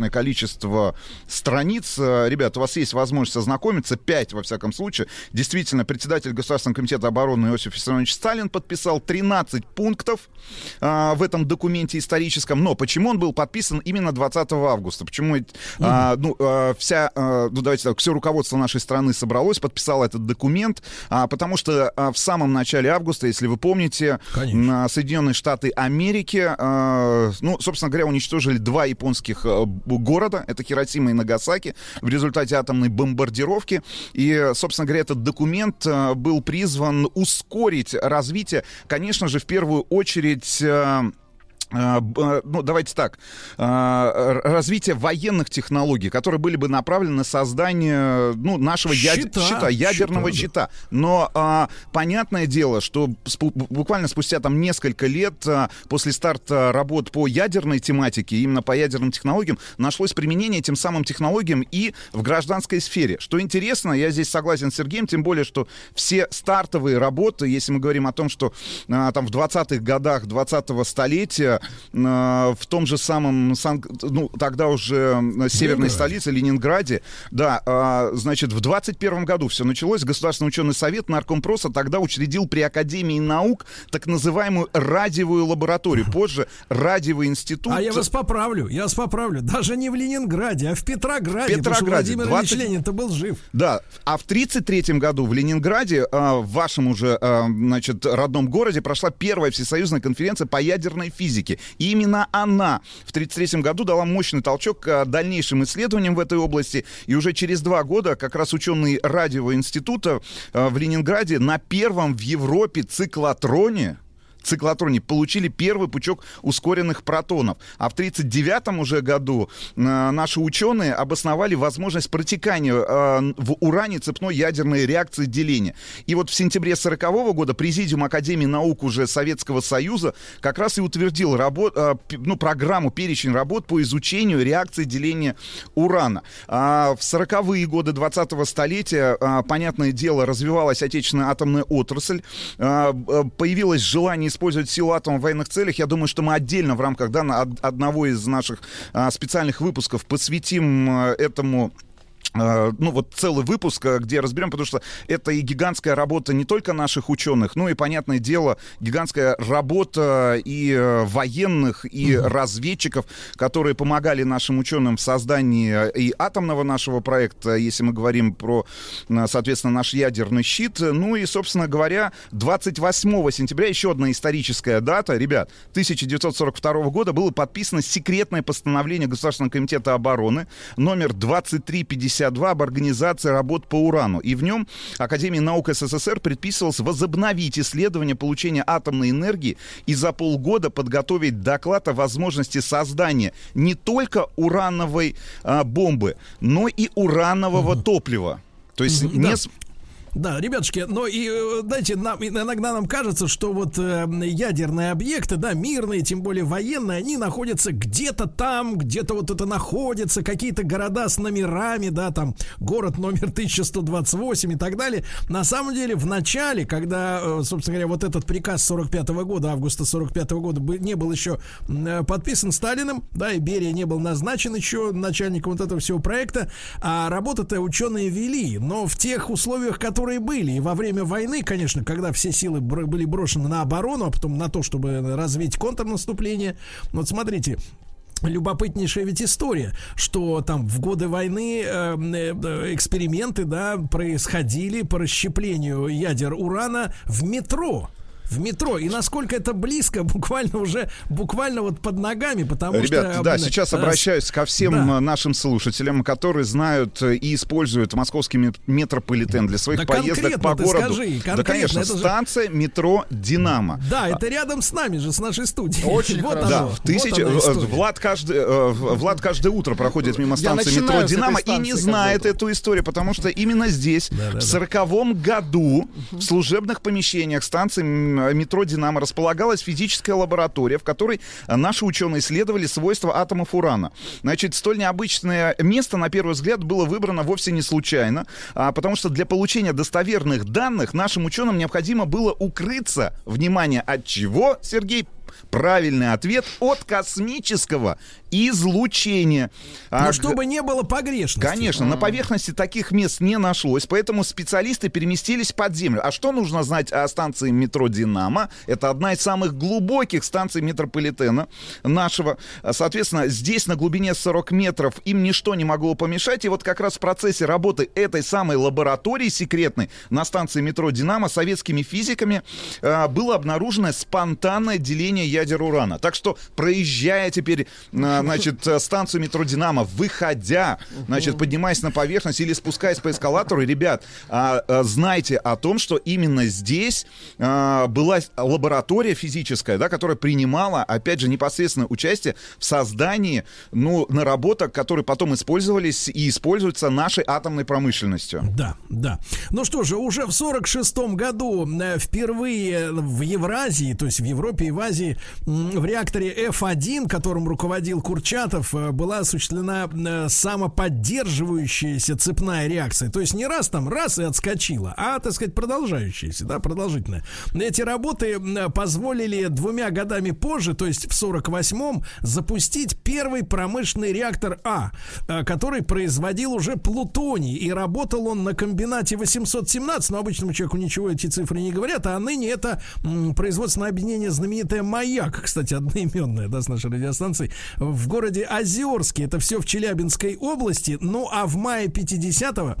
достаточное количество страниц. Э, ребят, у вас есть возможность ознакомиться, пять, во всяком случае. Действительно, председатель Государственного комитета обороны Иосиф Виссарионович Сталин подписал 13 пунктов э, в этом документе историческом. Но почему он был подписан именно 20 августа? Почему э, ну, э, вся, э, ну, давайте так, все руководство нашей страны собралось, подписало этот документ, э, потому что э, в самом начале августа, если вы помните, Конечно. Соединенные Штаты Америки, э, ну, собственно говоря, уничтожили два японских города, это Хиросима и Нагасаки, в результате атомной бомбардировки. И, собственно говоря, этот документ э, был призван ускорить развитие, конечно же, в первую очередь а, ну, давайте так, а, развитие военных технологий, которые были бы направлены на создание ну, нашего щита, щита ядерного щита. щита. Но а, понятное дело, что спу- буквально спустя там несколько лет а, после старта работ по ядерной тематике, именно по ядерным технологиям, нашлось применение этим самым технологиям и в гражданской сфере. Что интересно, я здесь согласен с Сергеем, тем более, что все стартовые работы, если мы говорим о том, что а, там в 20-х годах 20-го столетия Э, в том же самом, ну, тогда уже северной Ленинград. столице, Ленинграде. Да, а, значит, в 21 году все началось. Государственный ученый совет Наркомпроса тогда учредил при Академии наук так называемую радиовую лабораторию. Позже радиовый институт. А я вас поправлю, я вас поправлю. Даже не в Ленинграде, а в Петрограде. Петрограде. Владимир 20... Ильич Ленин-то был жив. Да, а в 33 году в Ленинграде, в вашем уже, значит, родном городе, прошла первая всесоюзная конференция по ядерной физике. И именно она в 1933 году дала мощный толчок к дальнейшим исследованиям в этой области. И уже через два года как раз ученые радиового института э, в Ленинграде на первом в Европе циклотроне циклотроне получили первый пучок ускоренных протонов. А в 1939 уже году э, наши ученые обосновали возможность протекания э, в уране цепной ядерной реакции деления. И вот в сентябре 1940 года Президиум Академии наук уже Советского Союза как раз и утвердил работ, э, ну, программу, перечень работ по изучению реакции деления урана. А в 40-е годы 20-го столетия, э, понятное дело, развивалась отечественная атомная отрасль, э появилось желание использовать силу атома в военных целях, я думаю, что мы отдельно в рамках да, одного из наших а, специальных выпусков посвятим а, этому ну вот целый выпуск, э, где разберем, потому что это и гигантская работа не только наших ученых, ну и, понятное дело, гигантская работа и э, военных, и mm-hmm. разведчиков, которые помогали нашим ученым в создании и атомного нашего проекта, если мы говорим про, соответственно, наш ядерный щит. Ну и, собственно говоря, 28 сентября, еще одна историческая дата, ребят, 1942 года было подписано секретное постановление Государственного комитета обороны номер 2350 52 об организации работ по урану. И в нем Академия наук СССР предписывалось возобновить исследование получения атомной энергии и за полгода подготовить доклад о возможности создания не только урановой а, бомбы, но и уранового угу. топлива. То есть угу, не, да. Ребятушки, но и, э, знаете, нам, иногда нам кажется, что вот э, ядерные объекты, да, мирные, тем более военные, они находятся где-то там, где-то вот это находится, какие-то города с номерами, да, там, город номер 1128 и так далее. На самом деле, в начале, когда, э, собственно говоря, вот этот приказ 45 -го года, августа 45 -го года, не был еще э, подписан Сталиным, да, и Берия не был назначен еще начальником вот этого всего проекта, а работы-то ученые вели, но в тех условиях, которые которые были. И во время войны, конечно, когда все силы были брошены на оборону, а потом на то, чтобы развить контрнаступление. Вот смотрите, любопытнейшая ведь история, что там в годы войны э, э, эксперименты, да, происходили по расщеплению ядер урана в метро в метро. И насколько это близко, буквально уже, буквально вот под ногами, потому Ребят, что... да, сейчас обращаюсь ко всем да. нашим слушателям, которые знают и используют московский метрополитен для своих да поездок по городу. Скажи, да, конечно, станция же... метро «Динамо». Да, это рядом с нами же, с нашей студией. Очень вот хорошо. Да, в тысячи... Влад, каждый, Влад каждое утро проходит мимо станции метро «Динамо» и не знает эту историю, потому что именно здесь, да, да, в сороковом году, в служебных помещениях станции метро «Динамо» располагалась физическая лаборатория, в которой наши ученые исследовали свойства атомов урана. Значит, столь необычное место, на первый взгляд, было выбрано вовсе не случайно, а, потому что для получения достоверных данных нашим ученым необходимо было укрыться, внимание, от чего, Сергей, правильный ответ от космического излучения. Но а, чтобы не было погрешности. Конечно, А-а-а. на поверхности таких мест не нашлось, поэтому специалисты переместились под землю. А что нужно знать о станции метро «Динамо»? Это одна из самых глубоких станций метрополитена нашего. Соответственно, здесь на глубине 40 метров им ничто не могло помешать. И вот как раз в процессе работы этой самой лаборатории секретной на станции метро «Динамо» советскими физиками э, было обнаружено спонтанное деление ядер урана. Так что, проезжая теперь э, значит, э, станцию метро «Динамо», выходя, значит, поднимаясь на поверхность или спускаясь по эскалатору, ребят, а, а, знайте о том, что именно здесь а, была лаборатория физическая, да, которая принимала, опять же, непосредственно участие в создании, ну, наработок, которые потом использовались и используются нашей атомной промышленностью. Да, да. Ну что же, уже в 46 году э, впервые в Евразии, то есть в Европе и в Азии, в реакторе F1, которым руководил Курчатов, э, была осуществлена э, самоподдерживающаяся цепная реакция. То есть не раз там, раз и отскочила, а, так сказать, продолжающаяся, да, продолжительная. Эти работы позволили двумя годами позже, то есть в 48-м, запустить первый промышленный реактор А, э, который производил уже плутоний, и работал он на комбинате 817, но обычному человеку ничего эти цифры не говорят, а ныне это производственное объединение знаменитое «Маяк», кстати, одноименное, да, с нашей радиостанцией, в городе Озерске. Это все в Челябинской области. Ну, а в мае 50-го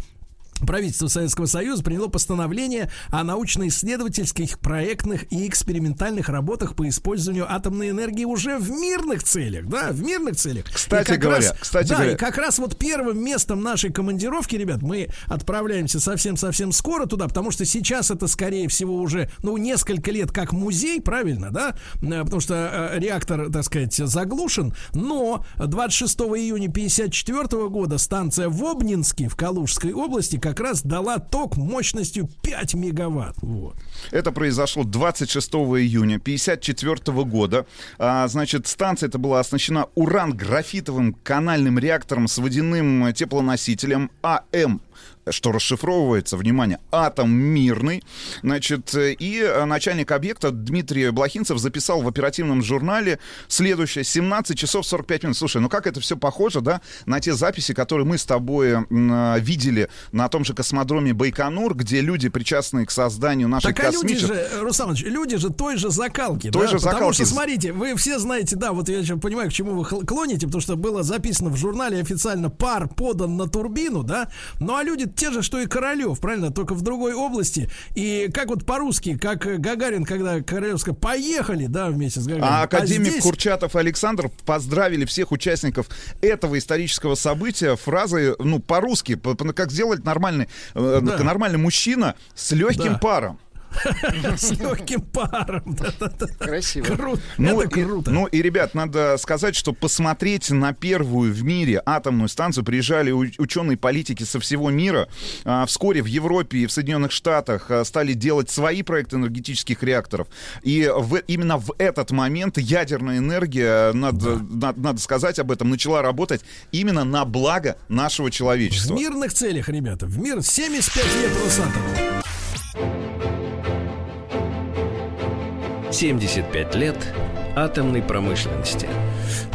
Правительство Советского Союза приняло постановление о научно-исследовательских, проектных и экспериментальных работах по использованию атомной энергии уже в мирных целях, да, в мирных целях. Кстати говоря, раз, кстати да, говоря. и как раз вот первым местом нашей командировки, ребят, мы отправляемся совсем-совсем скоро туда, потому что сейчас это, скорее всего, уже, ну, несколько лет как музей, правильно, да, э, потому что э, реактор, так сказать, заглушен, но 26 июня 54 года станция в Обнинске в Калужской области, как раз дала ток мощностью 5 мегаватт. Вот. Это произошло 26 июня 1954 года. А, значит, станция эта была оснащена уран-графитовым канальным реактором с водяным теплоносителем АМ что расшифровывается, внимание, атом мирный. Значит, и начальник объекта Дмитрий Блохинцев записал в оперативном журнале следующее, 17 часов 45 минут. Слушай, ну как это все похоже, да, на те записи, которые мы с тобой э, видели на том же космодроме Байконур, где люди, причастные к созданию наших так, а люди же, Руслан люди же той же закалки, той да? же Потому закалки. что, смотрите, вы все знаете, да, вот я понимаю, к чему вы клоните, потому что было записано в журнале официально пар подан на турбину, да, ну а люди те же, что и Королев, правильно, только в другой области. И как вот по-русски, как Гагарин, когда Королевская поехали, да, вместе с Гагарином. А академик а здесь... Курчатов и Александр поздравили всех участников этого исторического события фразой, ну, по-русски, как сделать нормальный, э, да. нормальный мужчина с легким да. паром. С легким паром. Красиво. Круто. Ну, Это круто. И, ну и, ребят, надо сказать, что посмотреть на первую в мире атомную станцию приезжали ученые политики со всего мира. А, вскоре в Европе и в Соединенных Штатах а, стали делать свои проекты энергетических реакторов. И в, именно в этот момент ядерная энергия, надо, да. надо, надо сказать об этом, начала работать именно на благо нашего человечества. В мирных целях, ребята. В мир 75 лет Росатому. 75 лет атомной промышленности.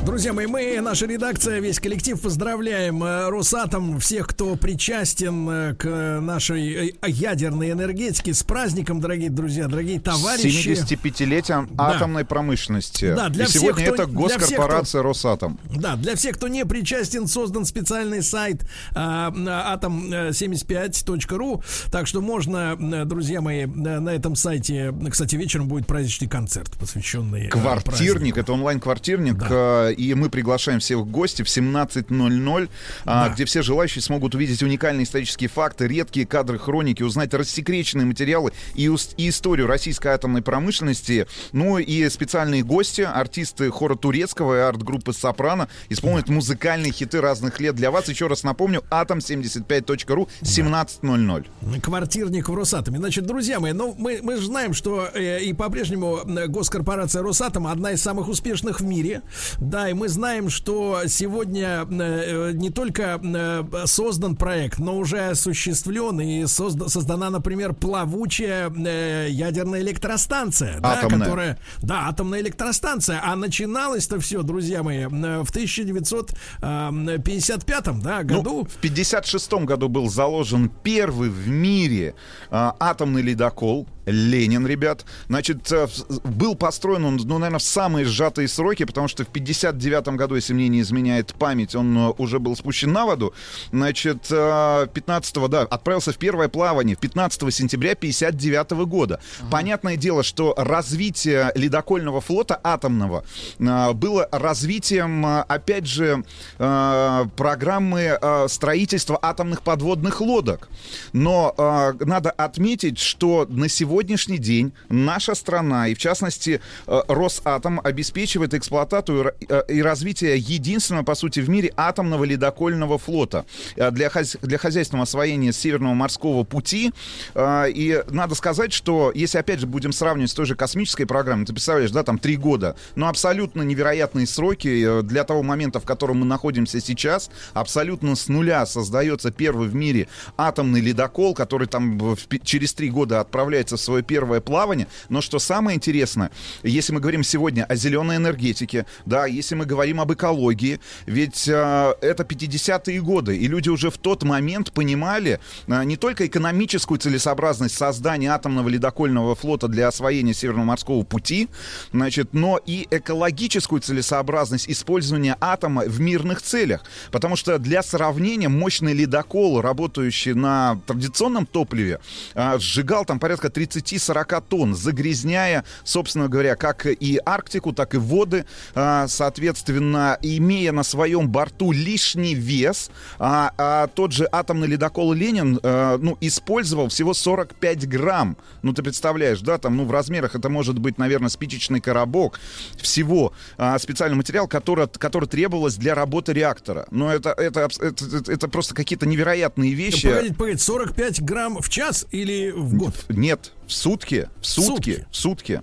Друзья мои, мы, наша редакция, весь коллектив поздравляем э, Росатом, всех, кто причастен э, к нашей э, ядерной энергетике. С праздником, дорогие друзья, дорогие товарищи. 75-летием Да. атомной промышленности. Да, для И всех, сегодня кто- это для всех, госкорпорация Росатом. Да, для всех, кто не причастен, создан специальный сайт а, atom75.ru. Так что можно, э, друзья мои, на этом сайте, кстати, вечером будет праздничный концерт, посвященный э, Квартирник, это онлайн-квартирник, э, и мы приглашаем всех в гости в 17.00, а, где все желающие смогут увидеть уникальные исторические факты, редкие кадры хроники, узнать рассекреченные материалы и, и историю российской атомной промышленности. Ну и специальные гости, артисты хора турецкого и арт-группы «Сопрано» исполнят музыкальные хиты разных лет для вас. Еще раз напомню, atom75.ru 17.00. Квартирник в Росатоме. Значит, друзья мои, ну мы, мы же знаем, что э, и по-прежнему э, госкорпорация Росатом одна из самых успешных в мире. Да, и мы знаем, что сегодня э, э, не только э, создан проект, но уже осуществлен и созда- создана, например, плавучая ядерная электростанция, да, Атомная. которая, да, атомная электростанция. А начиналось-то все, друзья мои, в 1955 да, году. Ну, в 56 году был заложен первый в мире а, атомный ледокол. Ленин, ребят. Значит, э, был построен он, ну, наверное, в самые сжатые сроки, потому что в 59 году, если мне не изменяет память, он э, уже был спущен на воду. Значит, э, 15 да, отправился в первое плавание 15 сентября 59 года. Понятное дело, что развитие ледокольного флота атомного э, было развитием, э, опять же, э, программы э, строительства атомных подводных лодок. Но э, надо отметить, что на сегодняшний день наша страна, и в частности э, Росатом, обеспечивает эксплуатацию э, и развитие единственного, по сути, в мире атомного ледокольного флота э, для, хозя- для хозяйственного освоения Северного морского пути. И надо сказать, что если, опять же, будем сравнивать с той же космической программой, ты представляешь, да, там три года, но абсолютно невероятные сроки для того момента, в котором мы находимся сейчас, абсолютно с нуля создается первый в мире атомный ледокол, который там через три года отправляется в свое первое плавание. Но что самое интересное, если мы говорим сегодня о зеленой энергетике, да, если мы говорим об экологии, ведь э, это 50-е годы, и люди уже в тот момент понимали э, не только экономическую целесообразность создания атомного ледокольного флота для освоения Северного морского пути, значит, но и экологическую целесообразность использования атома в мирных целях. Потому что для сравнения мощный ледокол, работающий на традиционном топливе, а, сжигал там порядка 30-40 тонн, загрязняя, собственно говоря, как и Арктику, так и воды, а, соответственно, имея на своем борту лишний вес, а, а тот же атомный ледокол Ленин, ну, использовал всего 45 грамм. Ну, ты представляешь, да, там, ну, в размерах это может быть, наверное, спичечный коробок, всего специальный материал, который, который требовалось для работы реактора. Но это, это, это- это просто какие-то невероятные вещи. Погодите, погодите, 45 грамм в час или в год? Нет, в сутки, в сутки, в сутки.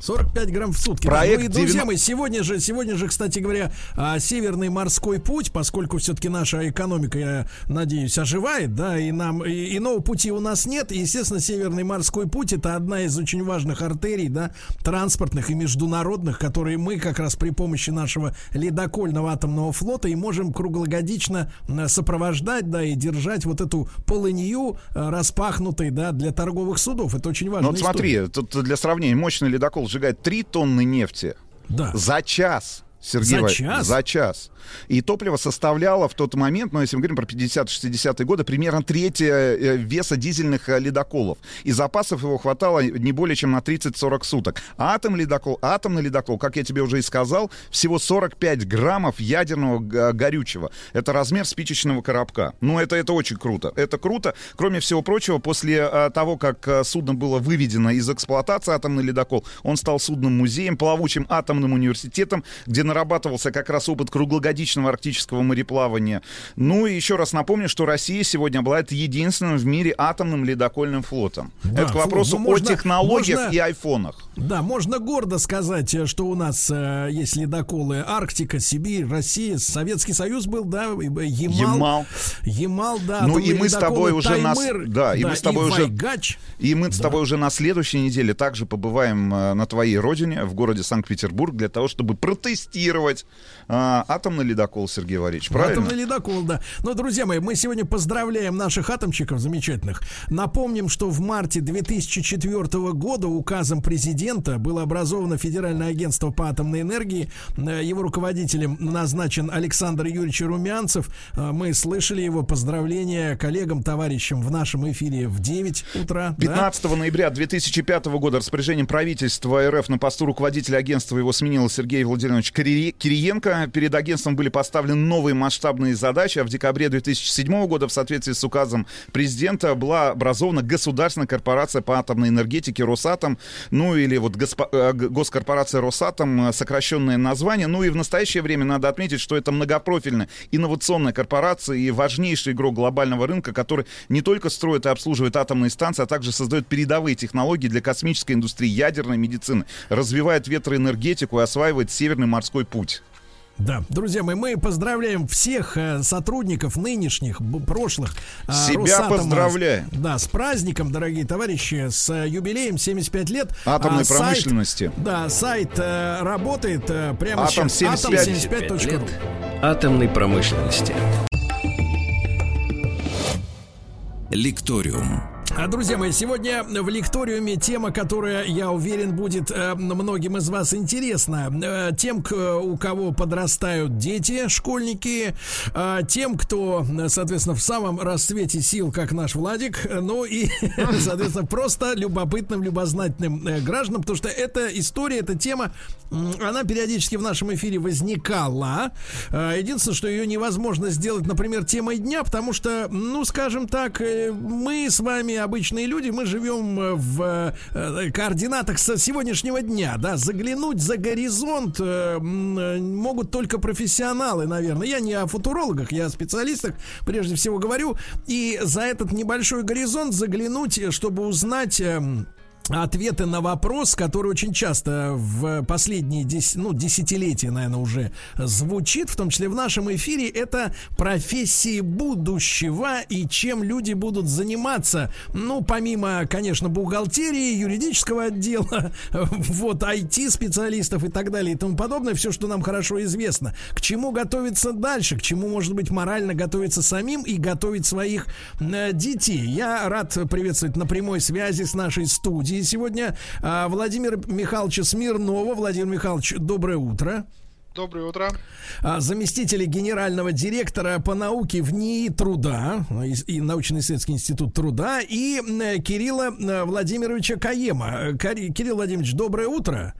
45 грамм в сутки. Проект да. Ну и, друзья 90 мои, сегодня же, сегодня же, кстати говоря, а, Северный морской путь, поскольку все-таки наша экономика, я надеюсь, оживает, да, и нам и, иного пути у нас нет. И, естественно, Северный морской путь это одна из очень важных артерий, да, транспортных и международных, которые мы как раз при помощи нашего ледокольного атомного флота и можем круглогодично м, сопровождать, да, и держать вот эту полынью а, распахнутой, да, для торговых судов. Это очень важно. Ну вот смотри, тут для сравнения, мощный ледокол сжигает 3 тонны нефти Да. за час. Сергей За час? За час. И топливо составляло в тот момент, ну, если мы говорим про 50-60-е годы, примерно треть э, веса дизельных э, ледоколов. И запасов его хватало не более чем на 30-40 суток. Атом ледокол, атомный ледокол, как я тебе уже и сказал, всего 45 граммов ядерного г- горючего. Это размер спичечного коробка. Ну, это, это очень круто. Это круто. Кроме всего прочего, после э, того, как э, судно было выведено из эксплуатации, атомный ледокол, он стал судном-музеем, плавучим атомным университетом, где нарабатывался как раз опыт круглогодичного арктического мореплавания. Ну и еще раз напомню, что Россия сегодня обладает единственным в мире атомным ледокольным флотом. Да, Это к вопросу ну, можно- о технологиях можно- и айфонах. Да, можно гордо сказать, что у нас э, есть ледоколы Арктика, Сибирь, Россия, Советский Союз был, да, и, Ямал. Ямал. Ямал, да. Ну и мы с тобой уже нас, Таймыр, да, и мы с тобой уже, Вайгач. и мы с тобой уже на следующей неделе также побываем э, на твоей родине в городе Санкт-Петербург для того, чтобы тестировать а, атомный ледокол, Сергей Валерьевич, правильно? Атомный ледокол, да. Но, друзья мои, мы сегодня поздравляем наших атомщиков замечательных. Напомним, что в марте 2004 года указом президента было образовано Федеральное агентство по атомной энергии. Э, его руководителем назначен Александр Юрьевич Румянцев. Э, мы слышали его поздравления коллегам, товарищам в нашем эфире в 9 утра. 15 да? ноября 2005 года распоряжением правительства РФ на посту руководителя агентства его сменил Сергей Владимирович Кириенко перед агентством были поставлены новые масштабные задачи, а в декабре 2007 года в соответствии с указом президента была образована государственная корпорация по атомной энергетике Росатом, ну или вот э, госкорпорация Росатом, э, сокращенное название. Ну и в настоящее время надо отметить, что это многопрофильная инновационная корпорация и важнейший игрок глобального рынка, который не только строит и обслуживает атомные станции, а также создает передовые технологии для космической индустрии, ядерной медицины, развивает ветроэнергетику и осваивает Северный морской путь. Да, друзья мои, мы поздравляем всех э, сотрудников нынешних, прошлых. Э, Себя Росатома, поздравляем. Да, с праздником, дорогие товарищи, с э, юбилеем 75 лет. Атомной а, промышленности. Сайт, да, сайт э, работает э, прямо Атом сейчас. 75. Атом75.ру. Атомной промышленности. Лекториум. А, друзья мои, сегодня в лекториуме тема, которая, я уверен, будет э, многим из вас интересна. Э, тем, у кого подрастают дети, школьники, э, тем, кто, соответственно, в самом расцвете сил, как наш Владик, ну и, соответственно, просто любопытным, любознательным гражданам, потому что эта история, эта тема, она периодически в нашем эфире возникала. Единственное, что ее невозможно сделать, например, темой дня, потому что, ну, скажем так, мы с вами обычные люди, мы живем э, в э, координатах со сегодняшнего дня, да, заглянуть за горизонт э, могут только профессионалы, наверное. Я не о футурологах, я о специалистах, прежде всего говорю. И за этот небольшой горизонт заглянуть, чтобы узнать эм, ответы на вопрос, который очень часто в последние дес, ну, десятилетия, наверное, уже звучит, в том числе в нашем эфире, это профессии будущего и чем люди будут заниматься. Ну, помимо, конечно, бухгалтерии, юридического отдела, вот, IT-специалистов и так далее и тому подобное, все, что нам хорошо известно. К чему готовиться дальше, к чему, может быть, морально готовиться самим и готовить своих э, детей. Я рад приветствовать на прямой связи с нашей студией сегодня а, Владимира Михайловича Смирнова. Владимир Михайлович, доброе утро. Доброе утро. А, заместителя генерального директора по науке в НИИ труда и научно-исследовательский институт труда и Кирилла э, Владимировича Каема. Кирилл Владимирович, доброе утро.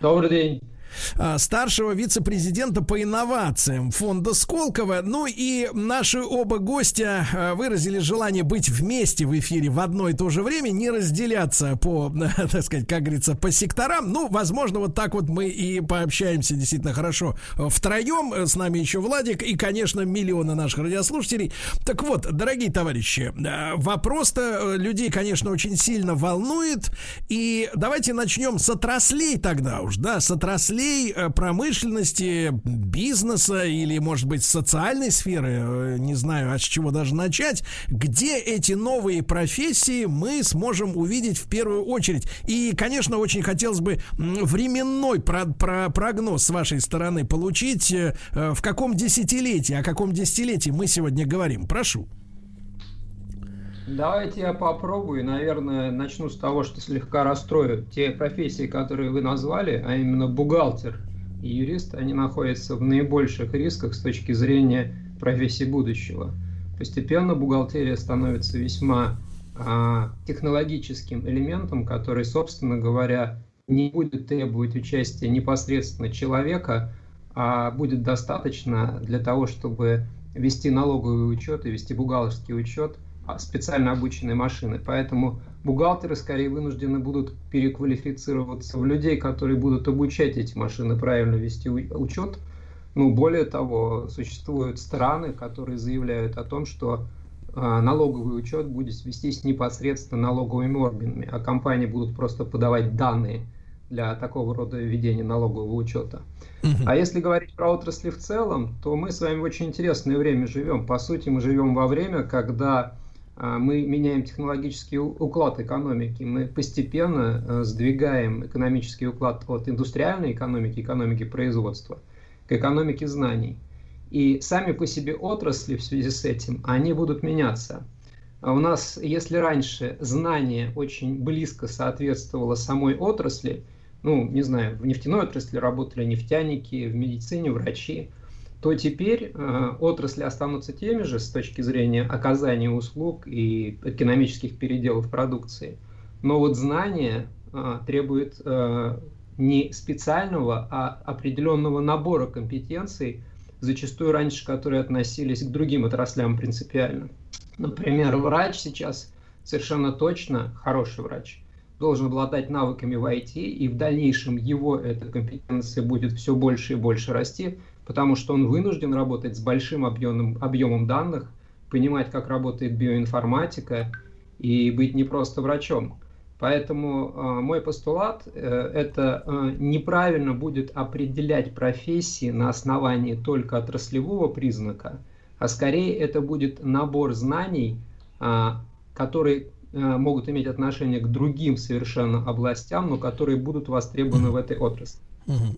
Добрый день. А, старшего вице-президента по инновациям фонда Сколково. Ну и наши оба гостя а, выразили желание быть вместе в эфире в одно и то же время, не разделяться по, так сказать, как говорится, по секторам. Ну, возможно, вот так вот мы и пообщаемся действительно хорошо втроем. С нами еще Владик и, конечно, миллионы наших радиослушателей. Так вот, дорогие товарищи, а, вопрос-то людей, конечно, очень сильно волнует. И давайте начнем с отраслей тогда уж, да, с отраслей отраслей э, промышленности, бизнеса или, может быть, социальной сферы, э, не знаю, а с чего даже начать, где эти новые профессии мы сможем увидеть в первую очередь. И, конечно, очень хотелось бы временной про про прогноз с вашей стороны получить, э, в каком десятилетии, о каком десятилетии мы сегодня говорим. Прошу. Давайте я попробую. Наверное, начну с того, что слегка расстрою. Те профессии, которые вы назвали, а именно бухгалтер и юрист, они находятся в наибольших рисках с точки зрения профессии будущего. Постепенно бухгалтерия становится весьма а, технологическим элементом, который, собственно говоря, не будет требовать участия непосредственно человека, а будет достаточно для того, чтобы вести налоговый учет и вести бухгалтерский учет специально обученные машины. Поэтому бухгалтеры скорее вынуждены будут переквалифицироваться в людей, которые будут обучать эти машины правильно вести учет. Ну, более того, существуют страны, которые заявляют о том, что а, налоговый учет будет вестись непосредственно налоговыми органами, а компании будут просто подавать данные для такого рода ведения налогового учета. А если говорить про отрасли в целом, то мы с вами в очень интересное время живем. По сути, мы живем во время, когда а, мы меняем технологический уклад экономики, мы постепенно э, сдвигаем экономический уклад от индустриальной экономики, экономики производства, к экономике знаний. И сами по себе отрасли в связи с этим, они будут меняться. А у нас, если раньше знание очень близко соответствовало самой отрасли, ну, не знаю, в нефтяной отрасли работали нефтяники, в медицине врачи, то теперь э, отрасли останутся теми же с точки зрения оказания услуг и экономических переделов продукции. Но вот знание э, требует э, не специального, а определенного набора компетенций, зачастую раньше которые относились к другим отраслям принципиально. Например, врач сейчас совершенно точно, хороший врач, должен обладать навыками в IT, и в дальнейшем его эта компетенция будет все больше и больше расти, потому что он вынужден работать с большим объемом, объемом данных, понимать, как работает биоинформатика, и быть не просто врачом. Поэтому э, мой постулат э, это э, неправильно будет определять профессии на основании только отраслевого признака, а скорее это будет набор знаний, а, которые а, могут иметь отношение к другим совершенно областям, но которые будут востребованы в этой отрасли.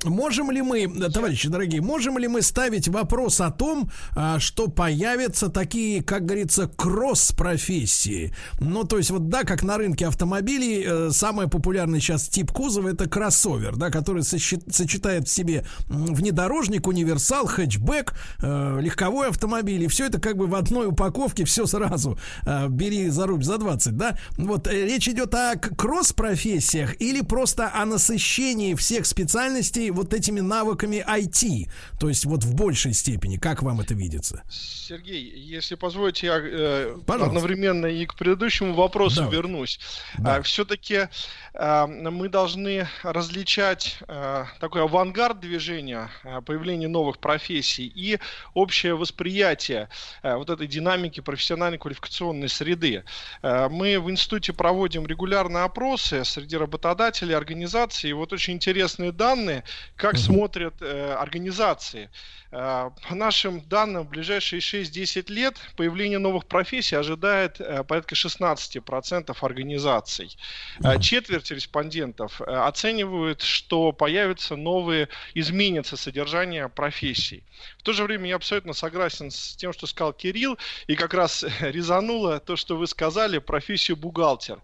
Можем ли мы, товарищи дорогие, можем ли мы ставить вопрос о том, а, что появятся такие, как говорится, кросс-профессии? Ну, то есть, вот да, как на рынке автомобилей, э, самый популярный сейчас тип кузова это кроссовер, да, который сочетает в себе внедорожник, универсал, хэтчбэк, э, легковой автомобиль, и все это как бы в одной упаковке, все сразу. Э, бери за рубь за 20, да? Вот речь идет о кросс-профессиях или просто о насыщении всех специальностей специальностей вот этими навыками IT, то есть вот в большей степени. Как вам это видится? Сергей, если позволите, я э, одновременно и к предыдущему вопросу Давай. вернусь. Да. А, все-таки а, мы должны различать а, такой авангард движения, а, появление новых профессий и общее восприятие а, вот этой динамики профессиональной квалификационной среды. А, мы в институте проводим регулярные опросы среди работодателей, организаций. И вот очень интересные данные данные, как смотрят э, организации. Э, по нашим данным, в ближайшие 6-10 лет появление новых профессий ожидает э, порядка 16% организаций. Угу. Четверть респондентов оценивают, что появятся новые, изменится содержание профессий. В то же время я абсолютно согласен с тем, что сказал Кирилл, и как раз резануло то, что вы сказали, профессию бухгалтер.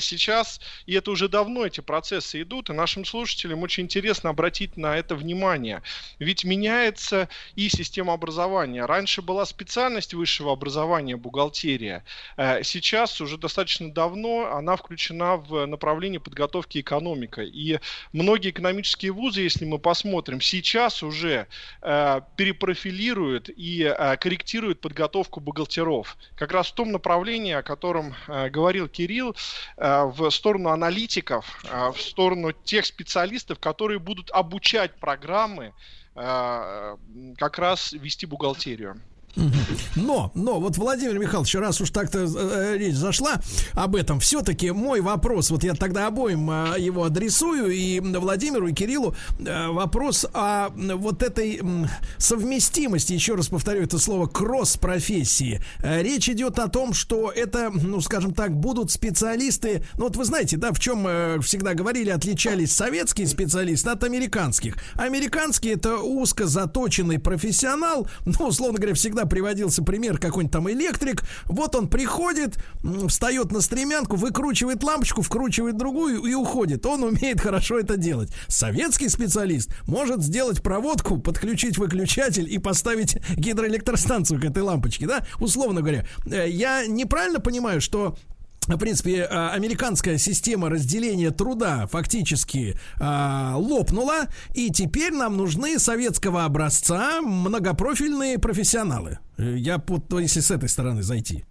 Сейчас, и это уже давно эти процессы идут, и нашим слушателям очень интересно обратить на это внимание. Ведь меняется и система образования. Раньше была специальность высшего образования бухгалтерия. Э, сейчас уже достаточно давно она включена в направление подготовки экономика. И многие экономические вузы, если мы посмотрим, сейчас уже э, перепрофилируют и э, корректируют подготовку бухгалтеров. Как раз в том направлении, о котором говорил Кирилл, в сторону аналитиков, в сторону тех специалистов, которые будут обучать программы как раз вести бухгалтерию. Но, но, вот Владимир Михайлович, раз уж так-то э, э, речь зашла об этом, все-таки мой вопрос, вот я тогда обоим э, его адресую, и Владимиру, и Кириллу, э, вопрос о вот этой совместимости, еще раз повторю это слово, кросс-профессии. Э, речь идет о том, что это, ну, скажем так, будут специалисты, ну, вот вы знаете, да, в чем э, всегда говорили, отличались советские специалисты от американских. Американские это узко заточенный профессионал, ну, условно говоря, всегда приводился пример какой-нибудь там электрик. Вот он приходит, встает на стремянку, выкручивает лампочку, вкручивает другую и уходит. Он умеет хорошо это делать. Советский специалист может сделать проводку, подключить выключатель и поставить гидроэлектростанцию к этой лампочке, да? Условно говоря. Э, я неправильно понимаю, что в принципе, э, американская система разделения труда фактически э, лопнула, и теперь нам нужны советского образца многопрофильные профессионалы. Э, я, если с этой стороны зайти.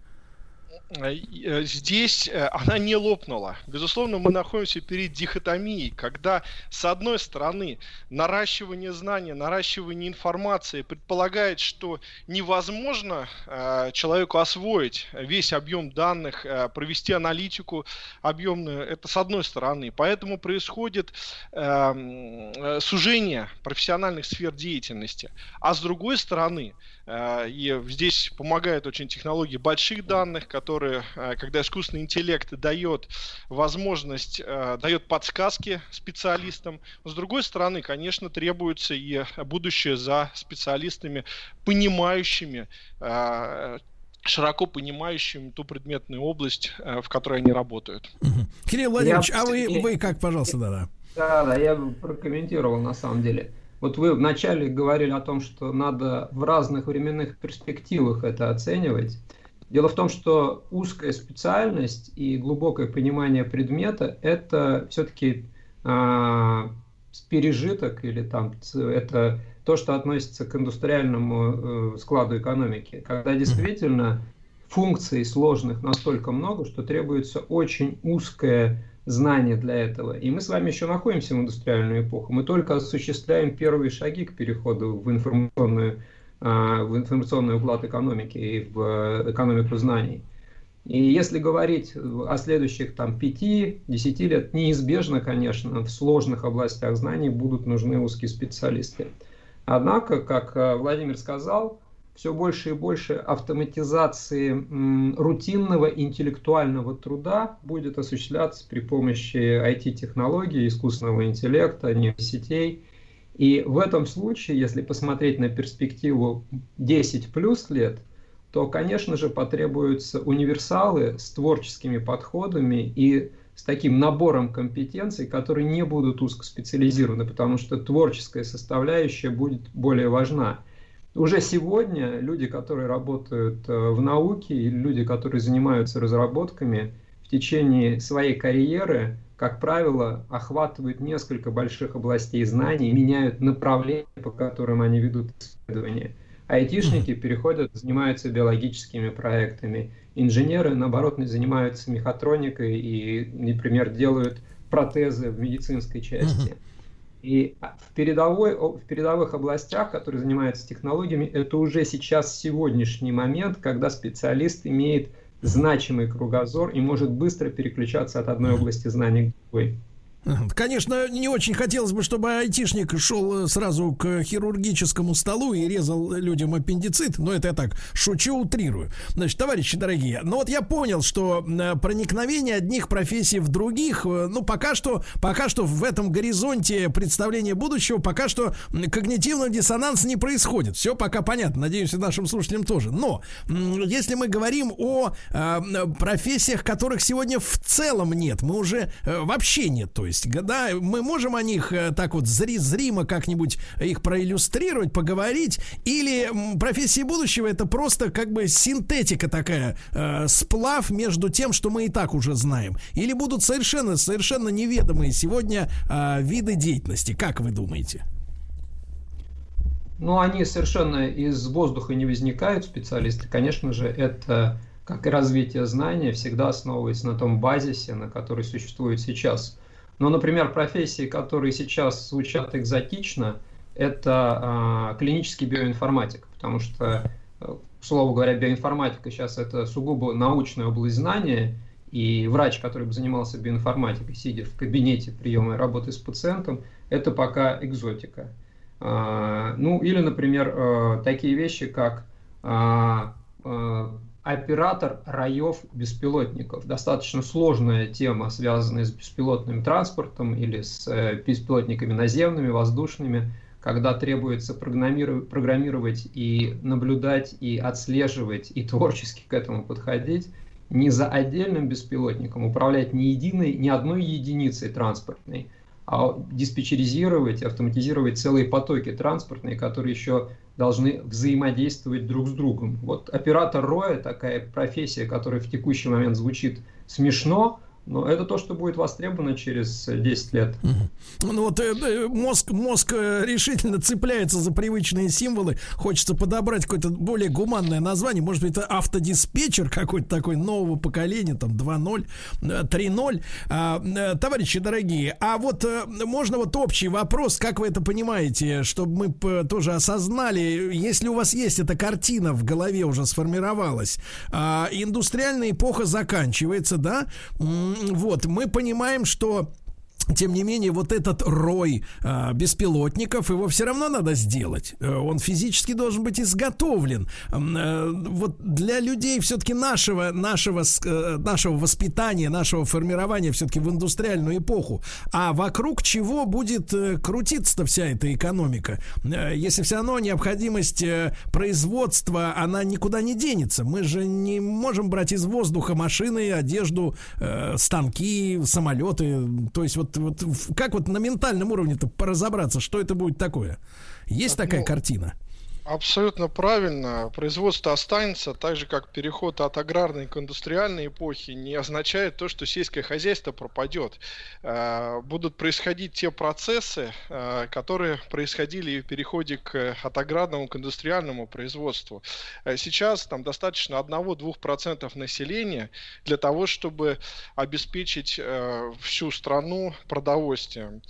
Э, э, здесь э, она не лопнула. Безусловно, мы находимся перед дихотомией, когда, с одной стороны, наращивание знания, наращивание информации предполагает, что невозможно человеку освоить весь объем данных, провести аналитику объемную. Это с одной стороны. Поэтому происходит сужение профессиональных сфер деятельности. А с другой стороны, и здесь помогают очень технологии больших данных, которые э, когда искусственный интеллект дает возможность, э, дает подсказки специалистам. С другой стороны, конечно, требуется и будущее за специалистами, понимающими широко понимающими ту предметную область, в которой они работают. Кирилл Владимирович, я... а вы, вы как, пожалуйста, да-да. Да, да, я бы прокомментировал на самом деле. Вот вы вначале говорили о том, что надо в разных временных перспективах это оценивать. Дело в том, что узкая специальность и глубокое понимание предмета – это все-таки э, пережиток или там это то, что относится к индустриальному э, складу экономики, когда действительно функций сложных настолько много, что требуется очень узкое знания для этого. И мы с вами еще находимся в индустриальную эпоху. Мы только осуществляем первые шаги к переходу в информационную, а, в информационный уклад экономики и в э, экономику знаний. И если говорить о следующих там 5-10 лет, неизбежно, конечно, в сложных областях знаний будут нужны узкие специалисты. Однако, как э, Владимир сказал, все больше и больше автоматизации рутинного интеллектуального труда будет осуществляться при помощи IT-технологий, искусственного интеллекта, нейросетей. И в этом случае, если посмотреть на перспективу 10 плюс лет, то, конечно же, потребуются универсалы с творческими подходами и с таким набором компетенций, которые не будут узкоспециализированы, потому что творческая составляющая будет более важна. Уже сегодня люди, которые работают э, в науке, и люди, которые занимаются разработками, в течение своей карьеры, как правило, охватывают несколько больших областей знаний, меняют направление, по которым они ведут исследования. Айтишники переходят, занимаются биологическими проектами. Инженеры, наоборот, занимаются мехатроникой и, например, делают протезы в медицинской части. И в, передовой, в передовых областях, которые занимаются технологиями, это уже сейчас сегодняшний момент, когда специалист имеет значимый кругозор и может быстро переключаться от одной области знаний к другой. Конечно, не очень хотелось бы, чтобы айтишник шел э, сразу к хирургическому столу и резал людям аппендицит, но это я так шучу, утрирую. Значит, товарищи дорогие, ну вот я понял, что э, проникновение одних профессий в других, э, ну пока что, пока что в этом горизонте представления будущего, пока что когнитивный диссонанс не происходит. Все пока понятно, надеюсь, и нашим слушателям тоже. Но если мы говорим о профессиях, которых сегодня в целом нет, мы уже вообще нет, то есть есть, да, мы можем о них э, так вот зримо как-нибудь их проиллюстрировать, поговорить, или профессии будущего это просто как бы синтетика такая, э, сплав между тем, что мы и так уже знаем, или будут совершенно, совершенно неведомые сегодня э, виды деятельности, как вы думаете? Ну, они совершенно из воздуха не возникают, специалисты. Конечно же, это, как и развитие знания, всегда основывается на том базисе, на который существует сейчас. Но, например, профессии, которые сейчас звучат экзотично, это э, клинический биоинформатик, потому что, э, слово говоря, биоинформатика сейчас это сугубо научная область знания, и врач, который бы занимался биоинформатикой, сидя в кабинете приема и работы с пациентом, это пока экзотика. Э, ну, или, например, э, такие вещи, как э, оператор раев беспилотников. Достаточно сложная тема, связанная с беспилотным транспортом или с э, беспилотниками наземными, воздушными, когда требуется программировать, и наблюдать, и отслеживать, и творчески к этому подходить, не за отдельным беспилотником управлять ни единой, ни одной единицей транспортной, а диспетчеризировать, автоматизировать целые потоки транспортные, которые еще должны взаимодействовать друг с другом. Вот оператор роя такая профессия, которая в текущий момент звучит смешно, но это то, что будет востребовано через 10 лет. Ну вот э, мозг, мозг э, решительно цепляется за привычные символы. Хочется подобрать какое-то более гуманное название. Может быть, это автодиспетчер какой-то такой нового поколения, там 2.0, 3.0. Э, а, товарищи дорогие, а вот можно вот общий вопрос, как вы это понимаете, чтобы мы тоже осознали, если у вас есть эта картина в голове уже сформировалась, а, индустриальная эпоха заканчивается, да? Вот, мы понимаем, что тем не менее, вот этот рой а, беспилотников, его все равно надо сделать. Э, он физически должен быть изготовлен. А, вот для людей все-таки нашего, нашего, э, нашего воспитания, нашего формирования все-таки в индустриальную эпоху. А вокруг чего будет крутиться-то вся эта экономика? Если все равно необходимость производства, она никуда не денется. Мы же не можем брать из воздуха машины, одежду, станки, самолеты. То есть вот вот как вот на ментальном уровне-то поразобраться, что это будет такое? Есть такая ну, картина? Абсолютно правильно. Производство останется, так же как переход от аграрной к индустриальной эпохи не означает то, что сельское хозяйство пропадет. Э, будут происходить те процессы, э, которые происходили в переходе к, от аграрному к индустриальному производству. Э, сейчас там достаточно 1-2% населения для того, чтобы обеспечить всю страну продовольствием.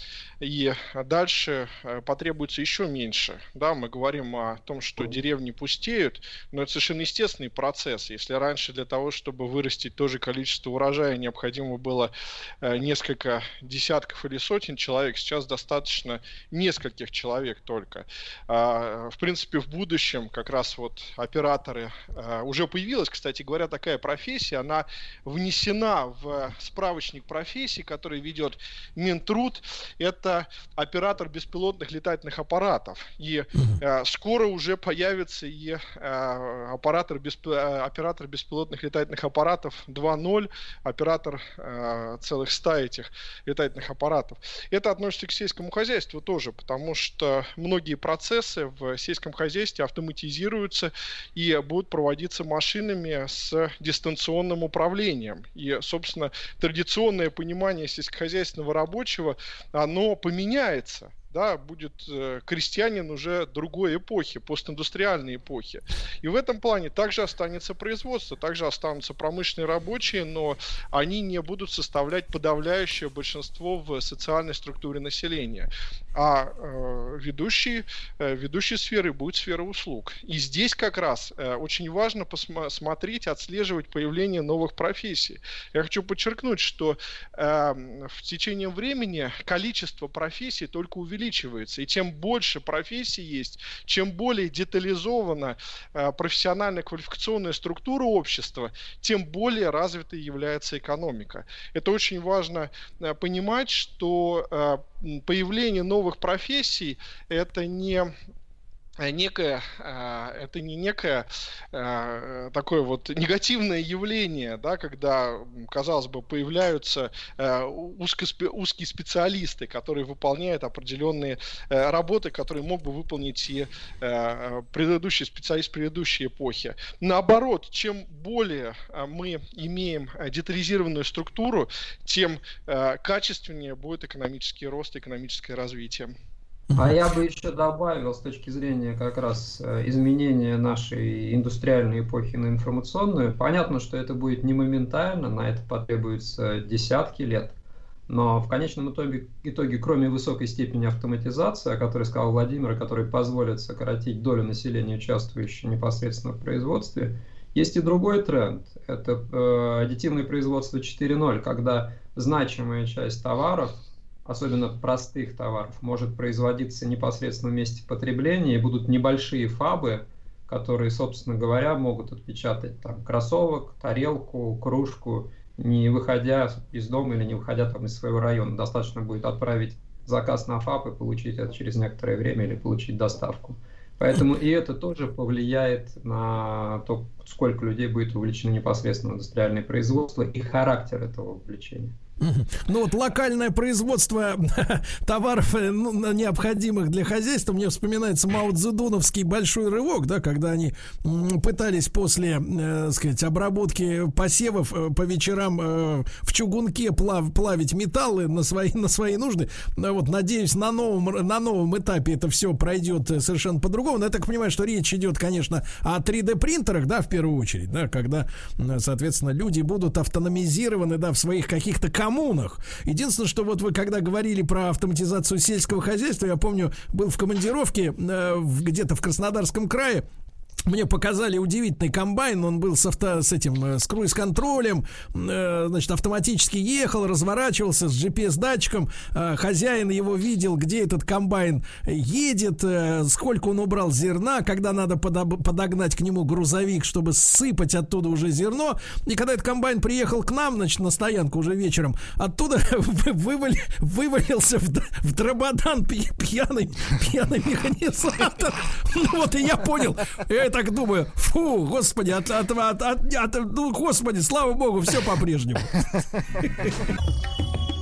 И дальше потребуется еще меньше. Да, мы говорим о том, что деревни пустеют, но это совершенно естественный процесс. Если раньше для того, чтобы вырастить то же количество урожая, необходимо было э, несколько десятков или сотен человек, сейчас достаточно нескольких человек только. А, в принципе, в будущем как раз вот операторы э, уже появилась, кстати говоря, такая профессия, она внесена в справочник профессий, который ведет Минтруд. Это оператор беспилотных летательных аппаратов. И э, скоро уже появится и э, оператор, бесп... Э, оператор беспилотных летательных аппаратов 2.0, оператор э, целых ста этих летательных аппаратов. Это относится к сельскому хозяйству тоже, потому что многие процессы в сельском хозяйстве автоматизируются и будут проводиться машинами с дистанционным управлением. И, собственно, традиционное понимание сельскохозяйственного рабочего, оно поменяется да, будет э, крестьянин уже другой эпохи, постиндустриальной эпохи. И в этом плане также останется производство, также останутся промышленные рабочие, но они не будут составлять подавляющее большинство в социальной структуре населения. А э, ведущие, э, ведущей сферой будет сфера услуг. И здесь как раз э, очень важно посмотреть, отслеживать появление новых профессий. Я хочу подчеркнуть, что э, в течение времени количество профессий только увеличивается увеличивается. И чем больше профессий есть, чем более детализована э, профессиональная квалификационная структура общества, тем более развитой является экономика. Это очень важно э, понимать, что э, появление новых профессий это не некое, э, это не некое э, такое вот негативное явление, да, когда, казалось бы, появляются узкие специалисты, которые выполняют определенные работы, которые мог бы выполнить и предыдущий специалист предыдущей эпохи. Наоборот, чем более мы имеем детализированную структуру, тем качественнее будет экономический рост, экономическое развитие. А я бы еще добавил с точки зрения как раз э, изменения нашей индустриальной эпохи на информационную. Понятно, что это будет не моментально, на это потребуется десятки лет. Но в конечном итоге, итоге, кроме высокой степени автоматизации, о которой сказал Владимир, который позволит сократить долю населения, участвующего непосредственно в производстве, есть и другой тренд. Это э, аддитивное производство 4.0, когда значимая часть товаров особенно простых товаров, может производиться непосредственно в месте потребления, и будут небольшие фабы, которые, собственно говоря, могут отпечатать там кроссовок, тарелку, кружку, не выходя из дома или не выходя там из своего района. Достаточно будет отправить заказ на ФАП и получить это через некоторое время или получить доставку. Поэтому и это тоже повлияет на то, сколько людей будет увлечено непосредственно в индустриальное производство и характер этого увлечения. Ну вот локальное производство товаров э, ну, необходимых для хозяйства, мне вспоминается Мао Цзэдуновский большой рывок, да, когда они пытались после, э, сказать, обработки посевов э, по вечерам э, в чугунке плав, плавить металлы на свои, на свои нужды. Вот, надеюсь, на новом, на новом этапе это все пройдет э, совершенно по-другому. Но я так понимаю, что речь идет, конечно, о 3D принтерах, да, в первую очередь, да, когда, соответственно, люди будут автономизированы, да, в своих каких-то коммунах. Единственное, что вот вы когда говорили про автоматизацию сельского хозяйства, я помню, был в командировке э, где-то в Краснодарском крае, мне показали удивительный комбайн, он был с, авто, с этим, э, с круиз-контролем, э, значит, автоматически ехал, разворачивался с GPS-датчиком, э, хозяин его видел, где этот комбайн едет, сколько он убрал зерна, когда надо подоб- подогнать к нему грузовик, чтобы сыпать оттуда уже зерно, и когда этот комбайн приехал к нам, значит, на стоянку уже вечером, оттуда вывали, вывалился в, в дрободан пьяный, пьяный механизатор, ну вот и я понял, это так думаю, фу, господи, от, от, от, от, от, ну, господи, слава богу, все по-прежнему.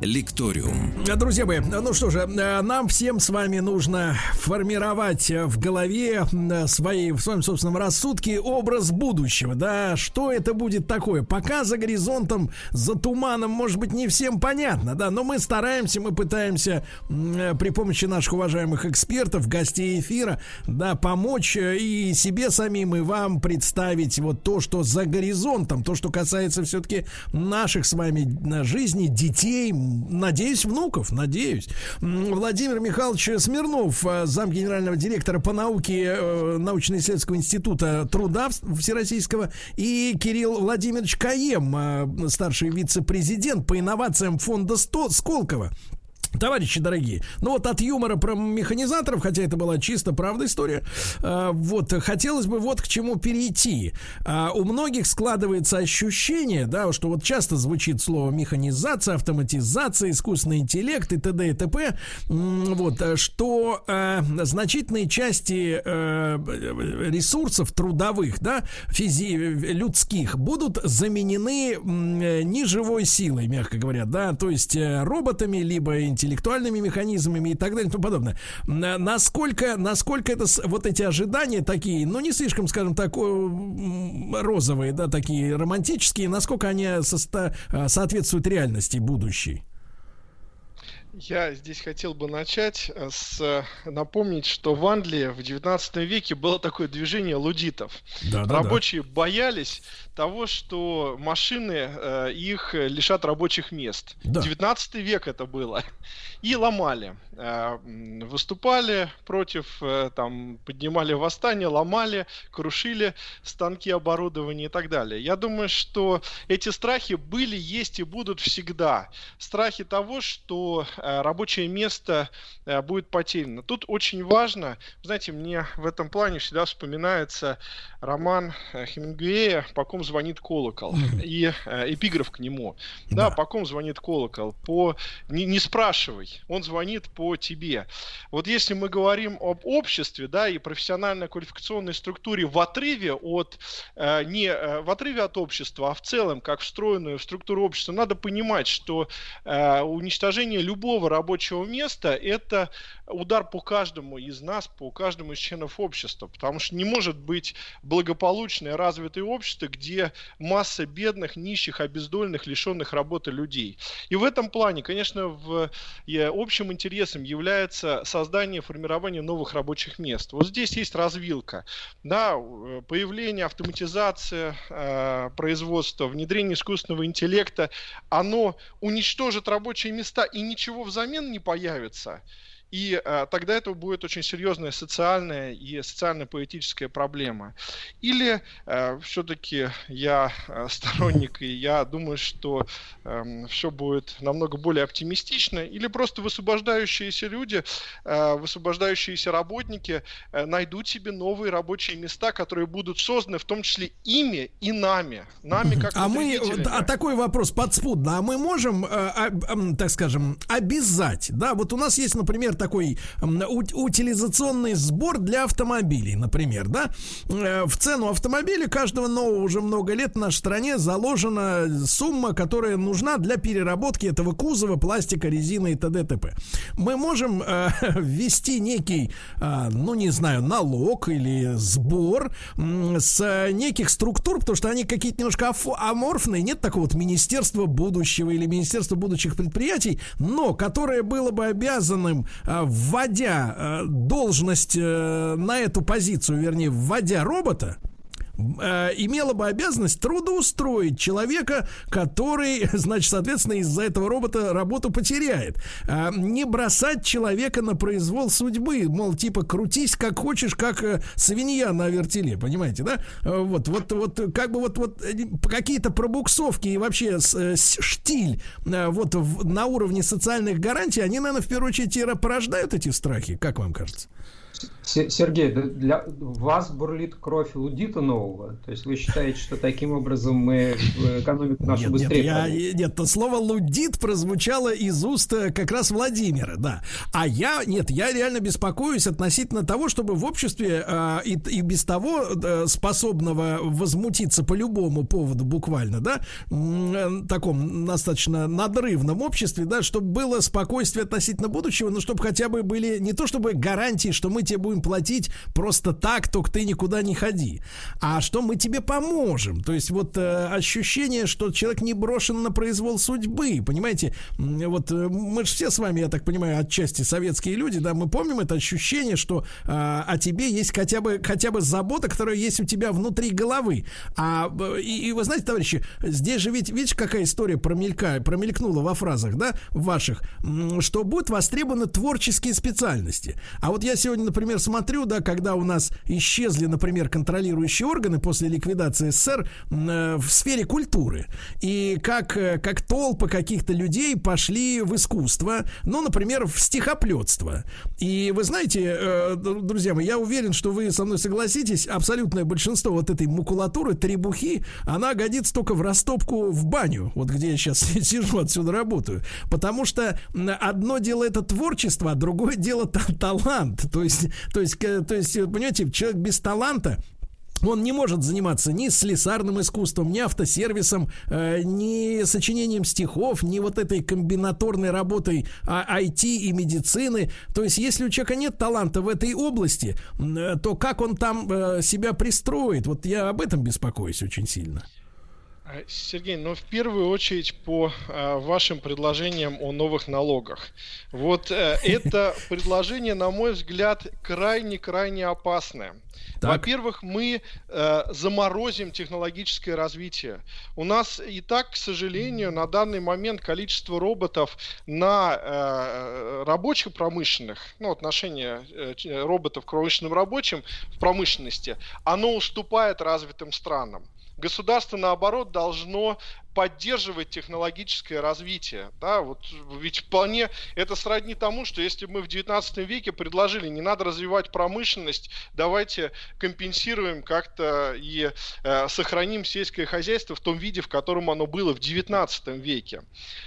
Лекториум. Друзья мои, ну что же, нам всем с вами нужно формировать в голове свои, в своем собственном рассудке образ будущего, да, что это будет такое. Пока за горизонтом, за туманом, может быть, не всем понятно, да, но мы стараемся, мы пытаемся при помощи наших уважаемых экспертов, гостей эфира, да, помочь и себе самим, и вам представить вот то, что за горизонтом, то, что касается все-таки наших с вами жизней, детей, надеюсь, внуков, надеюсь. Владимир Михайлович Смирнов, э, зам генерального директора по науке э, научно-исследовательского института труда Всероссийского, и Кирилл Владимирович Каем, э, старший вице-президент по инновациям фонда Сколково. Товарищи дорогие, ну вот от юмора про механизаторов, хотя это была чисто правда история, э, вот хотелось бы вот к чему перейти. Э, у многих складывается ощущение, да, что вот часто звучит слово механизация, автоматизация, искусственный интеллект и т.д. и т.п. Вот, что э, значительные части ресурсов трудовых, да, физи людских будут заменены неживой силой, мягко говоря, да, то есть э, роботами либо интеллектуальными механизмами и так далее и тому подобное. Насколько, насколько это вот эти ожидания такие, ну не слишком, скажем так, розовые, да, такие романтические, насколько они со- соответствуют реальности будущей? Я здесь хотел бы начать э, с э, напомнить, что в Англии в 19 веке было такое движение лудитов. Да, да, Рабочие да. боялись того, что машины э, их лишат рабочих мест. Да. 19 век это было. И ломали. Э, выступали против, э, там, поднимали восстание, ломали, крушили станки оборудования и так далее. Я думаю, что эти страхи были, есть и будут всегда. Страхи того, что э, рабочее место э, будет потеряно. Тут очень важно, знаете, мне в этом плане всегда вспоминается роман э, Хемингуэя «По ком звонит колокол» и э, эпиграф к нему. Да, да «По ком звонит колокол?» По... Не, не спрашивай, он звонит по тебе. Вот если мы говорим об обществе, да, и профессионально-квалификационной структуре в отрыве от, э, не э, в отрыве от общества, а в целом, как встроенную в структуру общества, надо понимать, что э, уничтожение любого рабочего места – это удар по каждому из нас, по каждому из членов общества, потому что не может быть благополучное, развитое общество, где масса бедных, нищих, обездоленных, лишенных работы людей. И в этом плане, конечно, в общим интересом является создание, формирование новых рабочих мест. Вот здесь есть развилка. Да, появление, автоматизация э, производства, внедрение искусственного интеллекта, оно уничтожит рабочие места и ничего взамен не появится. И э, тогда это будет очень серьезная социальная и социально-политическая проблема. Или э, все-таки я э, сторонник, и я думаю, что э, эм, все будет намного более оптимистично, или просто высвобождающиеся люди, э, высвобождающиеся работники э, найдут себе новые рабочие места, которые будут созданы в том числе ими и нами. Нами как А мы, а такой вопрос подспудно, а мы можем, э, э, так скажем, обязать, да, вот у нас есть, например, такой утилизационный сбор для автомобилей, например, да? Э, в цену автомобиля каждого нового уже много лет в нашей стране заложена сумма, которая нужна для переработки этого кузова, пластика, резины и т.д. т.п. Мы можем э, ввести некий, э, ну не знаю, налог или сбор с неких структур, потому что они какие-то немножко аморфные, нет такого вот министерства будущего или министерства будущих предприятий, но которое было бы обязанным вводя э, должность э, на эту позицию, вернее, вводя робота, э, имела бы обязанность трудоустроить человека, который, значит, соответственно, из-за этого робота работу потеряет. Э, не бросать человека на произвол судьбы, мол, типа, крутись как хочешь, как э, свинья на вертеле, понимаете, да? Э, вот, вот, вот, как бы вот, вот какие-то пробуксовки и вообще штиль вот на уровне социальных гарантий, они, наверное, в первую очередь порождают эти страхи, как вам кажется? Сергей, для вас бурлит кровь лудита нового? То есть вы считаете, что таким образом мы экономику нашу нет, быстрее... Нет, я, нет, то слово лудит прозвучало из уст э, как раз Владимира, да. А я, нет, я реально беспокоюсь относительно того, чтобы в обществе э, и, и без того э, способного возмутиться по любому поводу буквально, да, э, таком достаточно надрывном обществе, да, чтобы было спокойствие относительно будущего, но чтобы хотя бы были не то чтобы гарантии, что мы тебе будем платить просто так, только ты никуда не ходи. А что мы тебе поможем. То есть вот э, ощущение, что человек не брошен на произвол судьбы. Понимаете, вот э, мы же все с вами, я так понимаю, отчасти советские люди, да, мы помним это ощущение, что э, о тебе есть хотя бы, хотя бы забота, которая есть у тебя внутри головы. А, и, и вы знаете, товарищи, здесь же ведь, видишь, какая история промелька, промелькнула во фразах, да, ваших, что будут востребованы творческие специальности. А вот я сегодня, например, смотрю, да, когда у нас исчезли, например, контролирующие органы после ликвидации СССР э, в сфере культуры. И как, э, как толпы каких-то людей пошли в искусство, ну, например, в стихоплетство. И вы знаете, э, друзья мои, я уверен, что вы со мной согласитесь, абсолютное большинство вот этой макулатуры, требухи, она годится только в растопку в баню, вот где я сейчас сижу, отсюда работаю. Потому что одно дело это творчество, а другое дело талант. То есть то есть, то есть, понимаете, человек без таланта, он не может заниматься ни слесарным искусством, ни автосервисом, э, ни сочинением стихов, ни вот этой комбинаторной работой а, IT и медицины. То есть, если у человека нет таланта в этой области, э, то как он там э, себя пристроит? Вот я об этом беспокоюсь очень сильно. А, Сергей, но ну, в первую очередь по э, вашим предложениям о новых налогах. Вот э, это предложение, на мой взгляд, крайне-крайне опасное. Во-первых, мы э, заморозим технологическое развитие. У нас и так, к сожалению, на данный момент количество роботов на э, рабочих промышленных, ну, отношение э, роботов к промышленным рабочим в промышленности, оно уступает развитым странам. Государство, наоборот, должно поддерживать технологическое развитие. Да, вот ведь вполне это сродни тому, что если мы в 19 веке предложили, не надо развивать промышленность, давайте компенсируем как-то и э, сохраним сельское хозяйство в том виде, в котором оно было в 19 веке.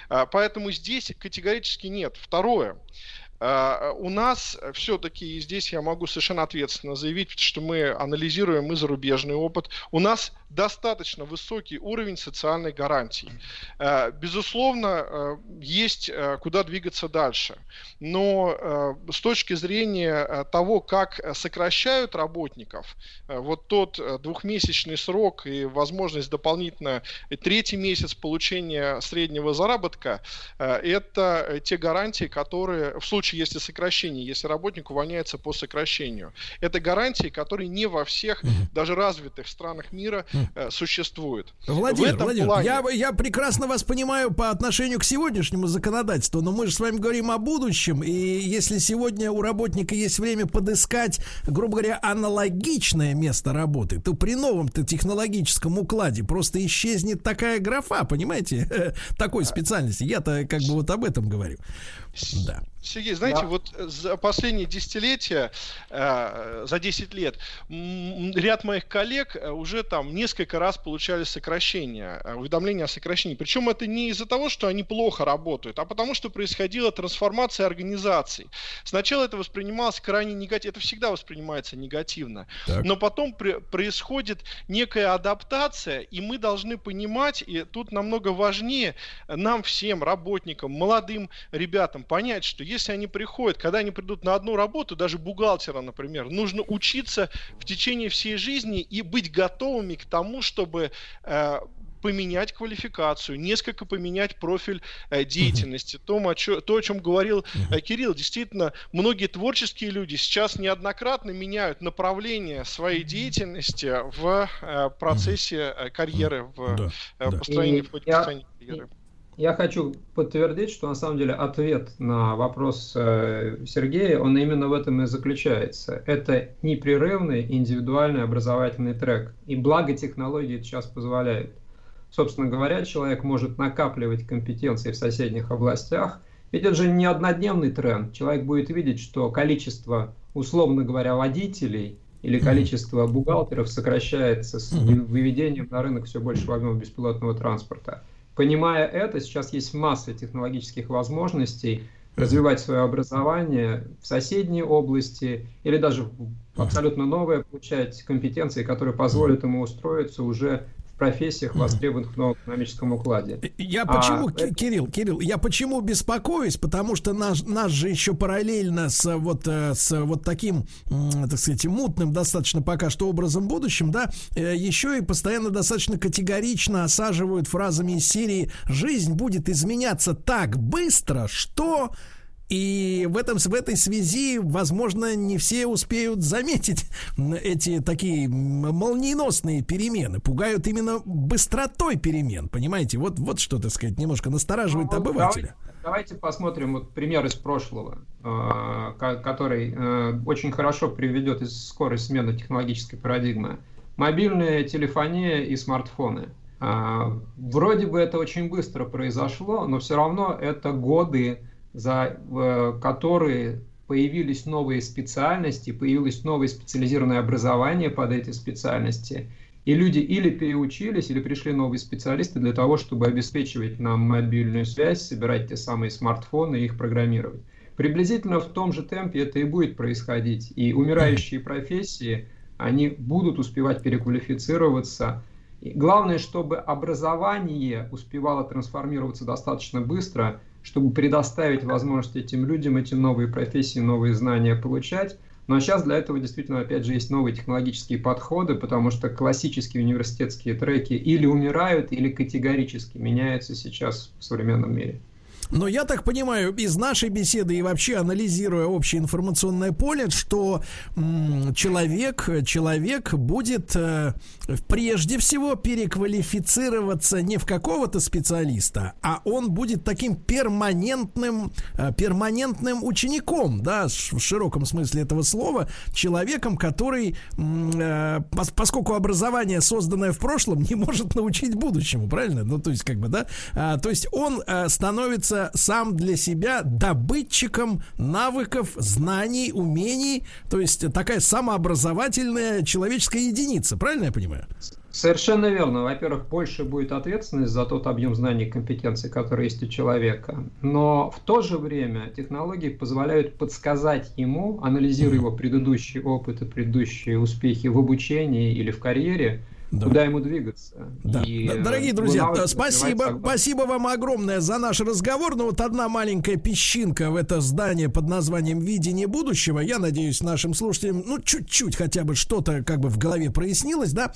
Э, поэтому здесь категорически нет. Второе. У нас все-таки, и здесь я могу совершенно ответственно заявить, что мы анализируем и зарубежный опыт, у нас достаточно высокий уровень социальной гарантии. А, безусловно, есть куда двигаться дальше. Но с точки зрения того, как сокращают работников, вот тот двухмесячный срок и возможность дополнительно третий месяц получения среднего заработка, это те гарантии, которые в случае случае, если сокращение, если работник увольняется по сокращению. Это гарантии, которые не во всех, даже развитых странах мира э, существуют. Владимир, Владимир плане... я, я прекрасно вас понимаю по отношению к сегодняшнему законодательству, но мы же с вами говорим о будущем, и если сегодня у работника есть время подыскать, грубо говоря, аналогичное место работы, то при новом-то технологическом укладе просто исчезнет такая графа, понимаете, такой специальности. Я-то как бы вот об этом говорю. Да. Сергей, знаете, да. вот за последние десятилетия, э, за 10 лет, ряд моих коллег э, уже там несколько раз получали сокращения, э, уведомления о сокращении. Причем это не из-за того, что они плохо работают, а потому что происходила трансформация организаций. Сначала это воспринималось крайне негативно, это всегда воспринимается негативно, так. но потом при, происходит некая адаптация, и мы должны понимать, и тут намного важнее нам всем, работникам, молодым ребятам, понять, что если они приходят, когда они придут на одну работу, даже бухгалтера, например, нужно учиться в течение всей жизни и быть готовыми к тому, чтобы э, поменять квалификацию, несколько поменять профиль э, деятельности. То, о чё, то, о чем говорил э, Кирилл, действительно, многие творческие люди сейчас неоднократно меняют направление своей деятельности в э, процессе э, карьеры, в да, э, построении, в построении карьеры. Я хочу подтвердить, что на самом деле ответ на вопрос э, Сергея, он именно в этом и заключается. Это непрерывный индивидуальный образовательный трек. И благо технологии сейчас позволяют. Собственно говоря, человек может накапливать компетенции в соседних областях. Ведь это же не однодневный тренд. Человек будет видеть, что количество, условно говоря, водителей или количество бухгалтеров сокращается с выведением на рынок все большего объема беспилотного транспорта. Понимая это, сейчас есть масса технологических возможностей развивать свое образование в соседней области или даже абсолютно новое, получать компетенции, которые позволят ему устроиться уже профессиях, востребованных в новом экономическом укладе. Я почему, а, Кирилл, Кирилл, я почему беспокоюсь? Потому что наш, нас же еще параллельно с вот, э, с вот таким, так сказать, мутным достаточно пока что образом будущим, да, э, еще и постоянно достаточно категорично осаживают фразами из серии «Жизнь будет изменяться так быстро, что...» И в, этом, в этой связи, возможно, не все успеют заметить эти такие молниеносные перемены. Пугают именно быстротой перемен, понимаете? Вот, вот что, так сказать, немножко настораживает ну, обывателя. Давайте, давайте посмотрим вот пример из прошлого, э, который э, очень хорошо приведет из скорость смены технологической парадигмы. Мобильная телефония и смартфоны. Э, вроде бы это очень быстро произошло, но все равно это годы за э, которые появились новые специальности, появилось новое специализированное образование под эти специальности. И люди или переучились, или пришли новые специалисты для того, чтобы обеспечивать нам мобильную связь, собирать те самые смартфоны и их программировать. Приблизительно в том же темпе это и будет происходить. И умирающие профессии, они будут успевать переквалифицироваться. И главное, чтобы образование успевало трансформироваться достаточно быстро – чтобы предоставить возможность этим людям эти новые профессии, новые знания получать. Но сейчас для этого действительно, опять же, есть новые технологические подходы, потому что классические университетские треки или умирают, или категорически меняются сейчас в современном мире. Но я так понимаю, из нашей беседы и вообще анализируя общее информационное поле, что человек, человек будет э, прежде всего переквалифицироваться не в какого-то специалиста, а он будет таким перманентным, э, перманентным учеником, да, в широком смысле этого слова, человеком, который, э, пос, поскольку образование, созданное в прошлом, не может научить будущему, правильно? Ну, то есть, как бы, да, а, то есть он становится сам для себя добытчиком навыков, знаний, умений, то есть такая самообразовательная человеческая единица, правильно я понимаю? Совершенно верно. Во-первых, больше будет ответственность за тот объем знаний и компетенций, которые есть у человека. Но в то же время технологии позволяют подсказать ему, анализируя его предыдущий опыт и предыдущие успехи в обучении или в карьере, да. куда ему двигаться. Да. И, Дорогие э, друзья, спасибо, спасибо вам огромное за наш разговор. Но вот одна маленькая песчинка в это здание под названием «Видение будущего». Я надеюсь, нашим слушателям, ну, чуть-чуть хотя бы что-то как бы в голове прояснилось, да?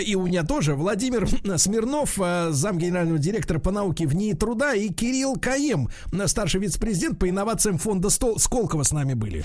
И у меня тоже. Владимир Смирнов, э, зам генерального директора по науке в НИИ труда, и Кирилл Каем, старший вице-президент по инновациям фонда Сколково с нами были.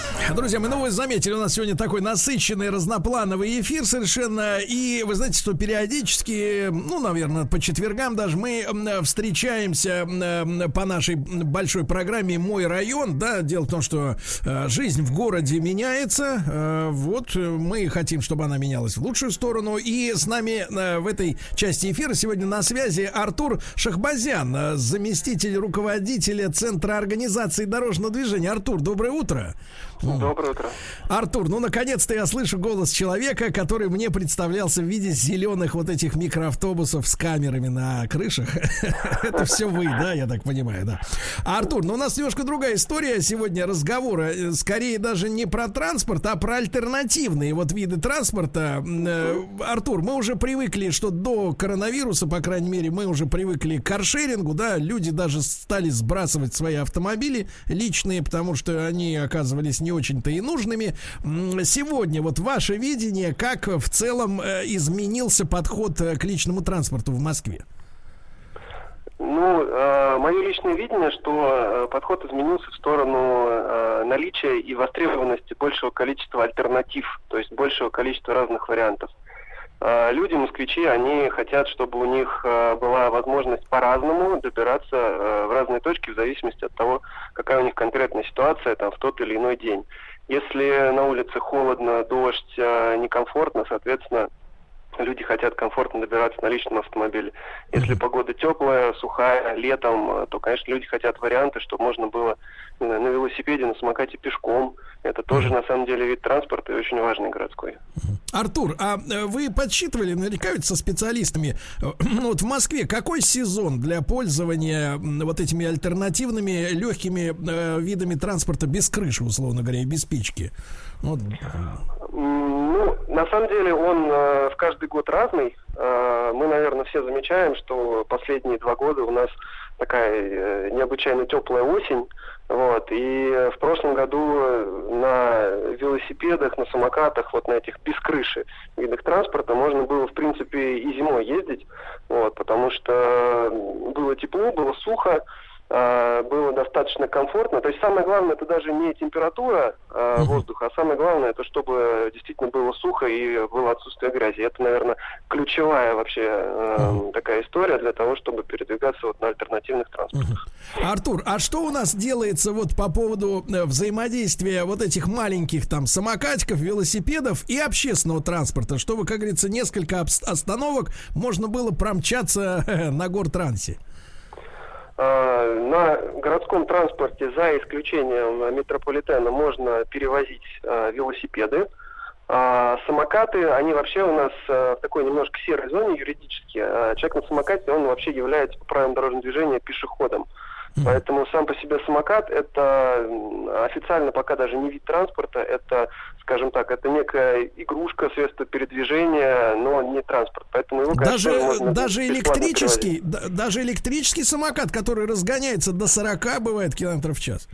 Друзья, мы, ну вы заметили, у нас сегодня такой насыщенный, разноплановый эфир совершенно. И вы знаете, что периодически, ну, наверное, по четвергам даже мы встречаемся по нашей большой программе «Мой район». Да, дело в том, что э, жизнь в городе меняется. Э, вот мы хотим, чтобы она менялась в лучшую сторону. И с нами э, в этой части эфира сегодня на связи Артур Шахбазян, заместитель руководителя Центра организации дорожного движения. Артур, доброе утро. Доброе утро. Артур, ну наконец-то я слышу голос человека, который мне представлялся в виде зеленых вот этих микроавтобусов с камерами на крышах. Это все вы, да, я так понимаю, да. Артур, ну у нас немножко другая история сегодня разговора. Э, скорее даже не про транспорт, а про альтернативные вот виды транспорта. Э, Артур, мы уже привыкли, что до коронавируса, по крайней мере, мы уже привыкли к каршерингу, да, люди даже стали сбрасывать свои автомобили личные, потому что они оказывались не очень-то и нужными. Сегодня вот ваше видение, как в целом э, изменился подход э, к личному транспорту в Москве? Ну, э, мое личное видение, что э, подход изменился в сторону э, наличия и востребованности большего количества альтернатив, то есть большего количества разных вариантов. Э, люди, москвичи, они хотят, чтобы у них э, была возможность по-разному добираться э, в разные точки в зависимости от того, какая у них конкретная ситуация там, в тот или иной день. Если на улице холодно, дождь, некомфортно, соответственно, люди хотят комфортно добираться на личном автомобиле. Если погода теплая, сухая, летом, то, конечно, люди хотят варианты, чтобы можно было на велосипеде, на самокате пешком. Это тоже, на самом деле, вид транспорта и очень важный городской. Артур, а э, вы подсчитывали, наверняка ведь со специалистами, э, ну, вот в Москве какой сезон для пользования вот этими альтернативными легкими э, видами транспорта без крыши, условно говоря, и без печки? Вот. Ну, на самом деле он э, в каждый год разный. Э, мы, наверное, все замечаем, что последние два года у нас такая э, необычайно теплая осень. Вот. И в прошлом году на велосипедах, на самокатах, вот на этих без крыши видах транспорта можно было, в принципе, и зимой ездить, вот, потому что было тепло, было сухо, было достаточно комфортно. То есть самое главное это даже не температура э, воздуха, а самое главное это чтобы действительно было сухо и было отсутствие грязи. Это, наверное, ключевая вообще э, такая история для того, чтобы передвигаться вот на альтернативных транспортах. Артур, а что у нас делается вот по поводу э, взаимодействия вот этих маленьких там самокатиков, велосипедов и общественного транспорта, чтобы, как говорится, несколько остановок можно было промчаться на гортрансе? А, на городском транспорте, за исключением метрополитена, можно перевозить а, велосипеды. А самокаты, они вообще у нас в такой немножко серой зоне юридически. Человек на самокате, он вообще является по правилам дорожного движения пешеходом. Поэтому сам по себе самокат это официально пока даже не вид транспорта, это, скажем так, это некая игрушка, средство передвижения, но не транспорт. Поэтому его, конечно, даже, даже электрический, да, даже электрический самокат, который разгоняется до 40, бывает километров в час.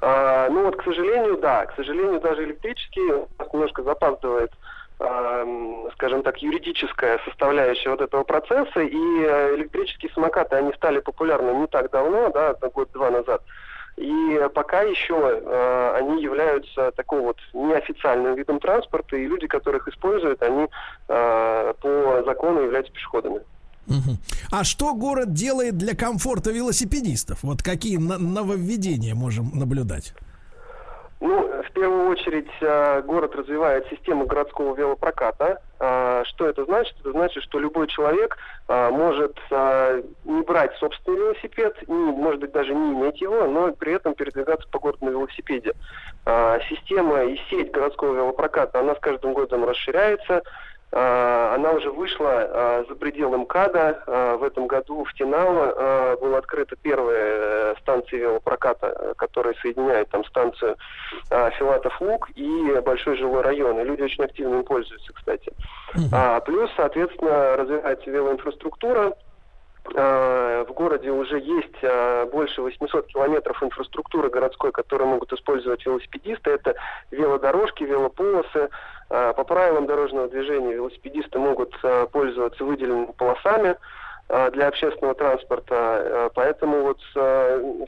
А, ну вот, к сожалению, да, к сожалению, даже электрический немножко запаздывает скажем так, юридическая составляющая вот этого процесса, и э, электрические самокаты, они стали популярны не так давно, да, год-два назад, и пока еще э, они являются такой вот неофициальным видом транспорта, и люди, которых используют, они э, по закону являются пешеходами. А что город делает для комфорта велосипедистов? Вот какие нововведения можем наблюдать? Ну, в первую очередь, э, город развивает систему городского велопроката. Э, что это значит? Это значит, что любой человек э, может не брать собственный велосипед, не, может быть, даже не иметь его, но при этом передвигаться по городу на велосипеде. Система и сеть городского велопроката, она с каждым годом расширяется. А, она уже вышла а, за пределы МКАДа. А, в этом году в Тинало была открыта первая э, станция велопроката, которая соединяет там станцию Филатов Луг и большой жилой район. И люди очень активно им пользуются, кстати. Плюс, соответственно, развивается велоинфраструктура. В городе уже есть больше 800 километров инфраструктуры городской, которые могут использовать велосипедисты. Это велодорожки, велополосы, по правилам дорожного движения велосипедисты могут э, пользоваться выделенными полосами э, для общественного транспорта. Поэтому вот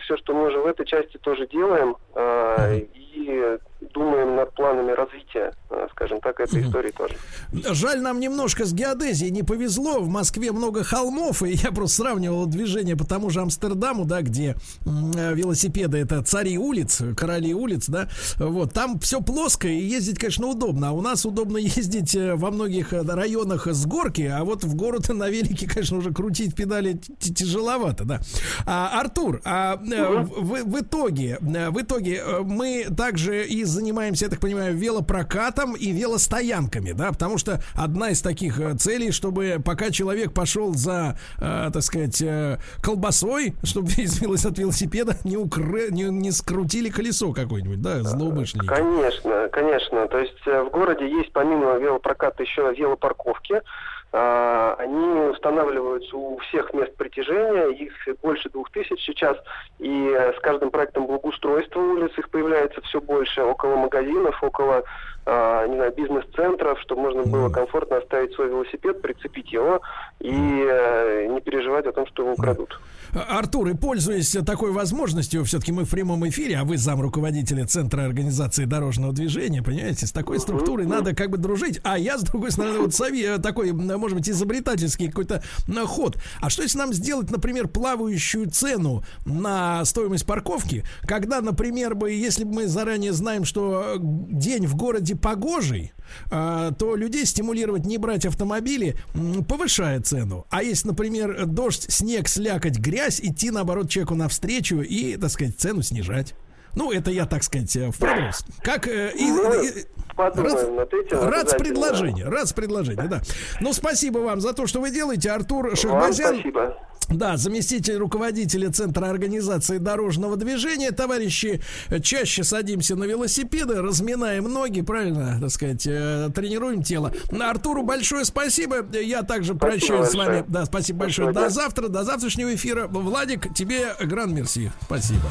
все, что мы уже в этой части тоже делаем и думаем над планами развития, э, скажем так, этой истории тоже. Жаль, нам немножко с геодезией не повезло. В Москве много холмов, и я просто сравнивал движение по тому же Амстердаму, да, где э, велосипеды это цари улиц, короли улиц, да, вот, там все плоско и ездить, конечно, удобно, а у нас удобно ездить э, во многих районах с горки, а вот в город на велике, конечно, уже крутить педали тяжеловато, да. А, Артур, а в, в итоге, в итоге мы также и занимаемся, я так понимаю, велопрокатом и велостоянками, да, потому что одна из таких э, целей, чтобы пока человек пошел за, э, так сказать, э, колбасой, чтобы извилось от велосипеда, не, укры, не, не скрутили колесо какое-нибудь, да, злоумышленники. Конечно, конечно. То есть э, в городе есть помимо велопроката еще велопарковки. А, они устанавливаются у всех мест притяжения, их больше двух тысяч сейчас, и с каждым проектом благоустройства улиц их появляется все больше, около магазинов, около а, не знаю, бизнес-центров, чтобы можно было комфортно оставить свой велосипед, прицепить его и э, не переживать о том, что его украдут. Артур, и пользуясь такой возможностью, все-таки мы в прямом эфире, а вы зам руководителя Центра организации дорожного движения, понимаете, с такой структурой надо как бы дружить. А я, с другой стороны, вот сови, э, такой, может быть, изобретательский какой-то ход. А что если нам сделать, например, плавающую цену на стоимость парковки, когда, например, бы, если бы мы заранее знаем, что день в городе погожий, то людей стимулировать не брать автомобили, повышая цену. А если, например, дождь, снег, слякоть, грязь, идти, наоборот, человеку навстречу и, так сказать, цену снижать. Ну, это я, так сказать, э, в вопрос. Как э, и, ну, и, рад, рад с предложения, рад с предложения, да. Ну, спасибо вам за то, что вы делаете, Артур Шахбазян. спасибо. Да, заместитель руководителя Центра организации дорожного движения. Товарищи, чаще садимся на велосипеды, разминаем ноги, правильно, так сказать, э, тренируем тело. Артуру большое спасибо. Я также спасибо прощаюсь большое. с вами. Да, спасибо большое. До завтра, до завтрашнего эфира. Владик, тебе гран мерси. Спасибо.